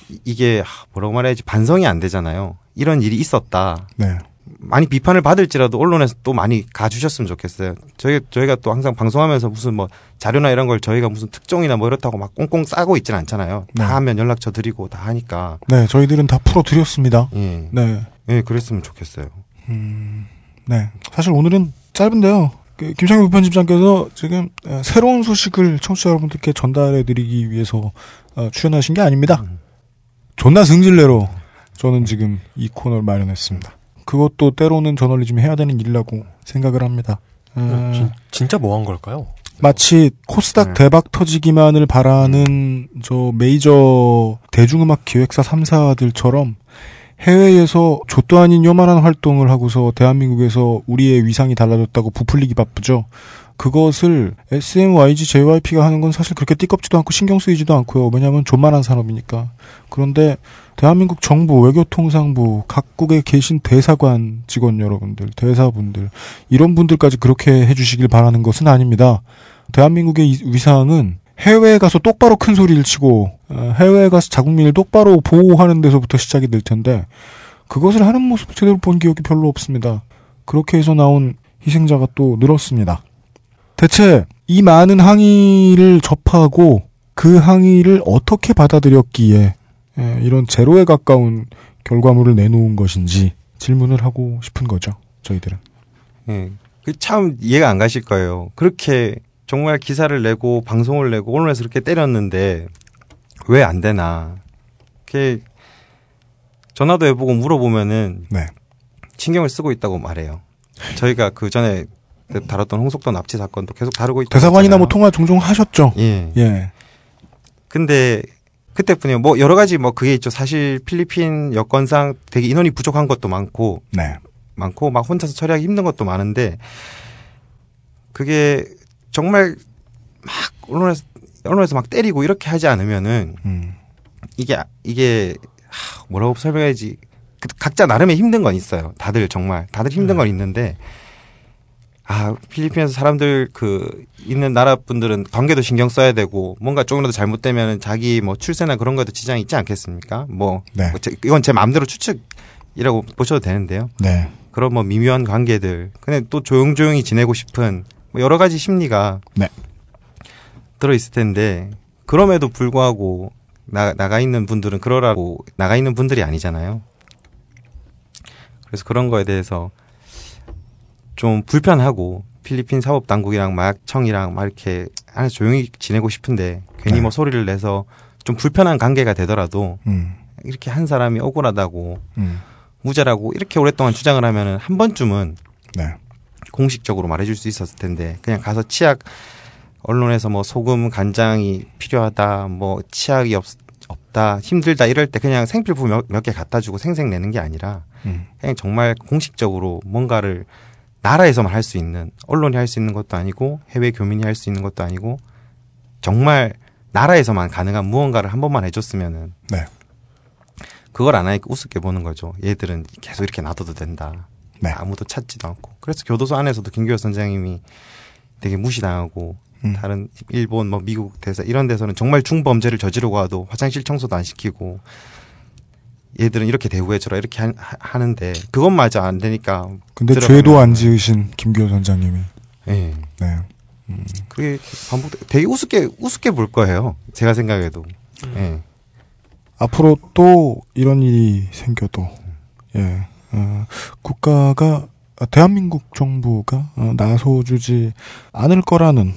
이- 이게 하, 뭐라고 말해야지 반성이 안 되잖아요. 이런 일이 있었다. 네. 많이 비판을 받을지라도 언론에서 또 많이 가주셨으면 좋겠어요. 저희 저희가 또 항상 방송하면서 무슨 뭐 자료나 이런 걸 저희가 무슨 특종이나 뭐 이렇다고 막 꽁꽁 싸고 있지는 않잖아요. 네. 다 하면 연락처 드리고 다 하니까. 네, 저희들은 다 풀어 드렸습니다. 예. 네. 예, 그랬으면 좋겠어요. 음, 네. 사실 오늘은 짧은데요. 그 김창규 부편집장께서 지금 어, 새로운 소식을 청취자 여러분들께 전달해드리기 위해서 어, 출연하신 게 아닙니다. 존나 승질내로 저는 지금 이 코너를 마련했습니다. 그것도 때로는 저널리즘이 해야 되는 일이라고 생각을 합니다. 어, 진, 진짜 뭐 한 걸까요? 마치 코스닥 대박 터지기만을 바라는 저 메이저 대중음악 기획사 3사들처럼 해외에서 좆도 아닌 요만한 활동을 하고서 대한민국에서 우리의 위상이 달라졌다고 부풀리기 바쁘죠. 그것을 SMYG, JYP가 하는 건 사실 그렇게 띠껍지도 않고 신경 쓰이지도 않고요. 왜냐하면 존만한 산업이니까. 그런데 대한민국 정부, 외교통상부, 각국에 계신 대사관 직원 여러분들, 대사분들, 이런 분들까지 그렇게 해주시길 바라는 것은 아닙니다. 대한민국의 이 위상은 해외에 가서 똑바로 큰 소리를 치고 어, 해외에 가서 자국민을 똑바로 보호하는 데서부터 시작이 될 텐데 그것을 하는 모습을 제대로 본 기억이 별로 없습니다. 그렇게 해서 나온 희생자가 또 늘었습니다. 대체 이 많은 항의를 접하고 그 항의를 어떻게 받아들였기에 에, 이런 제로에 가까운 결과물을 내놓은 것인지 질문을 하고 싶은 거죠. 저희들은. 예. 그참 이해가 안 가실 거예요. 그렇게 정말 기사를 내고 방송을 내고 언론에서 그렇게 때렸는데 왜 안 되나. 그게 전화도 해보고 물어보면은 네. 신경을 쓰고 있다고 말해요. 저희가 그 전에 다뤘던 홍석도 납치 사건도 계속 다루고 있다. 대사관이나 뭐 통화 종종 하셨죠. 예. 예. 근데 그때뿐이요. 뭐 여러 가지 뭐 그게 있죠. 사실 필리핀 여건상 되게 인원이 부족한 것도 많고 네. 많고 막 혼자서 처리하기 힘든 것도 많은데 그게 정말 막 언론에서 언론에서 막 때리고 이렇게 하지 않으면은 음. 이게 이게 하, 뭐라고 설명해야지 그 각자 나름의 힘든 건 있어요. 다들 정말 다들 힘든 건 있는데 아 필리핀에서 사람들 그 있는 나라 분들은 관계도 신경 써야 되고 뭔가 조금이라도 잘못되면 자기 뭐 출세나 그런 것도 지장이 있지 않겠습니까? 뭐, 네. 뭐 제- 이건 제 마음대로 추측이라고 보셔도 되는데요. 네. 그런 뭐 미묘한 관계들 근데 또 조용조용히 지내고 싶은 뭐 여러 가지 심리가 네. 들어 있을 텐데 그럼에도 불구하고 나, 나가 있는 분들은 그러라고 나가 있는 분들이 아니잖아요. 그래서 그런 거에 대해서 좀 불편하고 필리핀 사법 당국이랑 마약청이랑 막 이렇게 안에서 조용히 지내고 싶은데 괜히 뭐 소리를 내서 좀 불편한 관계가 되더라도 음. 이렇게 한 사람이 억울하다고 음. 무죄라고 이렇게 오랫동안 주장을 하면은 한 번쯤은 네. 공식적으로 말해줄 수 있었을 텐데 그냥 가서 치약 언론에서 뭐 소금 간장이 필요하다 뭐 치약이 없, 없다 힘들다 이럴 때 그냥 생필품 몇개 갖다 주고 생색 내는 게 아니라 음. 그냥 정말 공식적으로 뭔가를 나라에서만 할 수 있는 언론이 할 수 있는 것도 아니고 해외 교민이 할 수 있는 것도 아니고 정말 나라에서만 가능한 무언가를 한 번만 해줬으면은 네. 그걸 안 하니까 우습게 보는 거죠. 얘들은 계속 이렇게 놔둬도 된다. 네. 아무도 찾지도 않고. 그래서 교도소 안에서도 김규호 선장님이 되게 무시당하고 음. 다른 일본 뭐 미국 대사 이런 데서는 정말 중범죄를 저지르고 와도 화장실 청소도 안 시키고 얘들은 이렇게 대우해줘라 이렇게 하, 하는데 그것마저 안 되니까 근데 죄도 안 지으신 김규호 선장님이. 예. 네. 그게 반복 되게 우습게 우습게 볼 거예요. 제가 생각해도. 음. 예. 앞으로 또 이런 일이 생겨도 예 어, 국가가 아, 대한민국 정부가 어, 나서주지 않을 거라는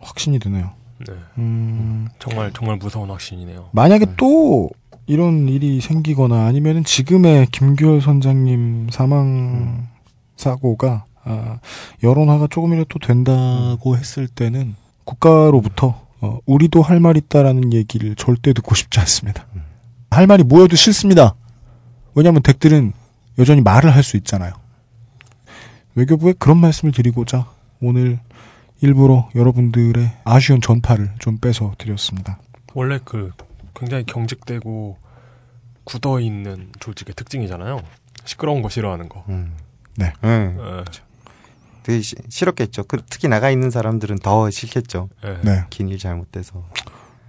확신이 드네요. 네. 음, 정말 정말 무서운 확신이네요. 만약에 또 이런 일이 생기거나 아니면은 지금의 김규열 선장님 사망 사고가 아, 여론화가 조금이라도 또 된다고 했을 때는 국가로부터 어, 우리도 할 말 있다라는 얘기를 절대 듣고 싶지 않습니다. 할 말이 뭐여도 싫습니다. 왜냐하면 댁들은 여전히 말을 할 수 있잖아요. 외교부에 그런 말씀을 드리고자 오늘 일부러 여러분들의 아쉬운 전파를 좀 빼서 드렸습니다. 원래 그 굉장히 경직되고 굳어 있는 조직의 특징이잖아요. 시끄러운 거 싫어하는 거. 네. 네. 예. 되게 시- 싫었겠죠. 그, 특히 나가 있는 사람들은 더 싫겠죠. 네. 긴일 잘못돼서.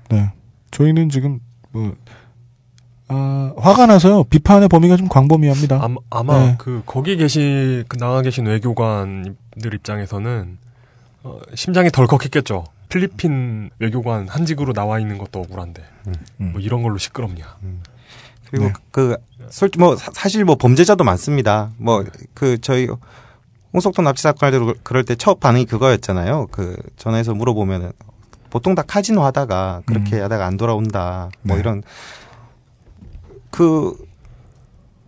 네. 저희는 지금 뭐 아, 화가 나서요. 비판의 범위가 좀 광범위합니다. 아마, 아마 네. 그 거기 계시 그 나가 계신 외교관들 입장에서는 어, 심장이 덜컥했겠죠. 필리핀 외교관 한직으로 나와 있는 것도 억울한데 음. 뭐 이런 걸로 시끄럽냐. 그리고 네. 그 솔직 뭐 사- 사실 뭐 범죄자도 많습니다. 뭐 그 저희 홍석동 납치 사건 할때 그럴 때 첫 반응이 그거였잖아요. 그 전화해서 물어보면은 보통 다 카지노 하다가 그렇게 음. 하다가 안 돌아온다. 뭐 네. 이런 그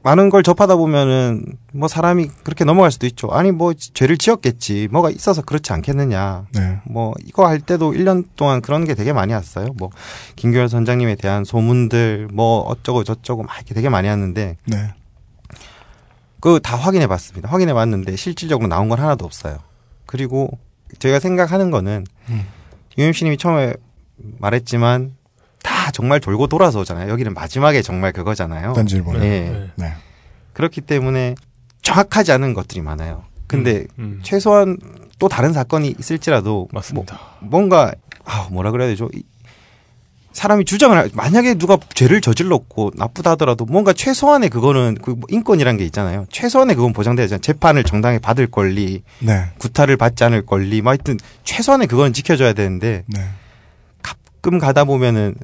많은 걸 접하다 보면은 뭐 사람이 그렇게 넘어갈 수도 있죠. 아니 뭐 죄를 지었겠지. 뭐가 있어서 그렇지 않겠느냐. 네. 뭐 이거 할 때도 1년 동안 그런 게 되게 많이 왔어요. 뭐 김규현 선장님에 대한 소문들 뭐 어쩌고 저쩌고 막 이렇게 되게 많이 왔는데 네. 그 다 확인해 봤습니다. 확인해 봤는데 실질적으로 나온 건 하나도 없어요. 그리고 제가 생각하는 거는 음. UMC님이 처음에 말했지만 다 정말 돌고 돌아서 오잖아요. 여기는 마지막에 정말 그거잖아요. 딴질보네. 예. 네. 그렇기 때문에 정확하지 않은 것들이 많아요. 근데 음. 최소한 또 다른 사건이 있을지라도 맞습니다. 뭐, 뭔가 아 뭐라 그래야 되죠? 이- 사람이 주장을 할- 만약에 누가 죄를 저질렀고 나쁘다 하더라도 뭔가 최소한의 그거는 그뭐 인권이란 게 있잖아요. 최소한의 그건 보장돼야잖아요. 재판을 정당히 받을 권리, 네. 구타를 받지 않을 권리, 뭐 하여튼 최소한의 그건 지켜줘야 되는데 네. 가끔 가다 보면은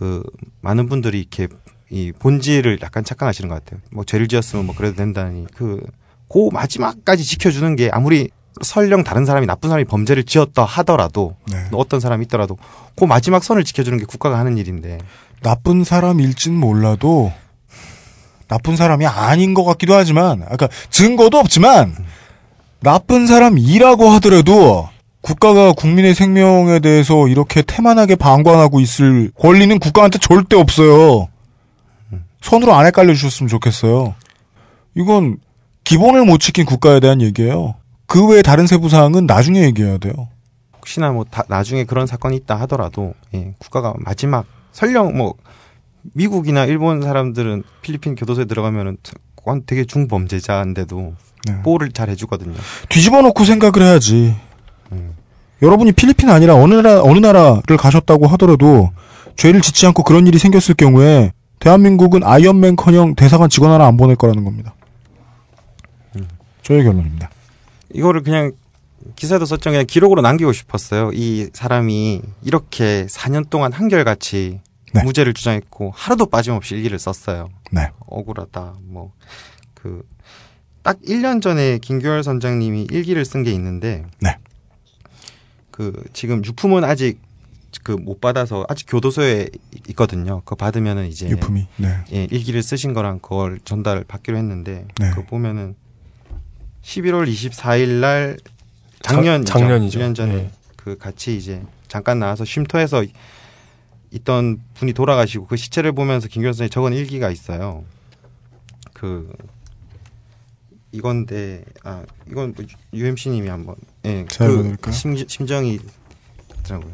그 많은 분들이 이렇게 이 본질을 약간 착각하시는 것 같아요. 뭐 죄를 지었으면 뭐 그래도 된다니 그, 그 마지막까지 지켜주는 게 아무리 설령 다른 사람이 나쁜 사람이 범죄를 지었다 하더라도 네. 어떤 사람이 있더라도 그 마지막 선을 지켜주는 게 국가가 하는 일인데 나쁜 사람일진 몰라도 나쁜 사람이 아닌 것 같기도 하지만 아까 증거도 없지만 나쁜 사람이라고 하더라도 국가가 국민의 생명에 대해서 이렇게 태만하게 방관하고 있을 권리는 국가한테 절대 없어요. 손으로 안 헷갈려 주셨으면 좋겠어요. 이건 기본을 못 지킨 국가에 대한 얘기예요. 그 외에 다른 세부 사항은 나중에 얘기해야 돼요. 혹시나 뭐 다- 나중에 그런 사건이 있다 하더라도 예, 국가가 마지막 설령 뭐 미국이나 일본 사람들은 필리핀 교도소에 들어가면은 되게 중범죄자인데도 네. 보호를 잘 해주거든요. 뒤집어 놓고 생각을 해야지. 음. 여러분이 필리핀 아니라 어느 나라, 어느 나라를 가셨다고 하더라도 죄를 짓지 않고 그런 일이 생겼을 경우에 대한민국은 아이언맨 커녕 대사관 직원 하나 안 보낼 거라는 겁니다. 저의 결론입니다. 이거를 그냥 기사도 썼죠. 그냥 기록으로 남기고 싶었어요. 이 사람이 이렇게 4년 동안 한결같이 네. 무죄를 주장했고 하루도 빠짐없이 일기를 썼어요. 네. 억울하다. 뭐 그 딱 1년 전에 김규열 선장님이 일기를 쓴 게 있는데 네. 그 지금 유품은 아직 그 못 받아서 아직 교도소에 있거든요. 그거 받으면은 이제 유품이, 네. 예, 일기를 쓰신 거랑 그걸 전달 받기로 했는데 네. 그거 보면은 11월 24일 날 작년 작- 작년이죠. 1년 전에 예. 그 같이 이제 잠깐 나와서 쉼터에서 있던 분이 돌아가시고 그 시체를 보면서 김규현 선생이 적은 일기가 있어요. 그 이건데 아 이건 뭐 UMC님이 한번 예, 제가 그 읽어드릴까요? 심, 심정이 더라고요.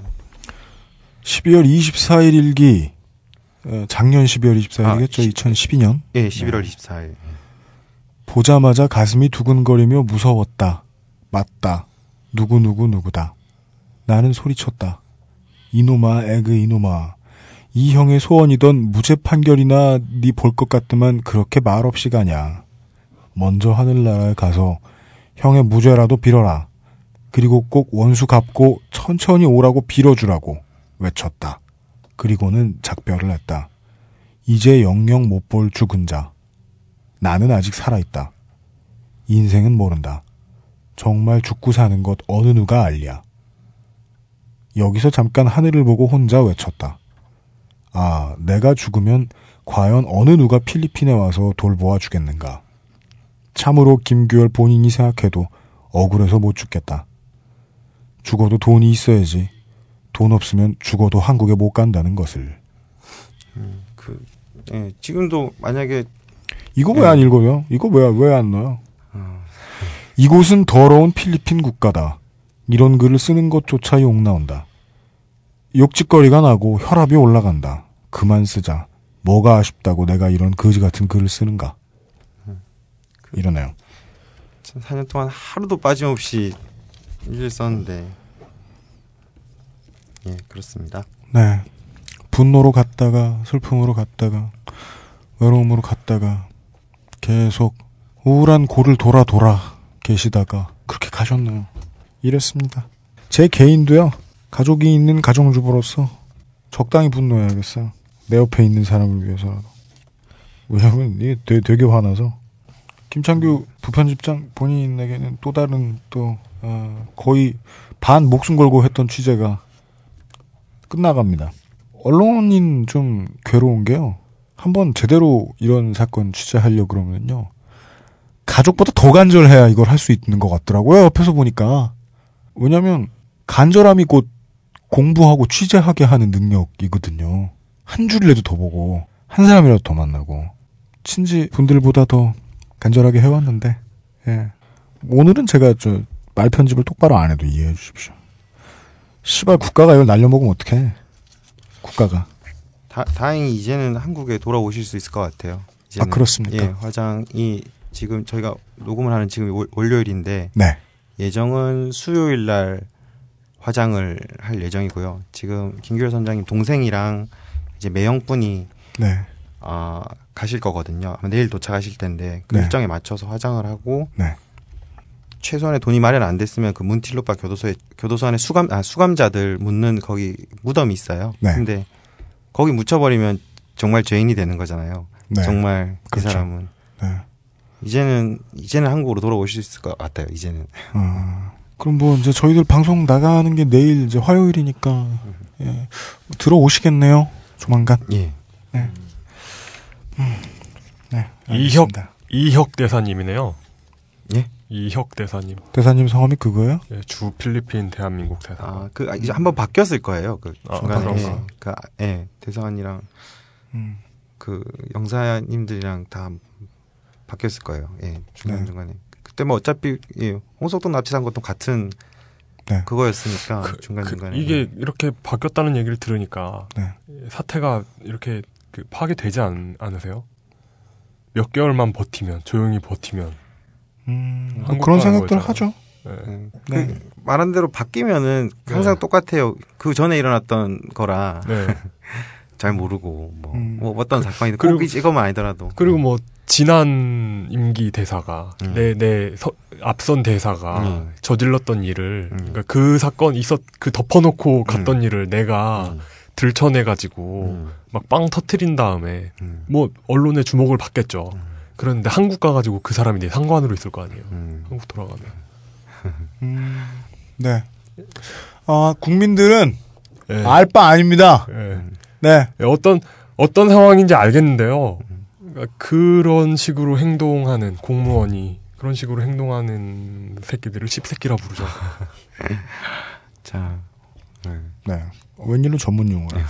12월 24일 일기 어, 작년 12월 24일이겠죠. 2012년. 예, 11월 24일. 보자마자 가슴이 두근거리며 무서웠다. 맞다. 누구 누구 누구다. 나는 소리쳤다. 이놈아 에그 이놈아. 이 형의 소원이던 무죄 판결이나 네 볼 것 같더만 그렇게 말없이 가냐. 먼저 하늘나라에 가서 형의 무죄라도 빌어라. 그리고 꼭 원수 갚고 천천히 오라고 빌어주라고 외쳤다. 그리고는 작별을 했다. 이제 영영 못 볼 죽은 자. 나는 아직 살아있다. 인생은 모른다. 정말 죽고 사는 것 어느 누가 알랴. 여기서 잠깐 하늘을 보고 혼자 외쳤다. 아, 내가 죽으면 과연 어느 누가 필리핀에 와서 돌보아 주겠는가. 참으로 김규열 본인이 생각해도 억울해서 못 죽겠다. 죽어도 돈이 있어야지. 돈 없으면 죽어도 한국에 못 간다는 것을. 그 예, 지금도 만약에 이거 왜안 읽어요? 이거 왜, 왜 안 넣어요? 이곳은 더러운 필리핀 국가다. 이런 글을 쓰는 것조차 욕 나온다. 욕짓거리가 나고 혈압이 올라간다. 그만 쓰자. 뭐가 아쉽다고 내가 이런 거지 같은 글을 쓰는가. 이러네요. 4년 동안 하루도 빠짐없이 일을 썼는데 예 그렇습니다. 네. 분노로 갔다가, 슬픔으로 갔다가, 외로움으로 갔다가, 계속 우울한 고를 돌아 돌아 계시다가, 그렇게 가셨네요. 이랬습니다. 제 개인도요, 가족이 있는 가정주부로서 적당히 분노해야겠어요. 내 옆에 있는 사람을 위해서라도. 왜냐면 이게 되게, 되게 화나서. 김창규 부편집장 본인에게는 또 다른 또, 어, 거의 반 목숨 걸고 했던 취재가 끝나갑니다. 언론인 좀 괴로운 게요. 한번 제대로 이런 사건 취재하려 그러면요. 가족보다 더 간절해야 이걸 할 수 있는 것 같더라고요. 옆에서 보니까. 왜냐면 간절함이 곧 공부하고 취재하게 하는 능력이거든요. 한 줄이라도 더 보고 한 사람이라도 더 만나고 친지 분들보다 더 간절하게 해왔는데 예. 오늘은 제가 저 말 편집을 똑바로 안 해도 이해해 주십시오. 시발 국가가 이걸 날려먹으면 어떡해. 국가가. 다, 다행히 이제는 한국에 돌아오실 수 있을 것 같아요. 이제는. 아, 그렇습니까? 예, 화장이 지금 저희가 녹음을 하는 지금 월- 월요일인데 네. 예정은 수요일 날 화장을 할 예정이고요. 지금 김규열 선장님 동생이랑 이제 매형분이 네. 아 가실 거거든요. 아마 내일 도착하실 텐데 그 네. 일정에 맞춰서 화장을 하고 네. 최소한의 돈이 마련 안 됐으면 그 문틸로빠 교도소에 교도소 안에 수감 아 수감자들 묻는 거기 무덤이 있어요. 네. 근데 거기 묻혀버리면 정말 죄인이 되는 거잖아요. 네. 정말 그 그렇죠. 사람은 네. 이제는 이제는 한국으로 돌아오실 수 있을 것 같아요. 이제는 어, 그럼 뭐 이제 저희들 방송 나가는 게 내일 이제 화요일이니까 예. 들어오시겠네요. 조만간. 예. 네. 음, 네. 이혁 알겠습니다. 이혁 대사님이네요. 예? 이혁 대사님. 대사님 성함이 그거예요? 예, 주 필리핀 대한민국 대사. 아, 그 이제 한번 바뀌었을 거예요. 그 아, 중간에 그런가? 예, 그 아, 예, 대사관이랑 음. 그 영사님들이랑 다 바뀌었을 거예요. 예, 중간 네. 중간에. 그때 뭐 어차피 예, 홍석동 납치한 것도 같은 네. 그거였으니까 중간 중간에 이게 이렇게 바뀌었다는 얘기를 들으니까 네. 사태가 이렇게 그 파괴되지 않, 않으세요? 몇 개월만 버티면 조용히 버티면 음, 그런 생각들. 하죠. 네. 네. 그 말한 대로 바뀌면은 항상 똑같아요. 그 전에 일어났던 거라 네. 잘 모르고 뭐, 음. 뭐 어떤 사건이든 그리고- 꼭 이것만 아니더라도 그리고 뭐 지난 임기 대사가 음. 내내 앞선 대사가 음. 저질렀던 일을 그러니까 그 사건 있었 그 덮어놓고 갔던 일을 내가 음. 들춰내 가지고 막 빵 터트린 다음에 음. 뭐 언론의 주목을 받겠죠. 그런데 한국 가가지고 그 사람이 내 상관으로 있을 거 아니에요. 음. 한국 돌아가면. 음, 네. 아, 국민들은 예. 알바 아닙니다. 예. 네. 어떤 어떤 상황인지 알겠는데요. 그러니까 그런 식으로 행동하는 공무원이 그런 식으로 행동하는 새끼들을 씹새끼라 부르죠. 자, 네. 네. 웬일로 전문 용어를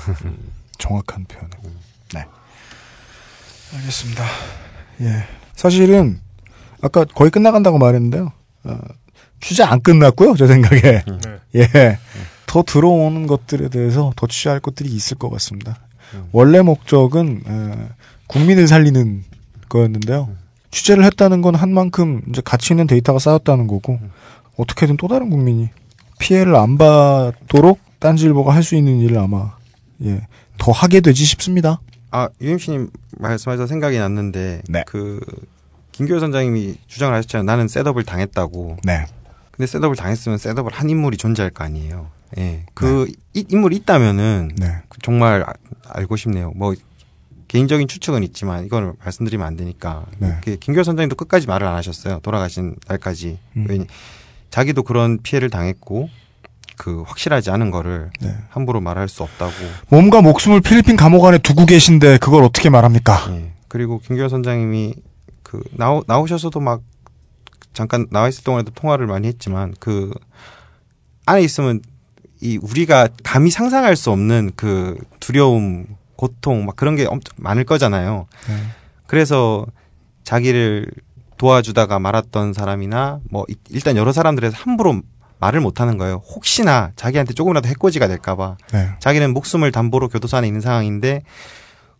정확한 표현을. 네. 알겠습니다. 예. 사실은 아까 거의 끝나간다고 말했는데요. 어, 취재 안 끝났고요. 제 생각에. 네. 예. 더 들어오는 것들에 대해서 더 취재할 것들이 있을 것 같습니다. 원래 목적은 에, 국민을 살리는 거였는데요. 취재를 했다는 건 한 만큼 이제 가치 있는 데이터가 쌓였다는 거고 어떻게든 또 다른 국민이 피해를 안 받도록 딴지일보가 할 수 있는 일을 아마 예, 더 하게 되지 싶습니다. 아, 유임씨님 말씀하셔서 생각이 났는데, 네. 그, 김교호 선장님이 주장을 하셨잖아요. 나는 셋업을 당했다고. 네. 근데 셋업을 당했으면 셋업을 한 인물이 존재할 거 아니에요. 예. 그, 이- 인물이 있다면은, 네. 그 정말 아- 알고 싶네요. 뭐, 개인적인 추측은 있지만, 이거는 말씀드리면 안 되니까. 네. 그 김교호 선장님도 끝까지 말을 안 하셨어요. 돌아가신 날까지. 음. 자기도 그런 피해를 당했고, 그, 확실하지 않은 거를 네. 함부로 말할 수 없다고. 몸과 목숨을 필리핀 감옥 안에 두고 계신데 그걸 어떻게 말합니까? 예. 그리고 김규현 선장님이 그 나오, 나오셔서도 막 잠깐 나와 있을 동안에도 통화를 많이 했지만 그 안에 있으면 이 우리가 감히 상상할 수 없는 그 두려움, 고통 막 그런 게 엄청 많을 거잖아요. 네. 그래서 자기를 도와주다가 말았던 사람이나 뭐 이- 일단 여러 사람들에서 함부로 말을 못 하는 거예요. 혹시나 자기한테 조금이라도 해코지가 될까봐. 네. 자기는 목숨을 담보로 교도소 안에 있는 상황인데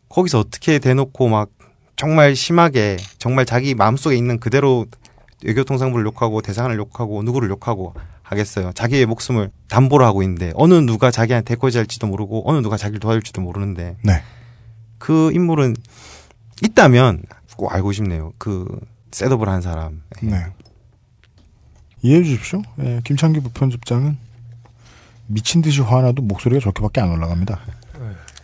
거기서 어떻게 대놓고 막 정말 심하게 정말 자기 마음속에 있는 그대로 외교통상부를 욕하고 대상을 욕하고 누구를 욕하고 하겠어요. 자기의 목숨을 담보로 하고 있는데 어느 누가 자기한테 해코지할지도 모르고 어느 누가 자기를 도와줄지도 모르는데 네. 그 인물은 있다면 꼭 알고 싶네요. 그 셋업을 한 사람. 네. 이해해 주십시오. 예, 김창기 부편집장은 미친 듯이 화나도 목소리가 저렇게밖에 안 올라갑니다.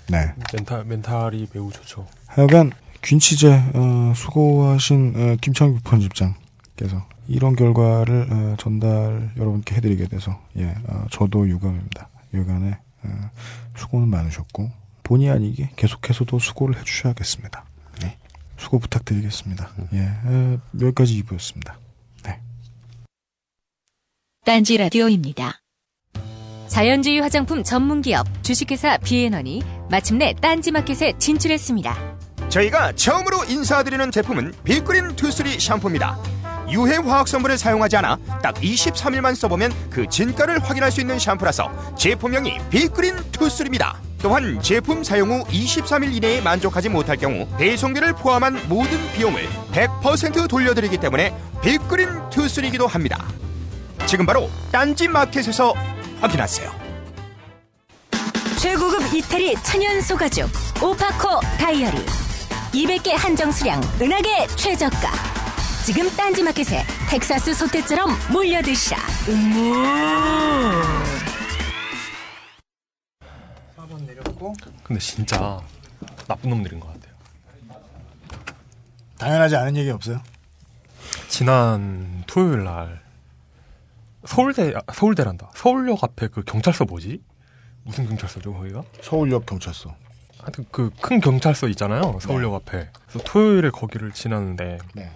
네. 멘탈 멘탈이 매우 좋죠. 하여간 균취제 어, 수고하신 어, 김창기 부편집장께서 이런 결과를 어, 전달 여러분께 해드리게 돼서 예, 어, 저도 유감입니다. 유감에 어, 수고는 많으셨고 본의 아니게 계속해서도 수고를 해주셔야겠습니다. 네. 수고 부탁드리겠습니다. 예, 어, 여기까지 2부였습니다. 딴지 라디오입니다. 자연주의 화장품 전문기업 주식회사 비앤원이 마침내 딴지 마켓에 진출했습니다. 저희가 처음으로 인사드리는 제품은 빌그린 투쓰리 샴푸입니다. 유해 화학 성분을 사용하지 않아 딱 23일만 써보면 그 진가를 확인할 수 있는 샴푸라서 제품명이 빌그린 투쓰리입니다. 또한 제품 사용 후 23일 이내에 만족하지 못할 경우 배송비를 포함한 모든 비용을 100% 돌려드리기 때문에 빌그린 투쓰리기도 합니다. 지금 바로 딴지 마켓에서 확인하세요. 최고급 이태리 천연 소가죽 오파코 다이어리 200개 한정 수량 은하계 최저가 지금 딴지 마켓에 텍사스 소떼처럼 몰려드시라 음. 근데 진짜 나쁜 놈들인 것 같아요. 당연하지 않은 얘기 없어요? 지난 토요일 날 서울대 아, 서울대란다. 서울역 앞에 그 경찰서 뭐지? 무슨 경찰서죠 거기가? 서울역 경찰서. 하여튼 그 큰 경찰서 있잖아요. 서울역 앞에. 그래서 토요일에 거기를 지나는데 네.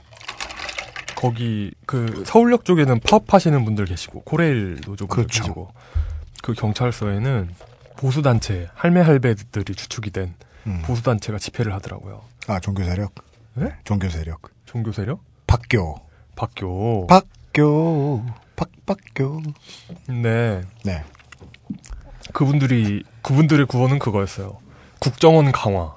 거기 그 서울역 쪽에는 파업하시는 분들 계시고 코레일도 좀 그렇죠. 계시고 그 경찰서에는 보수 단체 할매 할배들이 주축이 된 음. 보수 단체가 집회를 하더라고요. 아 종교 세력. 네? 종교 세력. 종교 세력? 박교. 박교. 박교. 박박교. 네. 네. 그분들이 그분들의 구호는 그거였어요. 국정원 강화,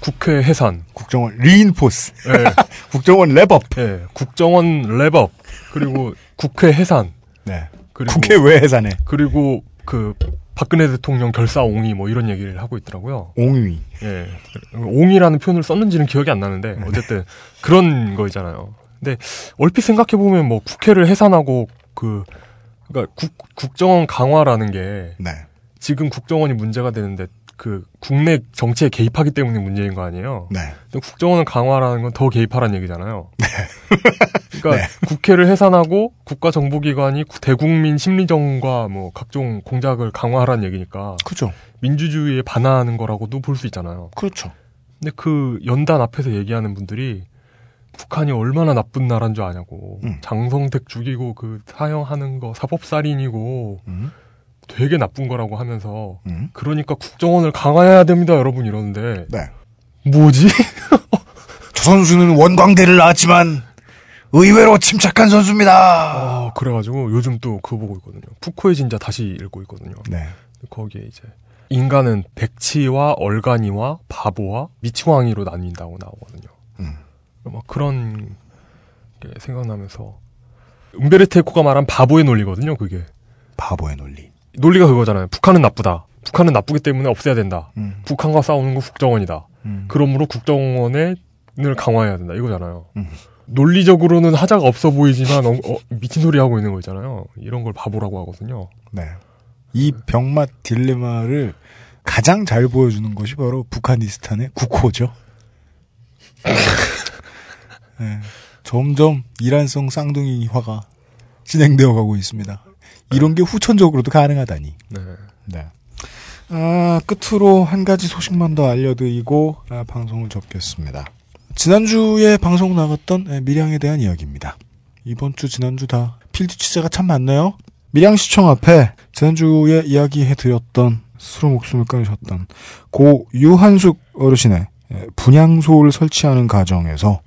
국회 해산, 국정원 reinforce, 네. 국정원 렙업, 네. 국정원 렙업, 그리고 국회 해산, 네. 그리고 국회 왜 해산해? 그리고 그 박근혜 대통령 결사옹위 뭐 이런 얘기를 하고 있더라고요. 옹위. 예. 옹이라는 표현을 썼는지는 기억이 안 나는데 네. 어쨌든 그런 거 있잖아요. 근데 얼핏 생각해 보면 뭐 국회를 해산하고 그 그러니까 국, 국정원 강화라는 게 네. 지금 국정원이 문제가 되는데 그 국내 정치에 개입하기 때문에 문제인 거 아니에요. 네. 국정원을 강화하라는 건 더 개입하라는 얘기잖아요. 그러니까 국회를 해산하고 국가 정보기관이 구- 대국민 심리전과 뭐 각종 공작을 강화하라는 얘기니까. 그죠. 민주주의에 반하는 거라고도 볼 수 있잖아요. 그렇죠. 근데 그 연단 앞에서 얘기하는 분들이 북한이 얼마나 나쁜 나라인 줄 아냐고. 음. 장성택 죽이고 그 사형하는 거 사법살인이고 음. 되게 나쁜 거라고 하면서 그러니까 국정원을 강화해야 됩니다, 여러분 이러는데 네. 뭐지? 저 선수는 원광대를 나왔지만 의외로 침착한 선수입니다. 아, 그래가지고 요즘 또 그거 보고 있거든요. 푸코의 진자 다시 읽고 있거든요. 네. 거기에 이제 인간은 백치와 얼간이와 바보와 미치광이로 나뉜다고 나오거든요. 음. 막 그런 게 생각나면서 은베르트 에코가 말한 바보의 논리거든요. 그게 바보의 논리. 논리가 그거잖아요. 북한은 나쁘다. 북한은 나쁘기 때문에 없애야 된다. 음. 북한과 싸우는 건 국정원이다. 그러므로 국정원을 강화해야 된다. 이거잖아요. 음. 논리적으로는 하자가 없어 보이지만 어, 어, 미친 소리 하고 있는 거 있잖아요. 이런 걸 바보라고 하거든요. 네. 이 병맛 딜레마를 가장 잘 보여주는 것이 바로 북한니스탄의 국호죠. 네. 점점 이란성 쌍둥이화가 진행되어 가고 있습니다. 이런 게 후천적으로도 가능하다니. 네. 네. 아, 끝으로 한 가지 소식만 더 알려드리고 아, 방송을 접겠습니다. 지난주에 방송 나갔던 에, 밀양에 대한 이야기입니다. 이번 주, 지난주 다 필드 취재가 참 많네요. 밀양 시청 앞에 지난주에 이야기해드렸던 스스로 목숨을 끊으셨던 고 유한숙 어르신의 에, 분향소를 설치하는 과정에서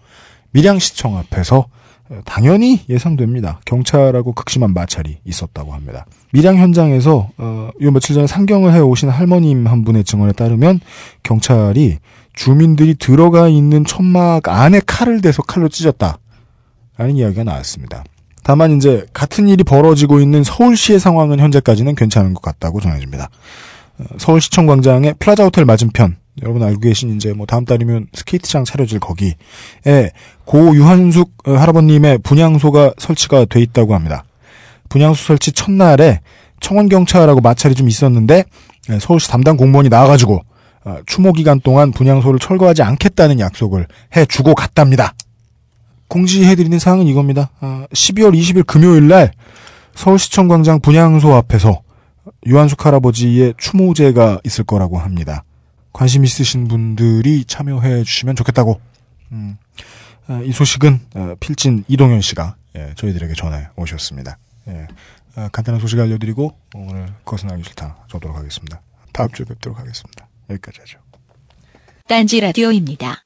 밀양시청 앞에서 에, 당연히 예상됩니다. 경찰하고 극심한 마찰이 있었다고 합니다. 밀양 현장에서 어, 요 며칠 전에 상경을 해오신 할머님 한 분의 증언에 따르면 경찰이 주민들이 들어가 있는 천막 안에 칼을 대서 칼로 찢었다. 라는 이야기가 나왔습니다. 다만 이제 같은 일이 벌어지고 있는 서울시의 상황은 현재까지는 괜찮은 것 같다고 전해집니다. 어, 서울시청 광장의 플라자 호텔 맞은편 여러분 알고 계신 이제 뭐 다음 달이면 스케이트장 차려질 거기에 고 유한숙 어, 할아버님의 분향소가 설치가 돼 있다고 합니다. 분향소 설치 첫날에 청원경찰하고 마찰이 좀 있었는데 예, 서울시 담당 공무원이 나와가지고 어, 추모 기간 동안 분향소를 철거하지 않겠다는 약속을 해주고 갔답니다. 공지해드리는 사항은 이겁니다. 아, 12월 20일 금요일 날 서울시청 광장 분향소 앞에서 유한숙 할아버지의 추모제가 있을 거라고 합니다. 관심 있으신 분들이 참여해 주시면 좋겠다고. 음, 아, 이 소식은 어, 필진 이동현 씨가 예, 저희들에게 전해 오셨습니다. 예, 아, 간단한 소식 알려드리고 오늘 그것은 알기 싫다 저도록 하겠습니다. 다음 주에 뵙도록 하겠습니다. 여기까지 하죠. 딴지 라디오입니다.